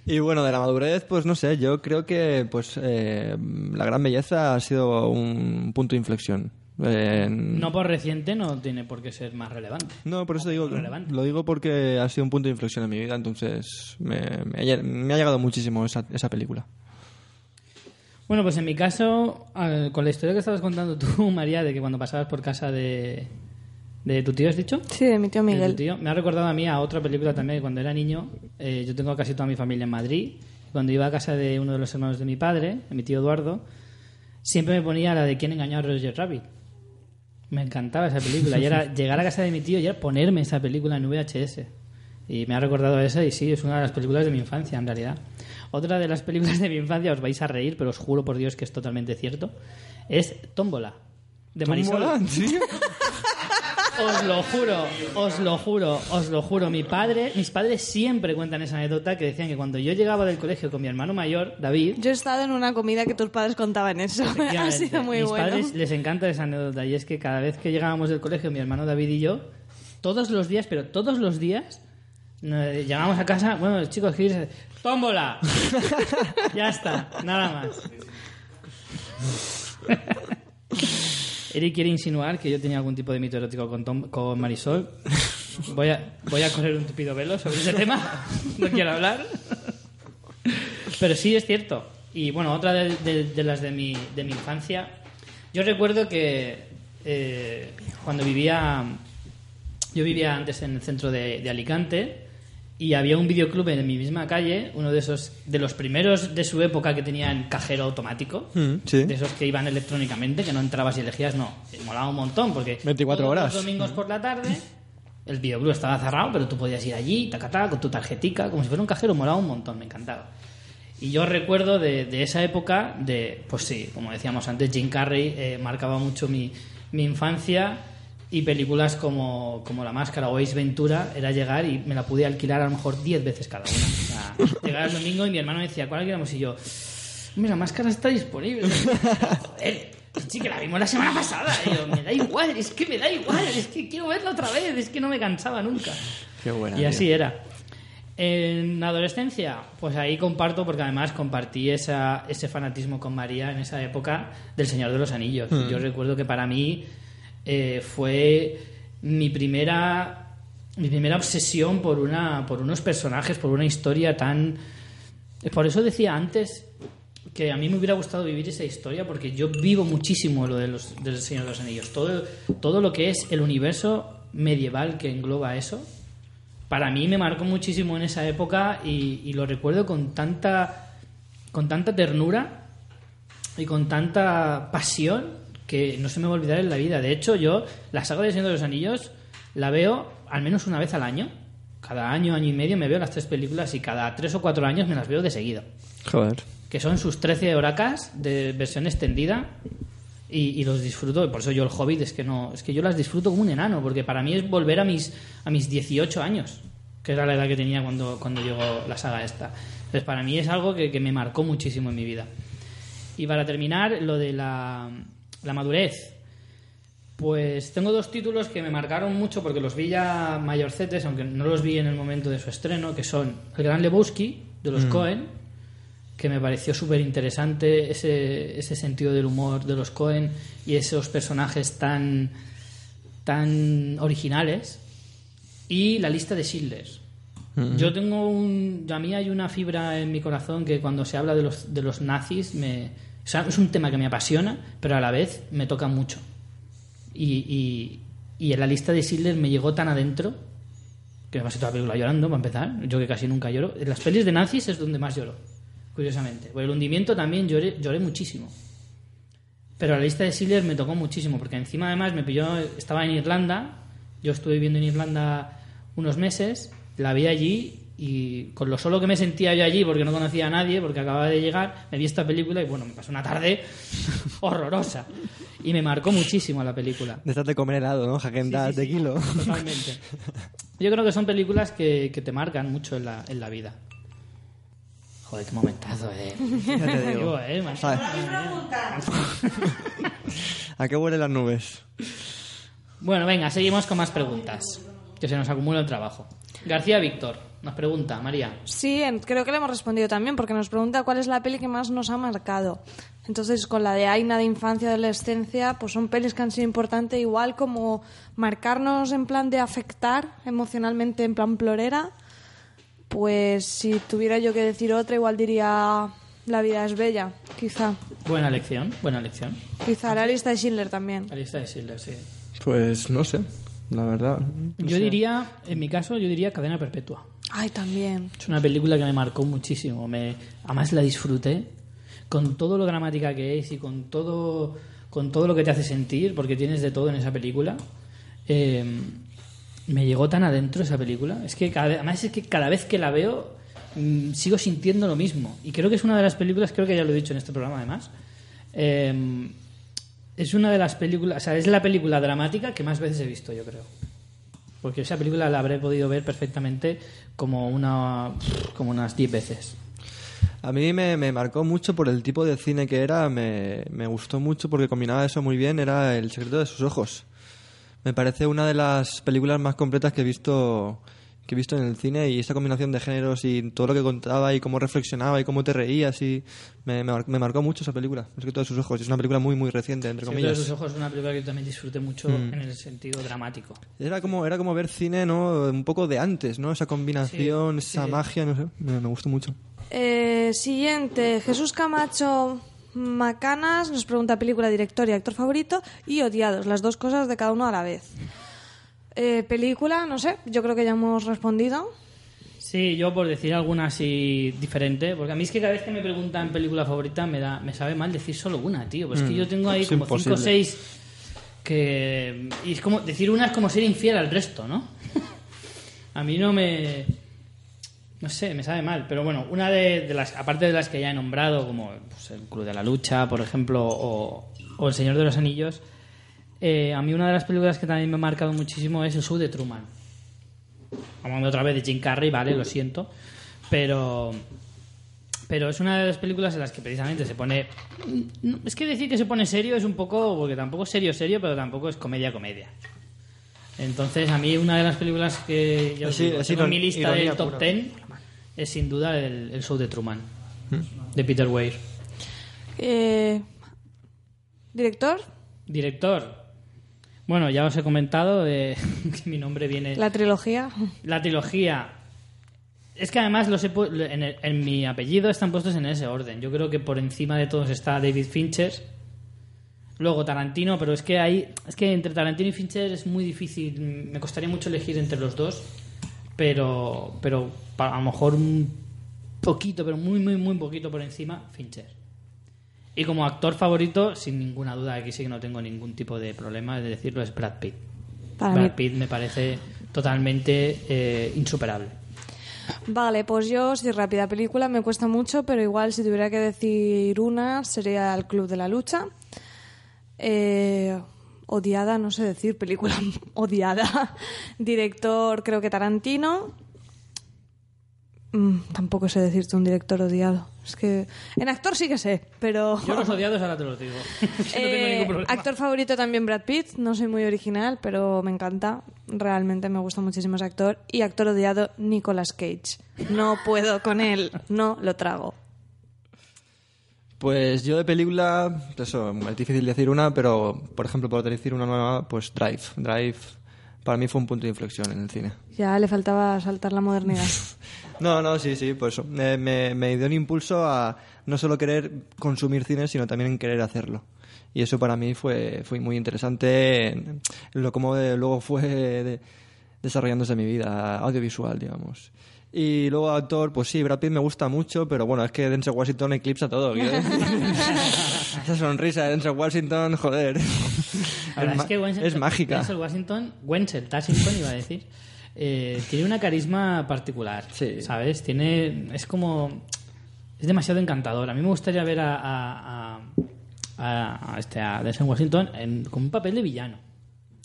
Y bueno, de la madurez, pues no sé, yo creo que pues eh, la gran belleza ha sido un punto de inflexión. Eh, No por reciente no tiene por qué ser más relevante. No, por eso digo, que- relevante. lo digo porque ha sido un punto de inflexión en mi vida, entonces me, me ha, lle- me ha llegado muchísimo esa, esa película. Bueno, pues en mi caso, al- con la historia que estabas contando tú, [LAUGHS] María, de que cuando pasabas por casa de, de tu tío, ¿has dicho? Sí, de mi tío De tu Miguel. tío. Me ha recordado a mí a otra película también, cuando era niño. eh, yo tengo casi toda mi familia en Madrid. Cuando iba a casa de uno de los hermanos de mi padre, de mi tío Eduardo, siempre me ponía la de quién engañó a Roger Rabbit. Me encantaba esa película. Y era [LAUGHS] llegar a casa de mi tío y era ponerme esa película en VHS. Y me ha recordado esa y sí, es una de las películas de mi infancia, en realidad. Otra de las películas de mi infancia, os vais a reír, pero os juro por Dios que es totalmente cierto, es Tómbola, de Marisol. ¿Tómbola? ¿En serio? [LAUGHS] Os lo juro, os lo juro, os lo juro. Mi padre, mis padres siempre cuentan esa anécdota que decían que cuando yo llegaba del colegio con mi hermano mayor, David, Yo he estado en una comida que tus padres contaban eso. [LAUGHS] ha sido muy mis bueno. padres les encanta esa anécdota y es que cada vez que llegábamos del colegio, mi hermano David y yo, todos los días, pero todos los días, llegábamos a casa, bueno, chicos, ¿qué queréis hacer? tómbola. [LAUGHS] ya está, nada más. [LAUGHS] Eric quiere insinuar que yo tenía algún tipo de mito erótico con, Tom- con Marisol. Voy a, voy a correr un tupido velo sobre ese tema. No quiero hablar. Pero sí es cierto. Y bueno, otra de, las de mi, de mi infancia. Yo recuerdo que eh, cuando vivía. Yo vivía antes en el centro de Alicante y había un videoclub en mi misma calle, uno de esos, de los primeros de su época que tenían cajero automático. Mm, sí. De esos que iban electrónicamente, que no entrabas y elegías, no. Molaba un montón porque 24 todos horas. los domingos por la tarde el videoclub estaba cerrado, pero tú podías ir allí, tacatá, con tu tarjetica, como si fuera un cajero, molaba un montón, me encantaba. Y yo recuerdo de, de esa época, de, pues sí, como decíamos antes, Jim Carrey eh, marcaba mucho mi, mi infancia Y películas como, como La Máscara o Ace Ventura era llegar y me la pude alquilar a lo mejor 10 veces cada una. O sea, [LAUGHS] llegar el domingo y mi hermano me decía, ¿cuál alquilamos? Y yo, mira, La Máscara está disponible. Joder, sí que la vimos la semana pasada. Y yo, me da igual, es que me da igual, es que quiero verla otra vez, es que no me cansaba nunca. Qué buena. Y así tío. era. En adolescencia, pues ahí comparto, porque además compartí esa, ese fanatismo con María en esa época del Señor de los Anillos. Mm. Yo recuerdo que para mí eh, fue mi primera, mi primera obsesión por, una, por unos personajes, por una historia tan... Por eso decía antes que a mí me hubiera gustado vivir esa historia porque yo vivo muchísimo lo de los, del Señor de los Anillos. Todo, todo lo que es el universo medieval que engloba eso, para mí me marcó muchísimo en esa época y, y lo recuerdo con tanta, con tanta ternura y con tanta pasión que no se me va a olvidar en la vida. De hecho, yo la saga de Señor de los Anillos la veo al menos una vez al año. Cada año, año y medio me veo las tres películas y cada tres o cuatro años me las veo de seguido Joder. que son sus 13 horacas de versión extendida y, y los disfruto, por eso yo el Hobbit es que no, es que yo las disfruto como un enano, porque para mí es volver a mis a mis 18 años, que era la edad que tenía cuando, cuando llegó la saga esta. Entonces para mí es algo que, que me marcó muchísimo en mi vida. Y para terminar, lo de la, la madurez. Pues tengo dos títulos que me marcaron mucho porque los vi ya mayorcetes, aunque no los vi en el momento de su estreno, que son El Gran Lebowski, de los Mm. Cohen, que me pareció súper interesante ese, ese sentido del humor de los Cohen y esos personajes tan, tan originales. Y La lista de Schindler. Mm. Yo tengo un. A mí hay una fibra en mi corazón que cuando se habla de los, de los nazis me. Es un tema que me apasiona, pero a la vez me toca mucho. Y, y, y en la lista de Schindler me llegó tan adentro que me pasé toda la película llorando, para empezar. Yo que casi nunca lloro. En las pelis de nazis es donde más lloro, curiosamente. Por el hundimiento también lloré, lloré muchísimo. Pero la lista de Schindler me tocó muchísimo, porque encima además me pilló, estaba en Irlanda, yo estuve viviendo en Irlanda unos meses, la vi allí y con lo solo que me sentía yo allí, porque no conocía a nadie, porque acababa de llegar, me vi esta película y bueno, me pasó una tarde [LAUGHS] horrorosa. Y me marcó muchísimo la película. De estas de comer helado, ¿no? Jaquendas de kilo. Totalmente. Yo creo que son películas que, que te marcan mucho en la, en la vida. Joder, qué momentazo, eh. Ya te digo. Digo, eh. ¿Sabes? ¿A qué huelen las nubes? Bueno, venga, seguimos con más preguntas. Que se nos acumula el trabajo. García Víctor nos pregunta, María. Sí, creo que le hemos respondido también, porque nos pregunta cuál es la peli que más nos ha marcado. Entonces, con la de Aina de infancia y adolescencia, pues son pelis que han sido importantes, igual como marcarnos en plan de afectar emocionalmente, en plan plorera. Pues si tuviera yo que decir otra, igual diría La vida es bella, quizá. Buena lección, buena lección. Quizá la lista de Schindler también. La lista de Schindler, sí. Pues no sé, la verdad. No Yo sé. diría, en mi caso, yo diría Cadena Perpetua. Ay, también. Es una película que me marcó muchísimo. Me, además la disfruté con todo lo dramática que es y con todo, con todo lo que te hace sentir, porque tienes de todo en esa película. Eh, me llegó tan adentro esa película. Es que cada además es que cada vez que la veo mm, sigo sintiendo lo mismo. Y creo que es una de las películas, creo que ya lo he dicho en este programa además. eh, es una de las películas, o sea, es la película dramática que más veces he visto, yo creo. Porque esa película la habré podido ver perfectamente como una como unas 10 veces. A mí me, me marcó mucho por el tipo de cine que era, me, me gustó mucho porque combinaba eso muy bien, era El secreto de sus ojos. Me parece una de las películas más completas que he visto que he visto en el cine y esa combinación de géneros y todo lo que contaba y cómo reflexionaba y cómo te reías y me, me, mar- me marcó mucho esa película, El secreto de sus ojos. Es una película muy muy reciente, entre de comillas. sus ojos es una película que yo también disfruté mucho Mm. en el sentido dramático. Era como, era como ver cine, ¿no? Un poco de antes, ¿no? Esa combinación, Sí, esa sí. magia, no sé, me, me gustó mucho. Eh, siguiente, Jesús Camacho Macanas nos pregunta película, director y actor favorito y odiados, las dos cosas de cada uno a la vez. Eh, película, no sé, yo creo que ya hemos respondido. Sí, yo por decir alguna así diferente, porque a mí es que cada vez que me preguntan película favorita me da me sabe mal decir solo una, tío. Pues es que Mm, yo tengo ahí como cinco o imposible. seis que y es como decir una es como ser infiel al resto, ¿no? a mí no me no sé, me sabe mal, pero bueno, una de, de las aparte de las que ya he nombrado como pues, el Club de la Lucha, por ejemplo, o, o El Señor de los Anillos, Eh, a mí una de las películas que también me ha marcado muchísimo es El show de Truman. Hablando otra vez de Jim Carrey, vale, lo siento. Pero, pero es una de las películas en las que precisamente se pone... Es que decir que se pone serio es un poco... Porque tampoco es serio, serio, pero tampoco es comedia, comedia. Entonces, a mí una de las películas que yo Sí, tengo en mi lista del top pura. 10 es sin duda el, el show de Truman, ¿Mm? de Peter Weir. Eh, ¿Director? Director. Bueno, ya os he comentado eh, [LAUGHS] que mi nombre viene... ¿La trilogía? La trilogía. Es que además los he pu- en, el- en mi apellido están puestos en ese orden. Yo creo que por encima de todos está David Fincher. Luego Tarantino, pero es que hay, es que entre Tarantino y Fincher es muy difícil. Me costaría mucho elegir entre los dos, pero, pero a lo mejor un poquito, pero muy, muy, muy poquito por encima, Fincher. Y como actor favorito, sin ninguna duda, aquí sí que no tengo ningún tipo de problema de decirlo, es Brad Pitt. Para Brad mí- Pitt me parece totalmente eh, insuperable. Vale, pues yo, si rápida película, me cuesta mucho, pero igual si tuviera que decir una, sería El Club de la Lucha. Eh, odiada, no sé decir, película [LAUGHS] odiada. Director, creo que Tarantino. Mm, tampoco sé decirte un director odiado. Es que en actor sí que sé, pero... Yo los odiados ahora te los digo. [LAUGHS] Que no tengo Eh, ningún problema. actor favorito también Brad Pitt. No soy muy original, pero me encanta. Realmente me gusta muchísimo ese actor. Y actor odiado, Nicolas Cage. No puedo con él. No lo trago. Pues yo de película, eso, es difícil decir una, pero por ejemplo, por decir una nueva, pues Drive. Drive para mí fue un punto de inflexión en el cine. Ya le faltaba saltar la modernidad. [LAUGHS] No, no, sí, sí, pues eso. Me, me, dio un impulso a no solo querer consumir cine, sino también en querer hacerlo. Y eso para mí fue, fue muy interesante lo como de- luego fue de- desarrollándose mi vida audiovisual, digamos. Y luego actor, pues sí, Brad Pitt me gusta mucho, pero bueno, es que Denzel Washington eclipsa todo. [LAUGHS] Esa sonrisa de Denzel Washington, joder. Ahora, es, es, que Wenzel- es mágica. Denzel Washington, Wenzel, Washington iba a decir, eh, tiene una carisma particular, ¿sabes? Tiene, es como, es demasiado encantador. A mí me gustaría ver a, a, a- a- a este, a Denzel Washington en, con un papel de villano.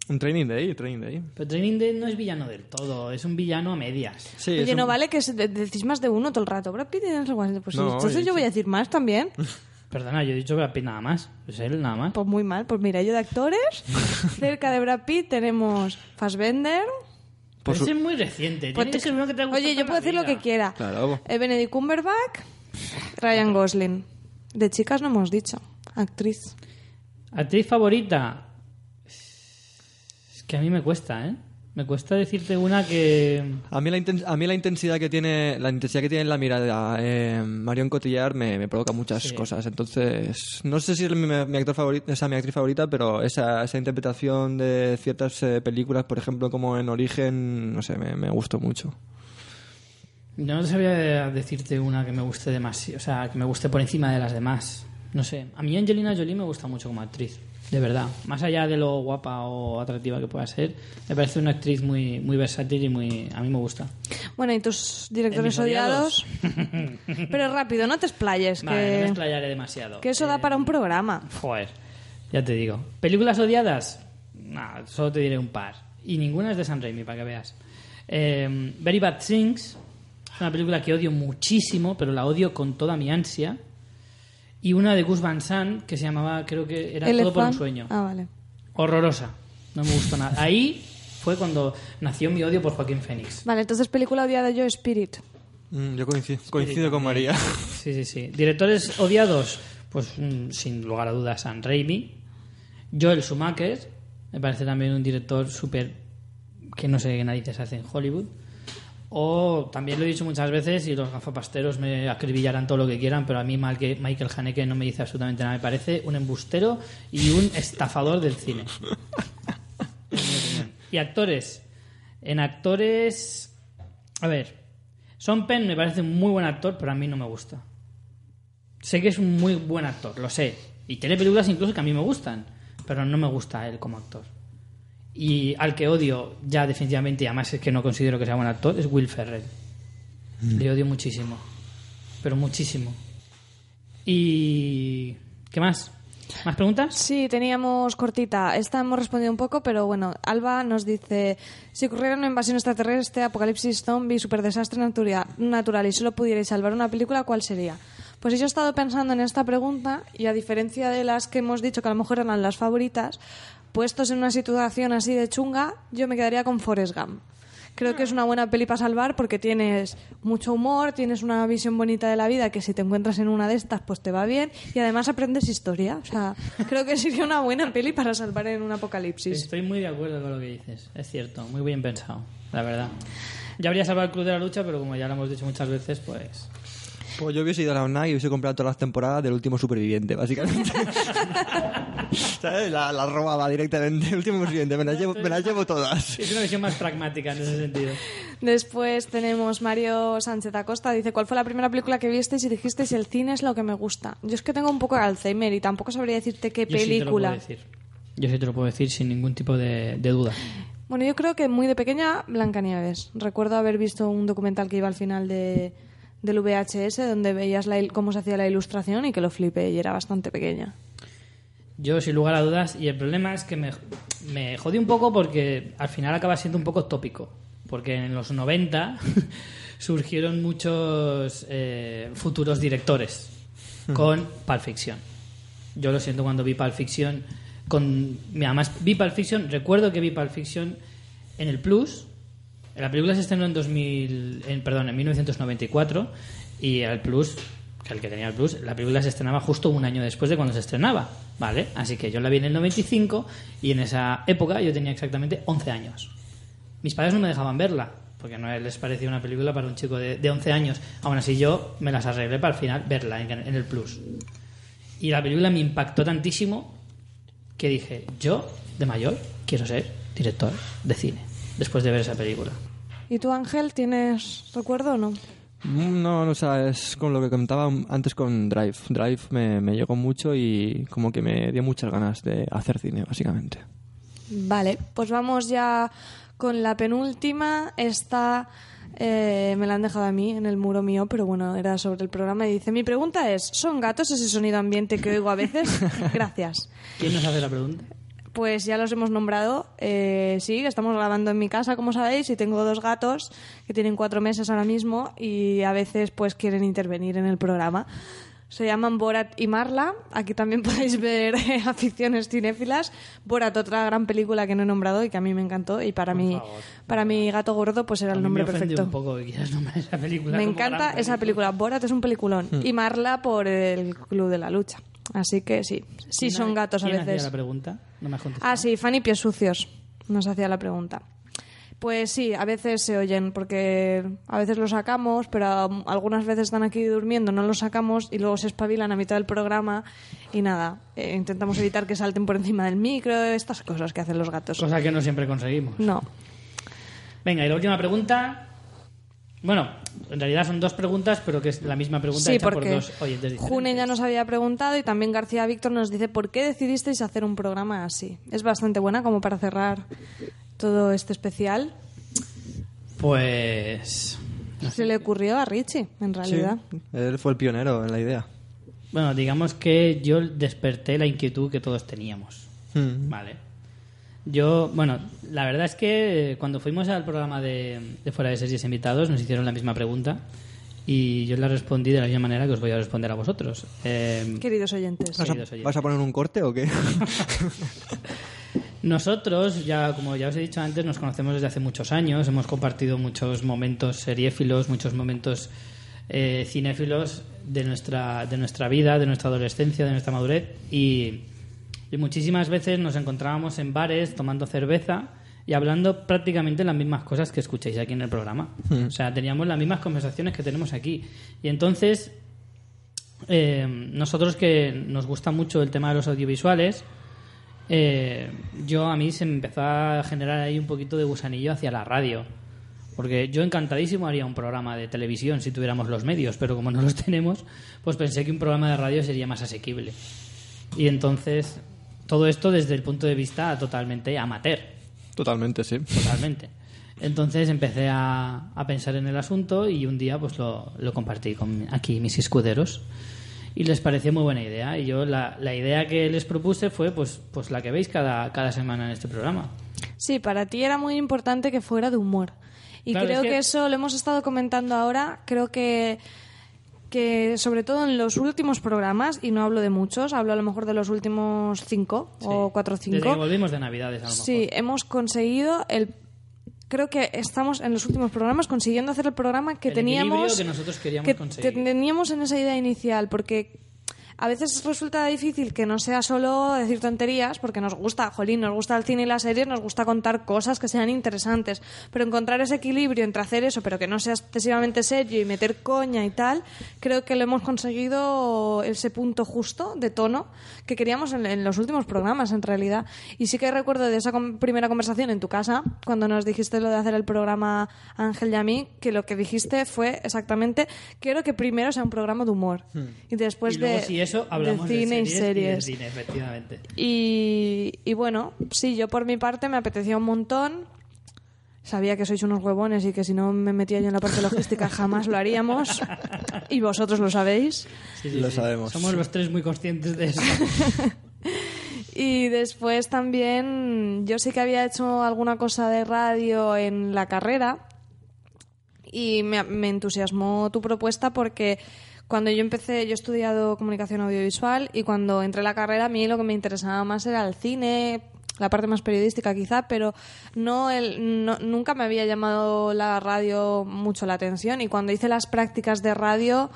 Un Training Day, Training Day. Pero Training Day no es villano del todo, es un villano a medias. Sí, Oye, no vale que decís más de uno todo el rato. Brad Pitt y Denzel Washington. Pues No, entonces yo voy a decir más también. [LAUGHS] Perdona, yo he dicho Brad Pitt nada más. Es él nada más. Pues muy mal. Pues mira, yo de actores, [LAUGHS] cerca de Brad Pitt tenemos Fassbender. Pero ese es muy reciente. Pues te- uno que te Oye, yo puedo decir lo que quiera. Claro. Eh, Benedict Cumberbatch, Ryan Gosling. De chicas no hemos dicho. Actriz. ¿Actriz favorita? Que a mí me cuesta, ¿eh? Me cuesta decirte una que... A mí la, inten- a mí la intensidad que tiene la intensidad que tiene en la mirada eh, Marion Cotillard me, me provoca muchas Sí. cosas. Entonces, no sé si es mi, mi actor favorito, esa mi actriz favorita, pero esa, esa interpretación de ciertas eh, películas, por ejemplo, como en Origen, no sé, me, me gustó mucho. Yo no sabía decirte una que me guste demasiado, o sea, que me guste por encima de las demás. No sé, a mí Angelina Jolie me gusta mucho como actriz, de verdad. Más allá de lo guapa o atractiva que pueda ser, me parece una actriz muy muy versátil y muy a mí me gusta. Bueno, y tus directores ¿En mis odiados. [LAUGHS] Pero rápido, no te explayes. Vale, no me que, explayaré demasiado. que eso da para un programa. Joder, ya te digo. ¿Películas odiadas? Nah, solo te diré un par. Y ninguna es de San Raimi, para que veas. Eh, Very Bad Things es una película que odio muchísimo, pero la odio con toda mi ansia. Y una de Gus Van Sant que se llamaba, creo que era Todo por un sueño. Ah, vale. Horrorosa. No me gustó nada. Ahí fue cuando nació mi odio por Joaquín Phoenix. Vale, entonces película odiada yo, Spirit. Mm, yo coincido, coincido con María. Sí, sí, sí. Directores odiados, pues mm, sin lugar a dudas, San Raimi. Joel Schumacher, me parece también un director súper que no sé qué narices hace en Hollywood. O también lo he dicho muchas veces y los gafapasteros me acribillarán todo lo que quieran, pero a mí mal que Michael Haneke no me dice absolutamente nada. Me parece un embustero y un estafador del cine. [LAUGHS] Y actores. En actores. A ver. Son Penn me parece un muy buen actor, pero a mí no me gusta. Sé que es un muy buen actor, lo sé. Y tiene películas incluso que a mí me gustan, pero no me gusta él como actor. Y al que odio ya definitivamente, y además es que no considero que sea buen actor, es Will Ferrell. Le odio muchísimo. Pero muchísimo. Y... ¿Qué más? ¿Más preguntas? Sí, teníamos cortita. Esta hemos respondido un poco, pero bueno, Alba nos dice, si ocurriera una invasión extraterrestre, apocalipsis zombie, superdesastre natura- natural y solo pudierais salvar una película, ¿cuál sería? Pues yo he estado pensando en esta pregunta y a diferencia de las que hemos dicho que a lo mejor eran las favoritas, puestos en una situación así de chunga, yo me quedaría con Forrest Gump. Creo que es una buena peli para salvar porque tienes mucho humor, tienes una visión bonita de la vida que si te encuentras en una de estas pues te va bien y además aprendes historia. O sea, creo que sería una buena peli para salvar en un apocalipsis. Estoy muy de acuerdo con lo que dices. Es cierto, muy bien pensado, la verdad. Ya habría salvado el Club de la Lucha, pero como ya lo hemos dicho muchas veces, pues... Pues yo hubiese ido a la ONAC y hubiese comprado todas las temporadas del último superviviente, básicamente. [LAUGHS] ¿Sabes? La, la robaba directamente. El último superviviente, me las llevo, me las llevo todas. Es una visión más pragmática en ese sentido. Después tenemos Mario Sánchez Acosta, dice, ¿cuál fue la primera película que visteis y dijisteis el cine es lo que me gusta? Yo es que tengo un poco de Alzheimer y tampoco sabría decirte qué Yo sí te lo película. puedo decir. Yo sí te lo puedo decir sin ningún tipo de, de duda. Bueno, yo creo que muy de pequeña, Blancanieves. Recuerdo haber visto un documental que iba al final de, del VHS donde veías la il- cómo se hacía la ilustración y que lo flipé y era bastante pequeña. Yo, sin lugar a dudas, y el problema es que me, me jodí un poco porque al final acaba siendo un poco tópico. Porque en los 90 [LAUGHS] surgieron muchos eh, futuros directores con Pulp Fiction. Yo lo siento cuando vi Pulp Fiction. Con, además, vi Pulp Fiction, recuerdo que vi Pulp Fiction en el Plus. La película se estrenó en 2000, en, perdón, en 1994 y el Plus, que el que tenía el Plus, la película se estrenaba justo un año después de cuando se estrenaba, ¿vale? Así que yo la vi en el 95 y en esa época yo tenía exactamente 11 años. Mis padres no me dejaban verla porque no les parecía una película para un chico de, de 11 años. Aún así yo me las arreglé para al final verla en el Plus. Y la película me impactó tantísimo que dije, yo de mayor quiero ser director de cine después de ver esa película. ¿Y tú, Ángel, tienes recuerdo o no? Mm, No, no, o sea, es con lo que comentaba antes con Drive. Drive me, me llegó mucho y como que me dio muchas ganas de hacer cine, básicamente. Vale, pues vamos ya con la penúltima. Esta eh, me la han dejado a mí en el muro mío, pero bueno, era sobre el programa. Y dice: Mi pregunta es: ¿son gatos ese sonido ambiente que oigo a veces? [LAUGHS] Gracias. ¿Quién nos hace la pregunta? Pues ya los hemos nombrado. Eh, sí, estamos grabando en mi casa, como sabéis, y tengo dos gatos que tienen cuatro meses ahora mismo y a veces pues quieren intervenir en el programa. Se llaman Borat y Marla. Aquí también [LAUGHS] podéis ver eh, aficiones cinéfilas. Borat, otra gran película que no he nombrado y que a mí me encantó. Y para mí, para mi gato gordo, pues era A el mí nombre me perfecto. un poco que quieras nombrar esa película. Me encanta esa película. Borat es un peliculón. Hmm. Y Marla por el Club de la Lucha. Así que sí, sí ¿Quién son gatos a quién hacía veces. la pregunta? No me has contestado. Ah, sí, Fanny Pies Sucios nos hacía la pregunta. Pues sí, a veces se oyen, porque a veces los sacamos, pero algunas veces están aquí durmiendo, no los sacamos y luego se espabilan a mitad del programa y nada, eh, intentamos evitar que salten por encima del micro, estas cosas que hacen los gatos. Cosa que no siempre conseguimos. No. Venga, y la última pregunta. Bueno, en realidad son dos preguntas, pero que es la misma pregunta Sí, hecha por porque dos oyentes diferentes. June ya nos había preguntado y también García Víctor nos dice por qué decidisteis hacer un programa así. Es bastante buena como para cerrar todo este especial. Pues. Se le ocurrió a Richie, en realidad. Sí, él fue el pionero en la idea. Bueno, digamos que yo desperté la inquietud que todos teníamos. Mm. Vale. Yo, bueno, la verdad es que cuando fuimos al programa de, de Fuera de Series Invitados nos hicieron la misma pregunta y yo la respondí de la misma manera que os voy a responder a vosotros. Eh, Queridos oyentes. ¿Vas a, Queridos oyentes. vas a poner un corte o qué? [LAUGHS] Nosotros, ya como ya os he dicho antes, nos conocemos desde hace muchos años, hemos compartido muchos momentos seriéfilos, muchos momentos eh, cinéfilos de nuestra, de nuestra vida, de nuestra adolescencia, de nuestra madurez y, y muchísimas veces nos encontrábamos en bares tomando cerveza y hablando prácticamente las mismas cosas que escucháis aquí en el programa. Mm. O sea, teníamos las mismas conversaciones que tenemos aquí. Y entonces, eh, nosotros que nos gusta mucho el tema de los audiovisuales, eh, yo a mí se me empezó a generar ahí un poquito de gusanillo hacia la radio. Porque yo encantadísimo haría un programa de televisión si tuviéramos los medios, pero como no los [LAUGHS] tenemos, pues pensé que un programa de radio sería más asequible. Y entonces, todo esto desde el punto de vista totalmente amateur. Totalmente, sí. Totalmente. Entonces empecé a, a pensar en el asunto y un día pues lo, lo compartí con aquí mis escuderos. y les pareció muy buena idea. Y yo la, la idea que les propuse fue pues, pues la que veis cada, cada semana en este programa. Sí, para ti era muy importante que fuera de humor. Y Claro, creo es que- que... eso lo hemos estado comentando ahora. Creo que, que sobre todo en los últimos programas, y no hablo de muchos, hablo a lo mejor de los últimos cinco o cuatro o Desde que cinco. volvimos de Navidades, a lo mejor. Sí, hemos conseguido el. Creo que estamos en los últimos programas consiguiendo hacer el programa que El teníamos. que nosotros queríamos que conseguir. teníamos en esa idea inicial, porque a veces resulta difícil que no sea solo decir tonterías, porque nos gusta, jolín, nos gusta el cine y las series, nos gusta contar cosas que sean interesantes, pero encontrar ese equilibrio entre hacer eso, pero que no sea excesivamente serio y meter coña y tal, creo que lo hemos conseguido ese punto justo de tono que queríamos en, en los últimos programas, en realidad. Y sí que recuerdo de esa com- primera conversación en tu casa, cuando nos dijiste lo de hacer el programa Ángel y a mí, que lo que dijiste fue exactamente, quiero que primero sea un programa de humor. Y después y luego, de, si eso, hablamos de cine de y series, series. Y de cine, efectivamente. Y, y bueno, sí, yo por mi parte me apetecía un montón. Sabía que sois unos huevones y que si no me metía yo en la parte logística jamás lo haríamos. Y vosotros lo sabéis. Sí, sí, Lo sí. sabemos. Somos los tres muy conscientes de eso. [LAUGHS] Y después también yo sí que había hecho alguna cosa de radio en la carrera y me, me entusiasmó tu propuesta porque cuando yo empecé, yo he estudiado comunicación audiovisual y cuando entré a la carrera a mí lo que me interesaba más era el cine, la parte más periodística quizá, pero no el, no- nunca me había llamado la radio mucho la atención y cuando hice las prácticas de radio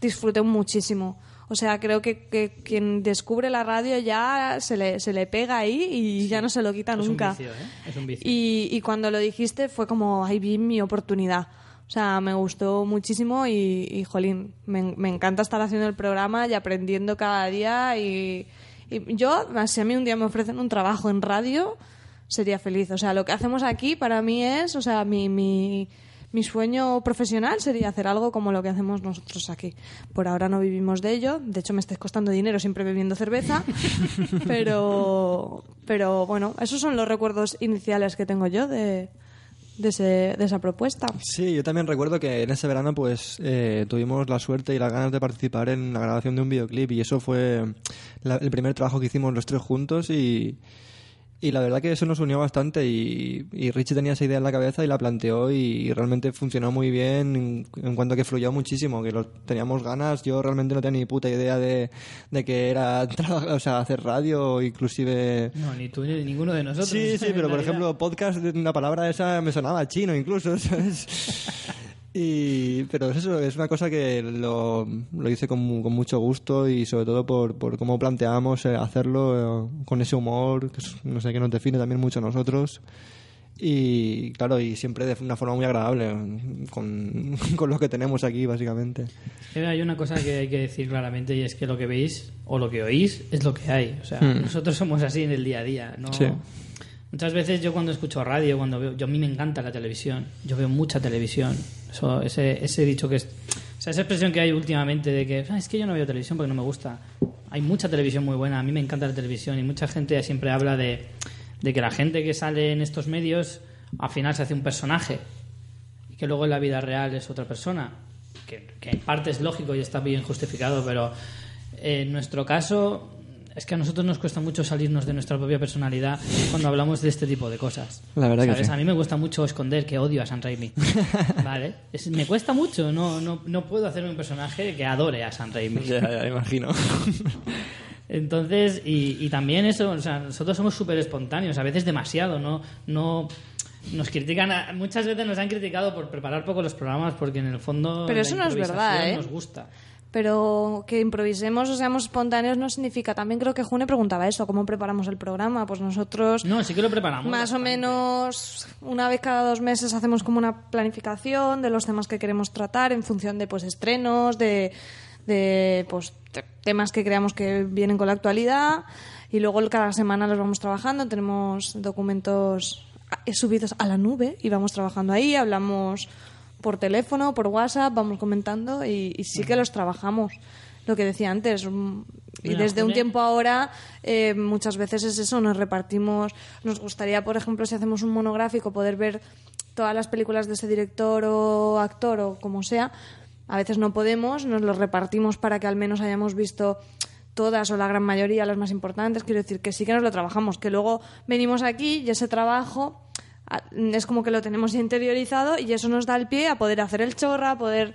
disfruté muchísimo. O sea, creo que, que quien descubre la radio ya se le, se le pega ahí y ya no se lo quita Es un nunca. vicio, ¿eh? Es un vicio. Y, y cuando lo dijiste fue como, ahí vi mi oportunidad. O sea, me gustó muchísimo y, y, jolín, me, me encanta estar haciendo el programa y aprendiendo cada día. Y, y yo, si a mí un día me ofrecen un trabajo en radio, sería feliz. O sea, lo que hacemos aquí para mí es, o sea, mi, mi, mi sueño profesional sería hacer algo como lo que hacemos nosotros aquí. Por ahora no vivimos de ello. De hecho, me estáis costando dinero siempre bebiendo cerveza. [LAUGHS] pero, pero bueno, esos son los recuerdos iniciales que tengo yo de, de, esa propuesta. Sí, yo también recuerdo que en ese verano pues eh, tuvimos la suerte y las ganas de participar en la grabación de un videoclip y eso fue el primer trabajo que hicimos los tres juntos y, y la verdad que eso nos unió bastante y, y Richie tenía esa idea en la cabeza y la planteó y, realmente funcionó muy bien en, en cuanto a que fluyó muchísimo, que lo, teníamos ganas, yo realmente no tenía ni puta idea de, de que era [LAUGHS] o sea, hacer radio, inclusive... No, ni tú ni ninguno de nosotros. Sí, sí, [LAUGHS] pero por realidad. ejemplo, podcast, una palabra esa me sonaba chino incluso, [LAUGHS] ¿sabes? Y, pero es eso, es una cosa que lo, lo hice con, con mucho gusto y sobre todo por, por cómo planteamos eh, hacerlo eh, con ese humor, que es, no sé, que nos define también mucho a nosotros. Y claro, y siempre de una forma muy agradable con, [LAUGHS] con lo que tenemos aquí, básicamente. Hay una cosa que hay que decir claramente y es que lo que veis o lo que oís es lo que hay. O sea, Hmm. nosotros somos así en el día a día. ¿no? Sí. Muchas veces yo cuando escucho radio, cuando veo, yo a mí me encanta la televisión. Yo veo mucha televisión. Eso, ese, ese dicho que es, esa expresión que hay últimamente de que "Ah, es que yo no veo televisión porque no me gusta. Hay mucha televisión muy buena. A mí me encanta la televisión y mucha gente siempre habla de, que la gente que sale en estos medios al final se hace un personaje y que luego en la vida real es otra persona. Que en parte es lógico y está bien justificado, pero en nuestro caso es que a nosotros nos cuesta mucho salirnos de nuestra propia personalidad cuando hablamos de este tipo de cosas. La verdad que sí. A mí me cuesta mucho esconder que odio a San Raimi. [LAUGHS] ¿Vale? Es- me cuesta mucho, no, no, no puedo hacer un personaje que adore a San Raimi. Ya, ya, imagino. [LAUGHS] Entonces, y, y también eso, o sea, nosotros somos súper espontáneos, a veces demasiado, ¿no? no nos critican, a- muchas veces nos han criticado por preparar poco los programas porque en el fondo Pero la eso no es verdad, ¿eh? nos gusta. Pero que improvisemos o seamos espontáneos no significa. También creo que June preguntaba eso, ¿cómo preparamos el programa? Pues nosotros No, sí que lo preparamos. más o menos una vez cada dos meses hacemos como una planificación de los temas que queremos tratar en función de pues estrenos, de, de pues te- temas que creamos que vienen con la actualidad y luego cada semana los vamos trabajando. Tenemos documentos eh, subidos a la nube y vamos trabajando ahí, hablamos por teléfono, por WhatsApp, vamos comentando y, y sí que los trabajamos. Lo que decía antes, mm, y desde un tiempo ahora eh, muchas veces es eso, nos repartimos, nos gustaría, por ejemplo, si hacemos un monográfico, poder ver todas las películas de ese director o actor o como sea, A veces no podemos, nos los repartimos para que al menos hayamos visto todas o la gran mayoría, las más importantes. Quiero decir que sí que nos lo trabajamos, que luego venimos aquí y ese trabajo es como que lo tenemos interiorizado y eso nos da el pie a poder hacer el chorra, a poder,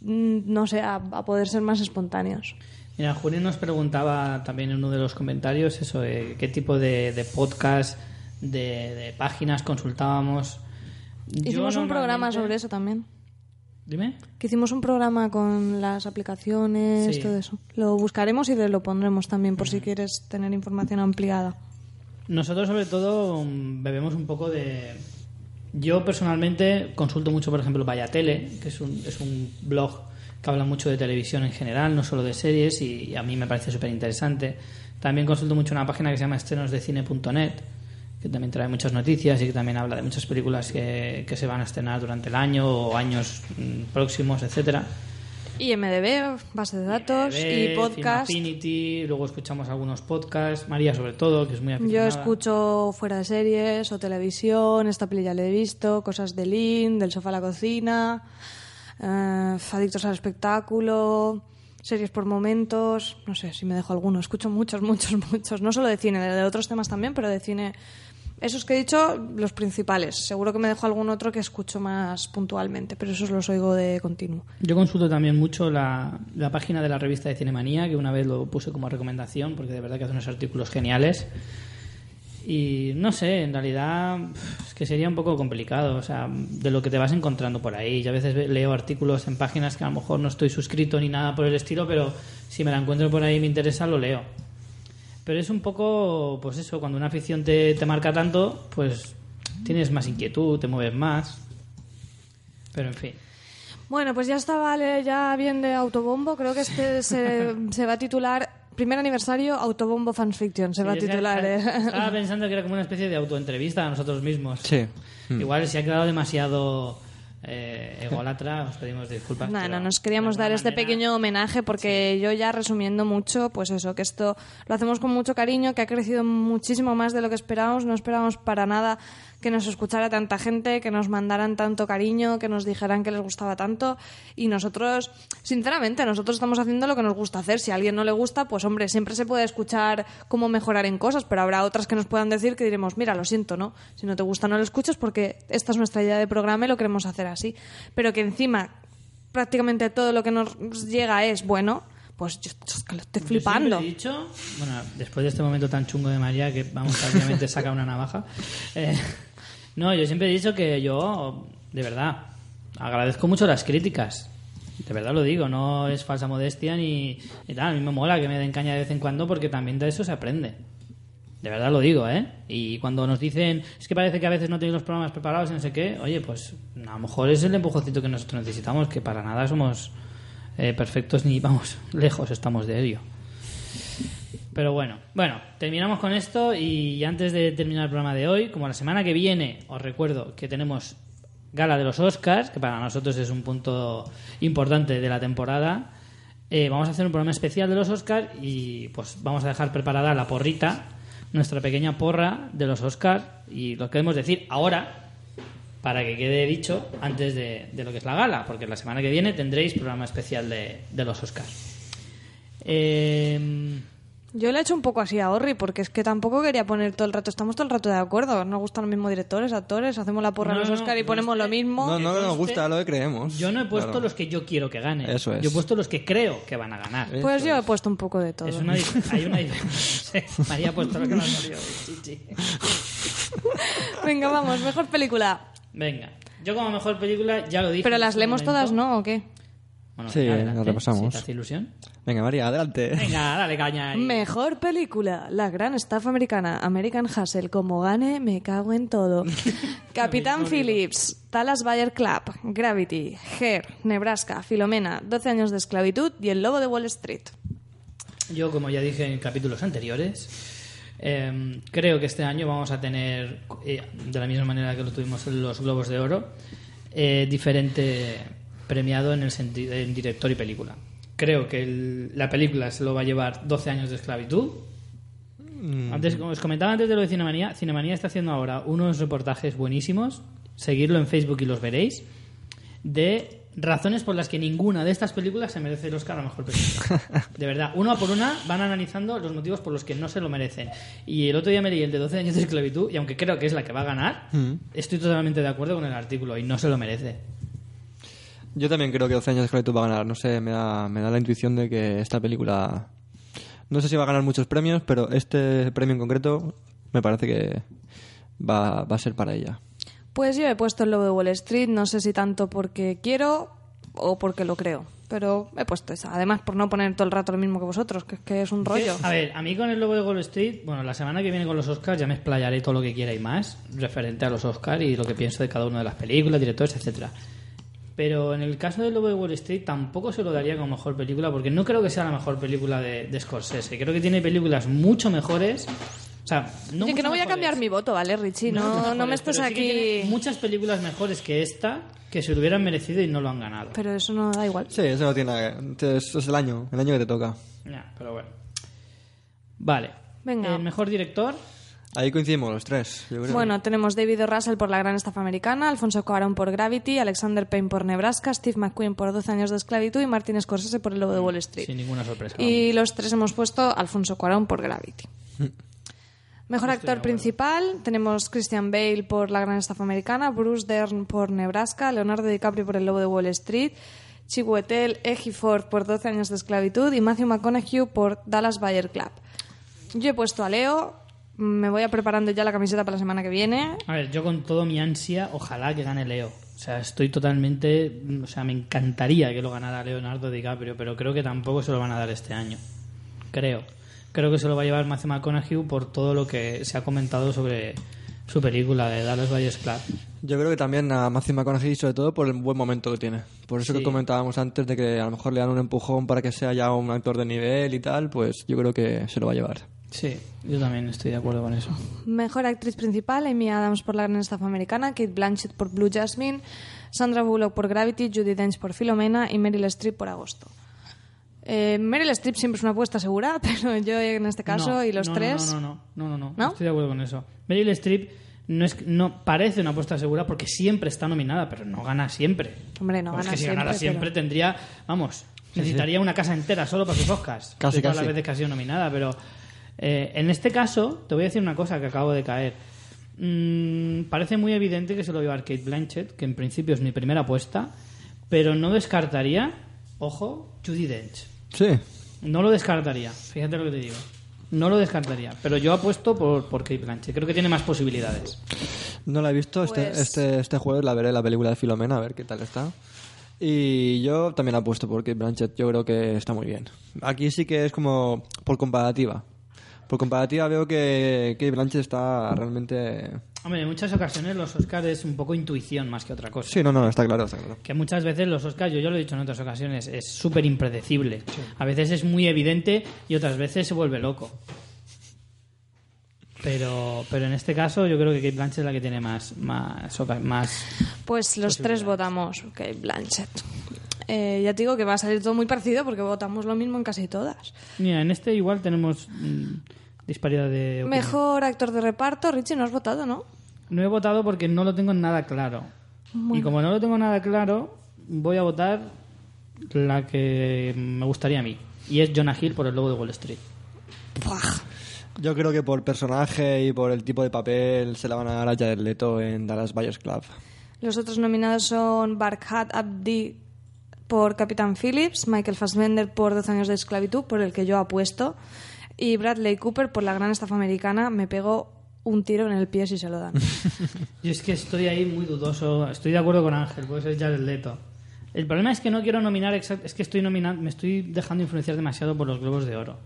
mm, no sé, a, a poder ser más espontáneos. Mira, Juli nos preguntaba también en uno de los comentarios eso, de qué tipo de, de podcast, de, de páginas consultábamos. Yo Hicimos un programa sobre eso también. Dime. Que hicimos un programa con las aplicaciones, Sí. todo eso. Lo buscaremos y lo pondremos también por si quieres tener información ampliada. Nosotros sobre todo mm, bebemos un poco de... Yo personalmente consulto mucho, por ejemplo, Vaya Tele, que es un, es un blog que habla mucho de televisión en general, no solo de series, y, a mí me parece súper interesante. También consulto mucho una página que se llama estrenosdecine.net, que también trae muchas noticias y que también habla de muchas películas que, que se van a estrenar durante el año o años mm, próximos, etcétera. Y MDB, base de datos IMDb, y podcast. Affinity, luego escuchamos algunos podcasts, María sobre todo, que es muy Yo aficionada. escucho fuera de series o televisión, esta peli ya la he visto, cosas de Lin, del sofá a la cocina, eh, adictos al espectáculo, series por momentos, no sé si me dejo alguno, escucho muchos, [LAUGHS] muchos, muchos, no solo de cine, de otros temas también, pero de cine. Esos que he dicho, los principales. Seguro que me dejo algún otro que escucho más puntualmente, pero esos los oigo de continuo. Yo consulto también mucho la, la página de la revista de Cinemanía, que una vez lo puse como recomendación, porque de verdad que hace unos artículos geniales. Y no sé, en realidad es que sería un poco complicado, o sea, de lo que te vas encontrando por ahí. Yo a veces ve- leo artículos en páginas que a lo mejor no estoy suscrito ni nada por el estilo, pero si me la encuentro por ahí y me interesa, lo leo. Pero es un poco, pues eso, cuando una afición te, te marca tanto, pues tienes más inquietud, te mueves más. Pero en fin. Bueno, pues ya está, vale, ya bien de autobombo. Creo que este [LAUGHS] se, se va a titular Primer aniversario Autobombo Fans Fiction. Se va a que titular. estaba- ¿eh? Estaba [LAUGHS] pensando que era como una especie de autoentrevista a nosotros mismos. Sí. Mm. Igual si ha quedado demasiado eh, ególatra, os pedimos disculpas. No, no, nos queríamos dar este manera- pequeño homenaje porque yo ya resumiendo mucho, pues eso, que esto lo hacemos con mucho cariño, que ha crecido muchísimo más de lo que esperábamos, no esperábamos para nada que nos escuchara tanta gente, que nos mandaran tanto cariño, que nos dijeran que les gustaba tanto y nosotros, sinceramente, nosotros estamos haciendo lo que nos gusta hacer. Si a alguien no le gusta, pues hombre, siempre se puede escuchar cómo mejorar en cosas, pero habrá otras que nos puedan decir que diremos, mira, lo siento, ¿no? Si no te gusta, no lo escuchas porque esta es nuestra idea de programa y lo queremos hacer así. Pero que encima prácticamente todo lo que nos llega es bueno, pues yo que lo estoy Yo flipando. siempre he dicho, bueno, después de este momento tan chungo de María, que vamos, prácticamente saca una navaja. [LAUGHS] eh, no, yo siempre he dicho que yo, de verdad, agradezco mucho las críticas. De verdad lo digo, no es falsa modestia ni, ni tal. A mí me mola que me den caña de vez en cuando porque también de eso se aprende. De verdad lo digo, ¿eh? Y cuando nos dicen, es que parece que a veces no tenéis los programas preparados y no sé qué, oye, pues a lo mejor es el empujoncito que nosotros necesitamos, que para nada somos eh, perfectos ni, vamos, [LAUGHS] lejos estamos de ello. Pero bueno, bueno, terminamos con esto y antes de terminar el programa de hoy, como la semana que viene, os recuerdo que tenemos gala de los Oscars, que para nosotros es un punto importante de la temporada. eh, vamos a hacer un programa especial de los Oscars y pues vamos a dejar preparada la porrita, nuestra pequeña porra de los Oscars y lo queremos decir ahora para que quede dicho antes de, lo que es la gala, porque la semana que viene tendréis programa especial de, de los Oscars. Eh, Yo le he hecho un poco así a Orri porque es que tampoco quería poner todo el rato, estamos todo el rato de acuerdo, nos gustan los mismos directores, actores, hacemos la porra No, a los no, Oscar y ponemos lo mismo. No, no nos gusta lo que creemos. yo no he puesto Claro. los que yo quiero que ganen. Eso es. Yo he puesto los que creo que van a ganar. Pues yo he puesto un poco de todo. Es una, hay una diferencia. [LAUGHS] María ha puesto lo que no ha salido. Chichi. [LAUGHS] Venga, vamos, mejor película. Venga, yo como mejor película ya lo dije. Pero las leemos momento. todas, ¿no? ¿O qué? Bueno, Sí, adelante, las repasamos. si te hace ilusión. Venga, María, adelante. Venga, dale caña ahí. Mejor película, La gran estafa americana, American Hustle. Como gane, me cago en todo. [LAUGHS] Capitán Phillips, Dallas Bayer Club, Gravity, Hair, Nebraska, Filomena, 12 años de esclavitud y El lobo de Wall Street. Yo, como ya dije en capítulos anteriores, eh, creo que este año vamos a tener, eh, de la misma manera que lo tuvimos en los Globos de Oro, eh, diferente premiado en el sentido en director y película. Creo que el- la película se lo va a llevar 12 años de esclavitud. Antes, como os comentaba antes de lo de Cinemanía, Cinemanía está haciendo ahora unos reportajes buenísimos. Seguirlo en Facebook y los veréis. De razones por las que ninguna de estas películas se merece el Oscar a mejor película. [LAUGHS] De verdad, una por una van analizando los motivos por los que no se lo merecen. Y el otro día me leí el de 12 años de esclavitud, y aunque creo que es la que va a ganar, Mm. estoy totalmente de acuerdo con el artículo y no se lo merece. Yo también creo que 12 años de esclavitud va a ganar. No sé, me da, me da la intuición de que esta película... No sé si va a ganar muchos premios, pero este premio en concreto me parece que va, va a ser para ella. Pues yo he puesto el lobo de Wall Street, no sé si tanto porque quiero o porque lo creo. Pero he puesto esa. Además, por no poner todo el rato lo mismo que vosotros, que es que es un rollo. A ver, a mí con el logo de Wall Street, bueno, la semana que viene con los Oscars ya me explayaré todo lo que quiera y más referente a los Oscars y lo que pienso de cada una de las películas, directores, etcétera. Pero en el caso del Lobo de Wall Street tampoco se lo daría como mejor película porque no creo que sea la mejor película de, de Scorsese. Creo que tiene películas mucho mejores. O sea, no Oye, que no voy a cambiar mi voto, ¿vale, Richie? No, no, me estés sí que aquí... tiene muchas películas mejores que esta que se lo hubieran merecido y no lo han ganado. Pero eso no da igual. Sí, eso no tiene... Eso es el año, el año que te toca. Ya, pero bueno. Vale. Venga. El mejor director, Ahí coincidimos los tres, yo creo. Bueno, tenemos David. Russell por La Gran Estafa Americana, Alfonso Cuarón por Gravity, Alexander Payne por Nebraska, Steve McQueen por 12 años de esclavitud y Martin Scorsese por El Lobo de Wall Street. sin ninguna sorpresa. Y los tres hemos puesto Alfonso Cuarón por Gravity. [LAUGHS] Mejor actor principal tenemos Christian Bale por La Gran Estafa Americana, Bruce Dern por Nebraska, Leonardo DiCaprio por El Lobo de Wall Street, Chiwetel Ejiofor por 12 años de esclavitud y Matthew McConaughey por Dallas Buyer Club. Yo he puesto a Leo, me voy a preparando ya la camiseta para la semana que viene. A ver, yo con todo mi ansia, ojalá que gane Leo. O sea, estoy totalmente. O sea, me encantaría que lo ganara Leonardo DiCaprio, pero creo que tampoco se lo van a dar este año. Creo. Creo que se lo va a llevar Matthew McConaughey por todo lo que se ha comentado sobre su película de Dallas Buyers Club. Yo creo que también a Matthew McConaughey, sobre todo por el buen momento que tiene. Por eso Sí. que comentábamos antes de que a lo mejor le dan un empujón para que sea ya un actor de nivel y tal, pues yo creo que se lo va a llevar. Sí, yo también estoy de acuerdo con eso. Mejor actriz principal, Amy Adams por La Gran Estafa Americana, Kate Blanchett por Blue Jasmine, Sandra Bullock por Gravity, Judy Dench por Filomena y Meryl Streep por Agosto. Eh, Meryl Streep siempre es una apuesta segura, [LAUGHS] pero yo en este caso No, y los no, tres... No, no, no, no, no, no, ¿No? Estoy de acuerdo con eso. Meryl Streep no, es, no parece una apuesta segura porque siempre está nominada, pero no gana siempre. Hombre, no Pues gana que si siempre, ganara siempre pero- tendría, vamos, sí. necesitaría una casa entera solo para sus Oscars. Casi, de todas casi. las veces que ha sido nominada, pero eh, en este caso te voy a decir una cosa que acabo de caer. Mm, parece muy evidente que se lo va a Kate Blanchett, que en principio es mi primera apuesta, pero no descartaría, ojo, Judy Dench. Sí. No lo descartaría, fíjate lo que te digo. No lo descartaría, pero yo apuesto por, por Kate Blanchett. Creo que tiene más posibilidades. No la he visto. Este, Pues- este, este jueves la veré la película de Filomena, a ver qué tal está. Y yo también apuesto por Kate Blanchett. Yo creo que está muy bien. Aquí sí que es como por comparativa. Por comparativa veo que Kate Blanchett está realmente... Hombre, en muchas ocasiones los Oscars es un poco intuición más que otra cosa. Sí, no, no, está claro, está claro. Que muchas veces los Oscars, yo ya lo he dicho en otras ocasiones, es súper impredecible. A veces es muy evidente y otras veces se vuelve loco. Pero, pero en este caso yo creo que Kate Blanchett es la que tiene más, más, más Pues los tres votamos Kate Blanchett. Eh, ya te digo que va a salir todo muy parecido porque votamos lo mismo en casi todas. Mira, en este igual tenemos mm, disparidad de opinión. Mejor actor de reparto, Richie, no has votado, ¿no? No he votado porque no lo tengo nada claro. Y como no lo tengo nada claro, voy a votar la que me gustaría a mí. Y es Jonah Hill por el logo de Wall Street. Yo creo que por personaje y por el tipo de papel se la van a dar a Jared Leto en Dallas Buyers Club. Los otros nominados son Barkhat Abdi por Capitán Phillips, Michael Fassbender por 12 años de esclavitud, por el que yo apuesto, y Bradley Cooper por La Gran Estafa Americana. Me pegó un tiro en el pie si se lo dan. [LAUGHS] Yo es que estoy ahí muy dudoso. Estoy de acuerdo con Ángel, puede ser Jared Leto. El problema es que no quiero nominar es que estoy nominando, me estoy dejando influenciar demasiado por los globos de oro.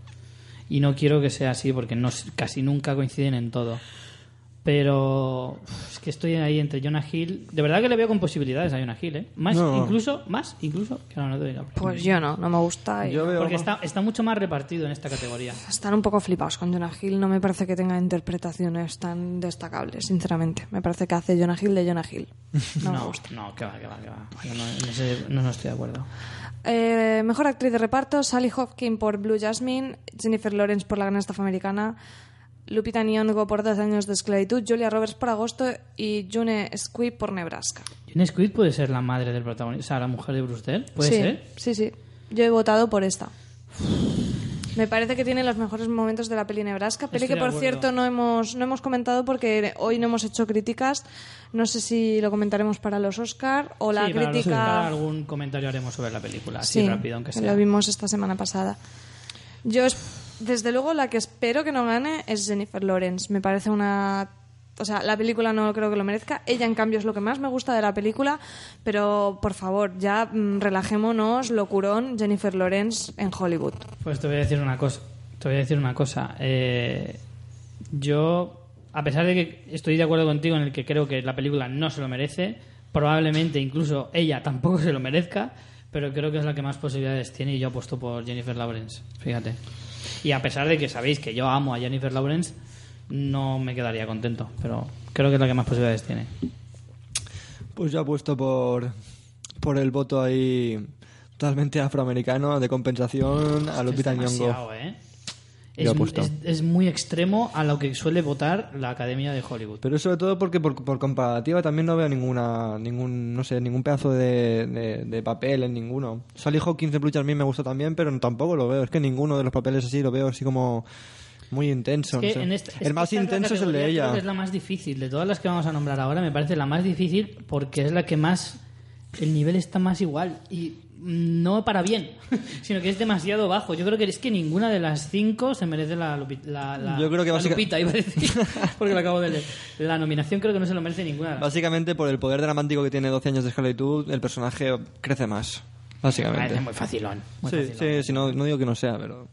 Y no quiero que sea así porque no, casi nunca coinciden en todo. Pero es que estoy ahí entre Jonah Hill. De verdad que le veo con posibilidades a Jonah Hill, ¿eh? Más, No. incluso, más, incluso que a Leonardo DiCaprio. Pues yo no, no me gusta. y- Porque está, está mucho más repartido en esta categoría. Están un poco flipados con Jonah Hill. No me parece que tenga interpretaciones tan destacables, sinceramente. Me parece que hace Jonah Hill de Jonah Hill. [LAUGHS] No, me gusta. no, que va, que va, que va. Yo no, en ese- no, no estoy de acuerdo. Eh, mejor actriz de reparto, Sally Hopkins por Blue Jasmine, Jennifer Lawrence por La Gran Estafa Americana, Lupita Nyong'o por 12 años de esclavitud, Julia Roberts por agosto y June Squibb por Nebraska. June Squibb puede ser la madre del protagonista, o sea, la mujer de Bruce puede sí, ser. Sí, sí. Yo he votado por esta. Me parece que tiene los mejores momentos de la peli Nebraska. Peli Estoy que, por cierto, no hemos, no hemos comentado porque hoy no hemos hecho críticas. No sé si lo comentaremos para los Oscar o la sí, para los crítica. Oscar algún comentario haremos sobre la película, así Sí, rápido, aunque sea. Lo vimos esta semana pasada. Yo, desde luego, la que espero que no gane es Jennifer Lawrence. Me parece una. O sea, la película no creo que lo merezca. Ella, en cambio, es lo que más me gusta de la película. Pero, por favor, ya mm, relajémonos, locurón, Jennifer Lawrence en Hollywood. Pues te voy a decir una cosa. Te voy a decir una cosa. Eh, yo, a pesar de que estoy de acuerdo contigo en el que creo que la película no se lo merece, probablemente incluso ella tampoco se lo merezca, pero creo que es la que más posibilidades tiene y yo apuesto por Jennifer Lawrence. Fíjate. Y a pesar de que sabéis que yo amo a Jennifer Lawrence, no me quedaría contento, pero creo que es la que más posibilidades tiene. Pues yo apuesto por, por el voto ahí totalmente afroamericano de compensación a Lupita Nyong'o. ¿eh? Es, es- es muy extremo a lo que suele votar la Academia de Hollywood. Pero sobre todo porque por, por comparativa también no veo ninguna ningún no sé ningún pedazo de, de- de papel en ninguno. Sally Hawkins de Blue Jasmine me gustó también, pero tampoco lo veo. Es que ninguno de los papeles así lo veo así como muy intenso. Es que no sé. este- es el más intenso es el de categoría creo ella. que es la más difícil. De todas las que vamos a nombrar ahora, me parece la más difícil porque es la que más. El nivel está más igual. Y no para bien, [LAUGHS] sino que es demasiado bajo. Yo creo que es que ninguna de las cinco se merece la, la, la- Yo creo que la básica- Lupita, iba a decir, [LAUGHS] porque lo acabo de leer. La nominación creo que no se lo merece ninguna. de las Básicamente por el poder dramático que tiene 12 años de esclavitud, el personaje crece más. Básicamente. Parece muy facilón. muy sí, facilón. sí, sí, no, no digo que no sea, pero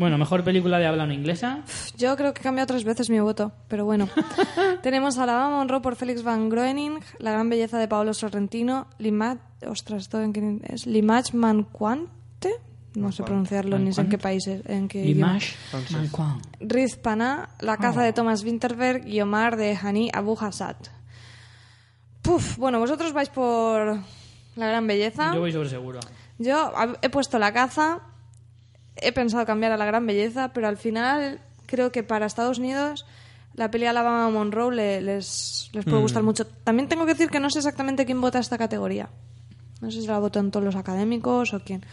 Bueno, mejor película de habla no inglesa. Yo creo que he cambiado tres veces mi voto, pero bueno. [LAUGHS] Tenemos a Alabama Monroe por Félix Van Groening, La gran belleza de Paolo Sorrentino, Limach... Ostras, ¿esto en qué es? Limach Manquante, no sé pronunciarlo ni sé en qué país es. En qué idioma. Limash Manquan. Riz Paná, La caza de Thomas Winterberg y Omar de Hani Abu Hassad. Puf, bueno, vosotros vais por La gran belleza. Yo voy sobre seguro. Yo he puesto la caza, he pensado cambiar a la gran belleza, pero al final creo que para Estados Unidos la peli Alabama Monroe le- les, les puede Mm. gustar mucho. También tengo que decir que no sé exactamente quién vota esta categoría. No sé si la votan todos los académicos o quién.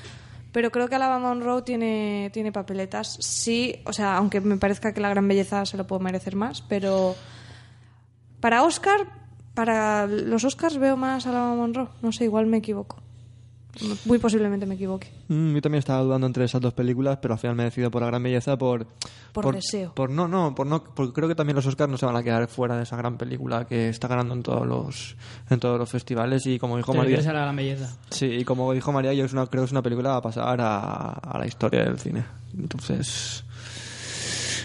Pero creo que Alabama Monroe tiene, tiene papeletas. Sí, o sea, aunque me parezca que la gran belleza se lo puede merecer más, pero para Oscar, para los Oscars veo más a Alabama Monroe. No sé, igual me equivoco. Muy posiblemente me equivoque. Mm, yo también estaba dudando entre esas dos películas, pero al final me he decidido por la gran belleza por... Por deseo. por- no, no, por no, porque creo que también los Oscars no se van a quedar fuera de esa gran película que está ganando en todos los en todos los festivales y como dijo Te María... a la gran belleza. Sí, y como dijo María, yo es una, creo que es una película a pasar a, a la historia del cine. Entonces...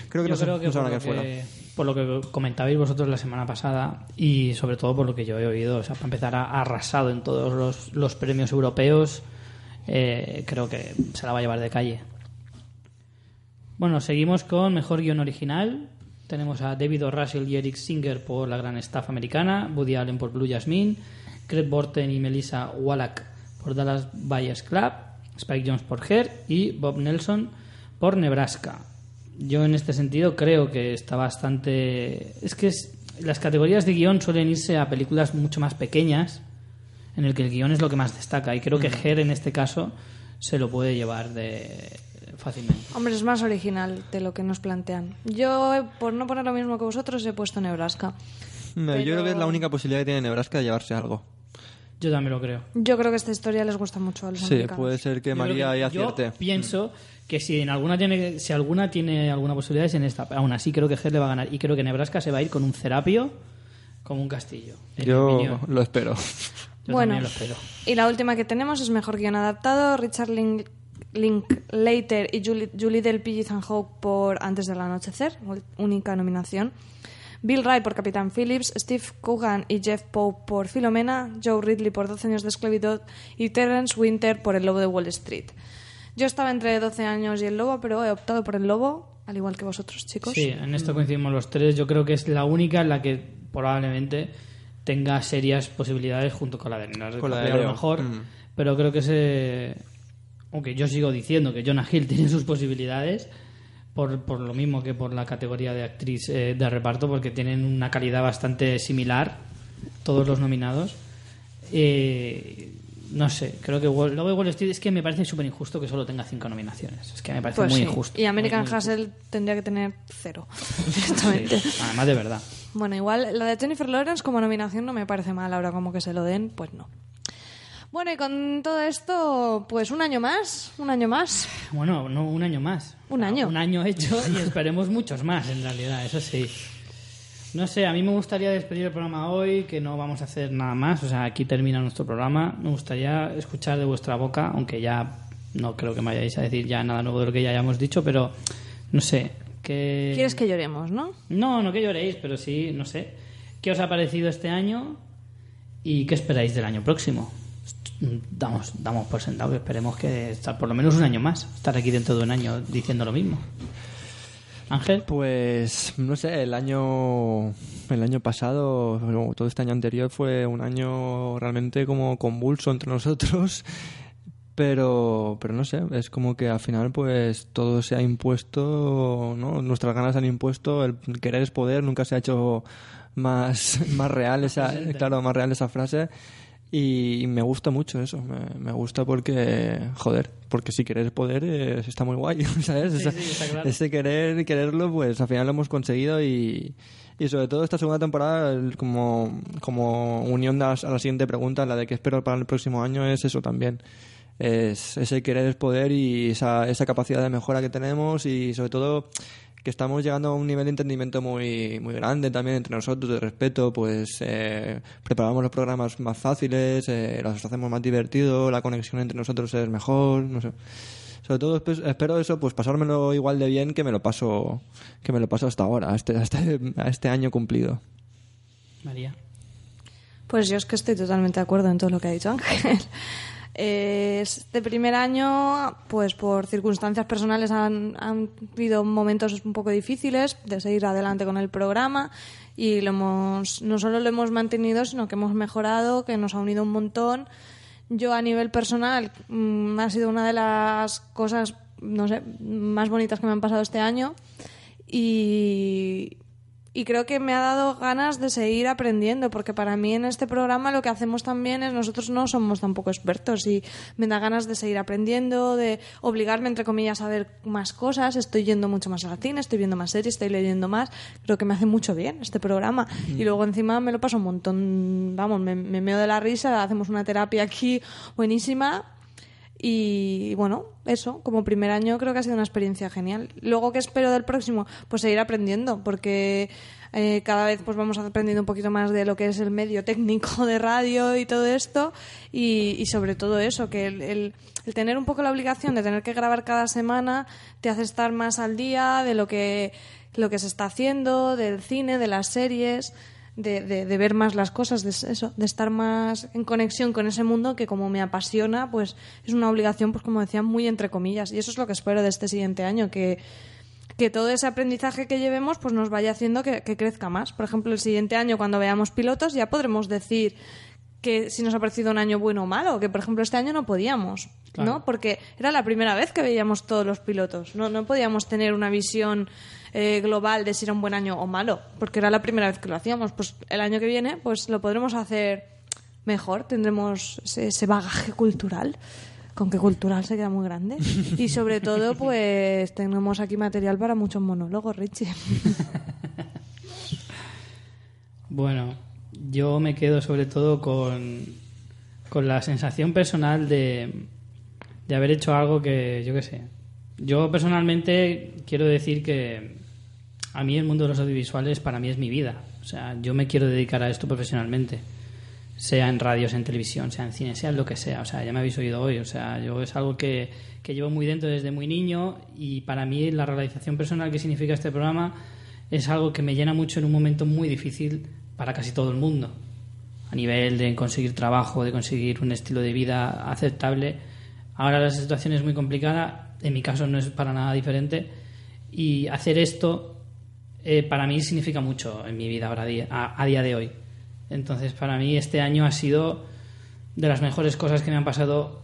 Creo que yo no, se- creo que, no se por, van a quedar fuera. Por lo que comentabais vosotros la semana pasada y sobre todo por lo que yo he oído, o sea, para empezar ha arrasado en todos los, premios europeos, eh, creo que se la va a llevar de calle. Bueno, seguimos con Mejor Guión Original. Tenemos a David O. Russell y Eric Singer por La Gran Staff Americana, Woody Allen por Blue Jasmine, Craig Borten y Melissa Wallach por Dallas Buyers Club, Spike Jones por Her y Bob Nelson por Nebraska. Yo en este sentido creo que está bastante... Es que es- las categorías de guion suelen irse a películas mucho más pequeñas, en el que el guion es lo que más destaca. Y creo que Her en este caso se lo puede llevar de fácilmente. Hombre, es más original de lo que nos plantean. Yo, por no poner lo mismo que vosotros, he puesto Nebraska. No, Yo creo que es la única posibilidad que tiene Nebraska de llevarse algo. Yo también lo creo. Yo creo que esta historia les gusta mucho a los Sí, americanos. puede ser que Yo María ahí que- yo acierte. pienso que si en alguna tiene si alguna tiene alguna posibilidad es en esta. Aún así creo que Her le va a ganar y creo que Nebraska se va a ir con un cerapio como un castillo. Yo lo espero. [LAUGHS] Yo bueno, también lo espero. y la última que tenemos es Mejor Guión Adaptado. Richard Link, Linklater y Julie, Julie Delpy y Ethan Hawke por Antes del Anochecer, única nominación. Bill Wright por Capitán Phillips, Steve Coogan y Jeff Pope por Filomena, Joe Ridley por 12 años de esclavitud y Terence Winter por El Lobo de Wall Street. Yo estaba entre 12 años y El Lobo, pero he optado por El Lobo, al igual que vosotros, chicos. Sí, en esto coincidimos los tres. Yo creo que es la única en la que probablemente tenga serias posibilidades junto con la de Leonardo Con la de a lo mejor. Mm. Pero creo que se. Aunque yo sigo diciendo que Jonah Hill [LAUGHS] tiene sus posibilidades, por, por lo mismo que por la categoría de actriz eh, de reparto, porque tienen una calidad bastante similar, todos los nominados. Eh, no sé, creo que Wall, luego Wall Street es que me parece súper injusto que solo tenga cinco nominaciones. Es que me parece Pues muy sí. injusto. Y American Hustle tendría que tener cero. [LAUGHS] Sí, además de verdad. Bueno, igual la de Jennifer Lawrence como nominación no me parece mal. Ahora como que se lo den, pues no. Bueno, y con todo esto, pues un año más, un año más. Bueno, no un año más. Un año. Un año hecho y esperemos muchos más, en realidad, eso sí. No sé, a mí me gustaría despedir el programa hoy, que no vamos a hacer nada más. O sea, aquí termina nuestro programa. Me gustaría escuchar de vuestra boca, aunque ya no creo que me vayáis a decir ya nada nuevo de lo que ya hayamos dicho, pero no sé. Que... Quieres que lloremos, ¿no? No, no que lloréis, pero sí, no sé. ¿Qué os ha parecido este año y qué esperáis del año próximo? Damos, damos por sentado que esperemos que estar por lo menos un año más, estar aquí dentro de un año diciendo lo mismo. Ángel. Pues no sé, el año el año pasado, todo este año anterior fue un año realmente como convulso entre nosotros, [LAUGHS] pero pero no sé, es como que al final pues todo se ha impuesto, ¿no? Nuestras ganas se han impuesto, el querer es poder, nunca se ha hecho más [LAUGHS] más real esa claro, más real esa frase. Y me gusta mucho eso, me, me gusta porque, joder, porque si querer poder eh, está muy guay, [LAUGHS] ¿sabes? Sí, Esa- sí, está claro. Ese querer, quererlo, pues al final lo hemos conseguido y, y sobre todo esta segunda temporada, como, como unión a, a la siguiente pregunta, la de qué espero para el próximo año, es eso también. Es ese querer es poder y esa, esa capacidad de mejora que tenemos y sobre todo que estamos llegando a un nivel de entendimiento muy, muy grande también entre nosotros, de respeto, pues eh, preparamos los programas más fáciles, eh, los hacemos más divertidos, la conexión entre nosotros es mejor, no sé. Sobre todo espe- espero eso, pues pasármelo igual de bien que me lo paso, que me lo paso hasta ahora, a este, a este, a este año cumplido. María. Pues yo es que estoy totalmente de acuerdo en todo lo que ha dicho Ángel. Eh, Este primer año, pues por circunstancias personales han, han habido momentos un poco difíciles de seguir adelante con el programa y lo hemos, no solo lo hemos mantenido, sino que hemos mejorado, que nos ha unido un montón. Yo a nivel personal mm, ha sido una de las cosas, no sé, más bonitas que me han pasado este año y, y creo que me ha dado ganas de seguir aprendiendo, porque para mí en este programa lo que hacemos también es nosotros no somos tampoco expertos y me da ganas de seguir aprendiendo, de obligarme, entre comillas, a ver más cosas. Estoy yendo mucho más al cine, estoy viendo más series, estoy leyendo más. Creo que me hace mucho bien este programa. Y luego encima me lo paso un montón, vamos, me, me meo de la risa, hacemos una terapia aquí buenísima. Y bueno, eso, como primer año creo que ha sido una experiencia genial. Luego, ¿qué espero del próximo? Pues seguir aprendiendo, porque eh, cada vez pues vamos aprendiendo un poquito más de lo que es el medio técnico [LAUGHS] de radio y todo esto. Y, y sobre todo eso, que el, el- el tener un poco la obligación de tener que grabar cada semana te hace estar más al día de lo que, lo que se está haciendo, del cine, de las series de, de- de ver más las cosas, de eso, de estar más en conexión con ese mundo que como me apasiona, pues es una obligación, pues como decía, muy entre comillas. Y eso es lo que espero de este siguiente año, que, que todo ese aprendizaje que llevemos pues nos vaya haciendo que, que crezca más. Por ejemplo, el siguiente año cuando veamos pilotos ya podremos decir que si nos ha parecido un año bueno o malo, que por ejemplo este año no podíamos, Claro. ¿no? Porque era la primera vez que veíamos todos los pilotos, no, no podíamos tener una visión eh, global de si era un buen año o malo, porque era la primera vez que lo hacíamos. Pues el año que viene pues lo podremos hacer mejor, tendremos ese, ese bagaje cultural, con que cultural se queda muy grande. Y sobre todo [LAUGHS] pues tenemos aquí material para muchos monólogos, Richie. [LAUGHS] Bueno, yo me quedo sobre todo con, con la sensación personal de, de haber hecho algo que, yo qué sé. Yo personalmente quiero decir que a mí el mundo de los audiovisuales para mí es mi vida. O sea, yo me quiero dedicar a esto profesionalmente. Sea en radio, sea en televisión, sea en cine, sea en lo que sea. O sea, ya me habéis oído hoy. O sea, yo es algo que, que llevo muy dentro desde muy niño y para mí la realización personal que significa este programa es algo que me llena mucho en un momento muy difícil para casi todo el mundo. A nivel de conseguir trabajo, de conseguir un estilo de vida aceptable. Ahora la situación es muy complicada, en mi caso no es para nada diferente. Y hacer esto eh, para mí significa mucho en mi vida ahora a, día de hoy. Entonces, para mí este año ha sido de las mejores cosas que me han pasado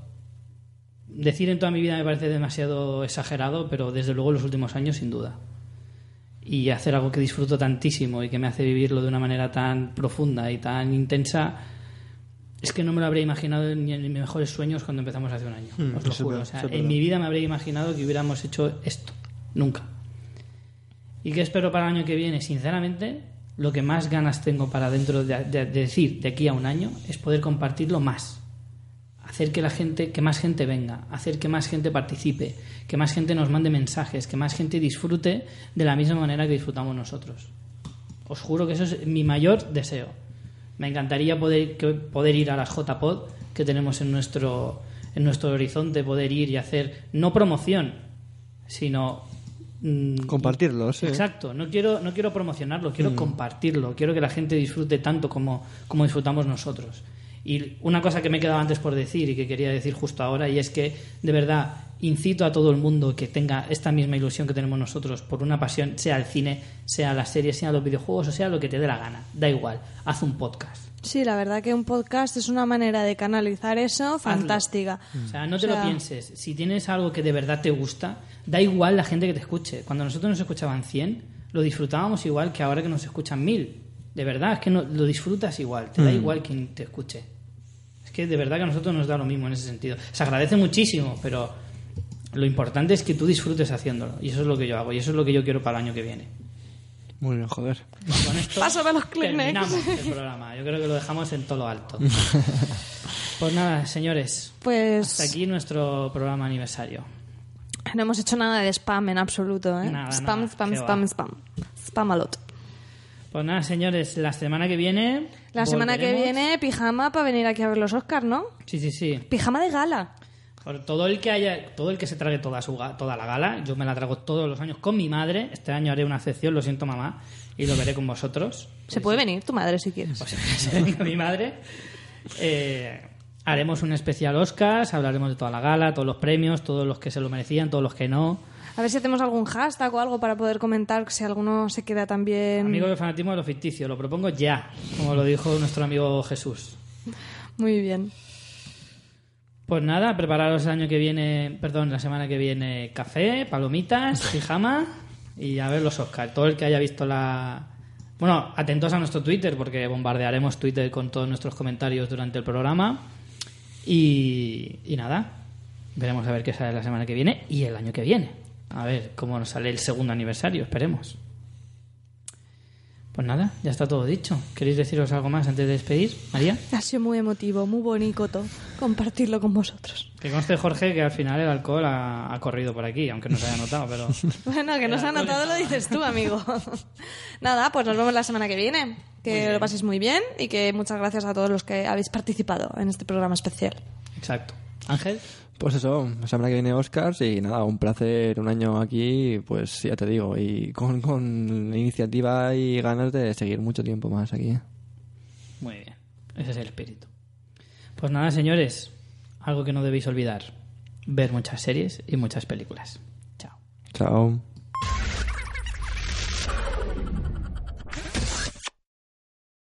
decir en toda mi vida me parece demasiado exagerado, pero desde luego los últimos años sin duda. Y hacer algo que disfruto tantísimo y que me hace vivirlo de una manera tan profunda y tan intensa, es que no me lo habría imaginado ni en mis mejores sueños cuando empezamos hace un año. Mm, os lo juro. O sea, en mi vida me habría imaginado que hubiéramos hecho esto. Nunca. ¿Y qué espero para el año que viene? Sinceramente, lo que más ganas tengo para dentro de, de- de decir de aquí a un año es poder compartirlo más. Hacer que la gente, que más gente venga, hacer que más gente participe, que más gente nos mande mensajes, que más gente disfrute de la misma manera que disfrutamos nosotros. Os juro que eso es mi mayor deseo. Me encantaría poder, que- poder ir a las JPod que tenemos en nuestro, en nuestro horizonte, poder ir y hacer, no promoción, sino mm, Compartirlo, sí. Exacto, no quiero, no quiero promocionarlo, quiero Mm. compartirlo, quiero que la gente disfrute tanto como, como disfrutamos nosotros. Y una cosa que me quedaba antes por decir y que quería decir justo ahora, y es que de verdad incito a todo el mundo que tenga esta misma ilusión que tenemos nosotros por una pasión, sea el cine, sea las series, sea los videojuegos o sea lo que te dé la gana, da igual, haz un podcast. Sí, la verdad que un podcast es una manera de canalizar eso fantástica. O sea, no te O sea- lo pienses. Si tienes algo que de verdad te gusta, da igual la gente que te escuche. Cuando nosotros nos escuchaban 100, lo disfrutábamos igual que ahora que nos escuchan 1000. De verdad, es que no, lo disfrutas igual. Te da Mm. igual quien te escuche. Es que de verdad que a nosotros nos da lo mismo en ese sentido. Se agradece muchísimo, pero lo importante es que tú disfrutes haciéndolo. Y eso es lo que yo hago. Y eso es lo que yo quiero para el año que viene. Muy bien, joder. Con esto Pásame los Kleenex. terminamos el programa. Yo creo que lo dejamos en todo lo alto. [LAUGHS] Pues nada, señores. Pues Hasta aquí nuestro programa aniversario. no hemos hecho nada de spam en absoluto, ¿eh? Nada, spam, nada, spam, spam, spam. Spam a lot. Pues nada, señores, la semana que viene. La semana que viene, pijama para venir aquí a ver los Oscars, ¿no? Sí, sí, sí. Pijama de gala. Por todo el que haya, todo el que se trague toda su toda la gala, yo me la trago todos los años con mi madre. Este año haré una excepción, lo siento mamá, y lo veré con vosotros. Se puede venir tu madre si quieres. Pues [LAUGHS] se venga mi madre. Eh, haremos un especial Oscars, hablaremos de toda la gala, todos los premios, todos los que se lo merecían, todos los que no. A ver si hacemos algún hashtag o algo para poder comentar si alguno se queda también. Amigo del fanatismo de lo ficticio, lo propongo ya, como lo dijo nuestro amigo Jesús. Muy bien. Pues nada, prepararos el año que viene, perdón, la semana que viene café, palomitas, [LAUGHS] pijama y a ver los Oscars. Todo el que haya visto la... Bueno, atentos a nuestro Twitter porque bombardearemos Twitter con todos nuestros comentarios durante el programa. Y, y nada, veremos a ver qué sale la semana que viene y el año que viene. A ver cómo nos sale el segundo aniversario, esperemos. Pues nada, ya está todo dicho. ¿Queréis deciros algo más antes de despedir, María? Ha sido muy emotivo, muy bonito todo. Compartirlo con vosotros. Que conste, Jorge, que al final el alcohol ha, ha corrido por aquí, aunque no se haya notado, pero... [LAUGHS] Bueno, que no se ha notado lo dices tú, amigo. [LAUGHS] Nada, pues nos vemos la semana que viene. Que lo paséis muy bien y que muchas gracias a todos los que habéis participado en este programa especial. Exacto. Ángel. Pues eso, la semana que viene Oscars y nada, un placer un año aquí, pues ya te digo, y con, con iniciativa y ganas de seguir mucho tiempo más aquí. Muy bien. Ese es el espíritu. Pues nada, señores, algo que no debéis olvidar. Ver muchas series y muchas películas. Chao.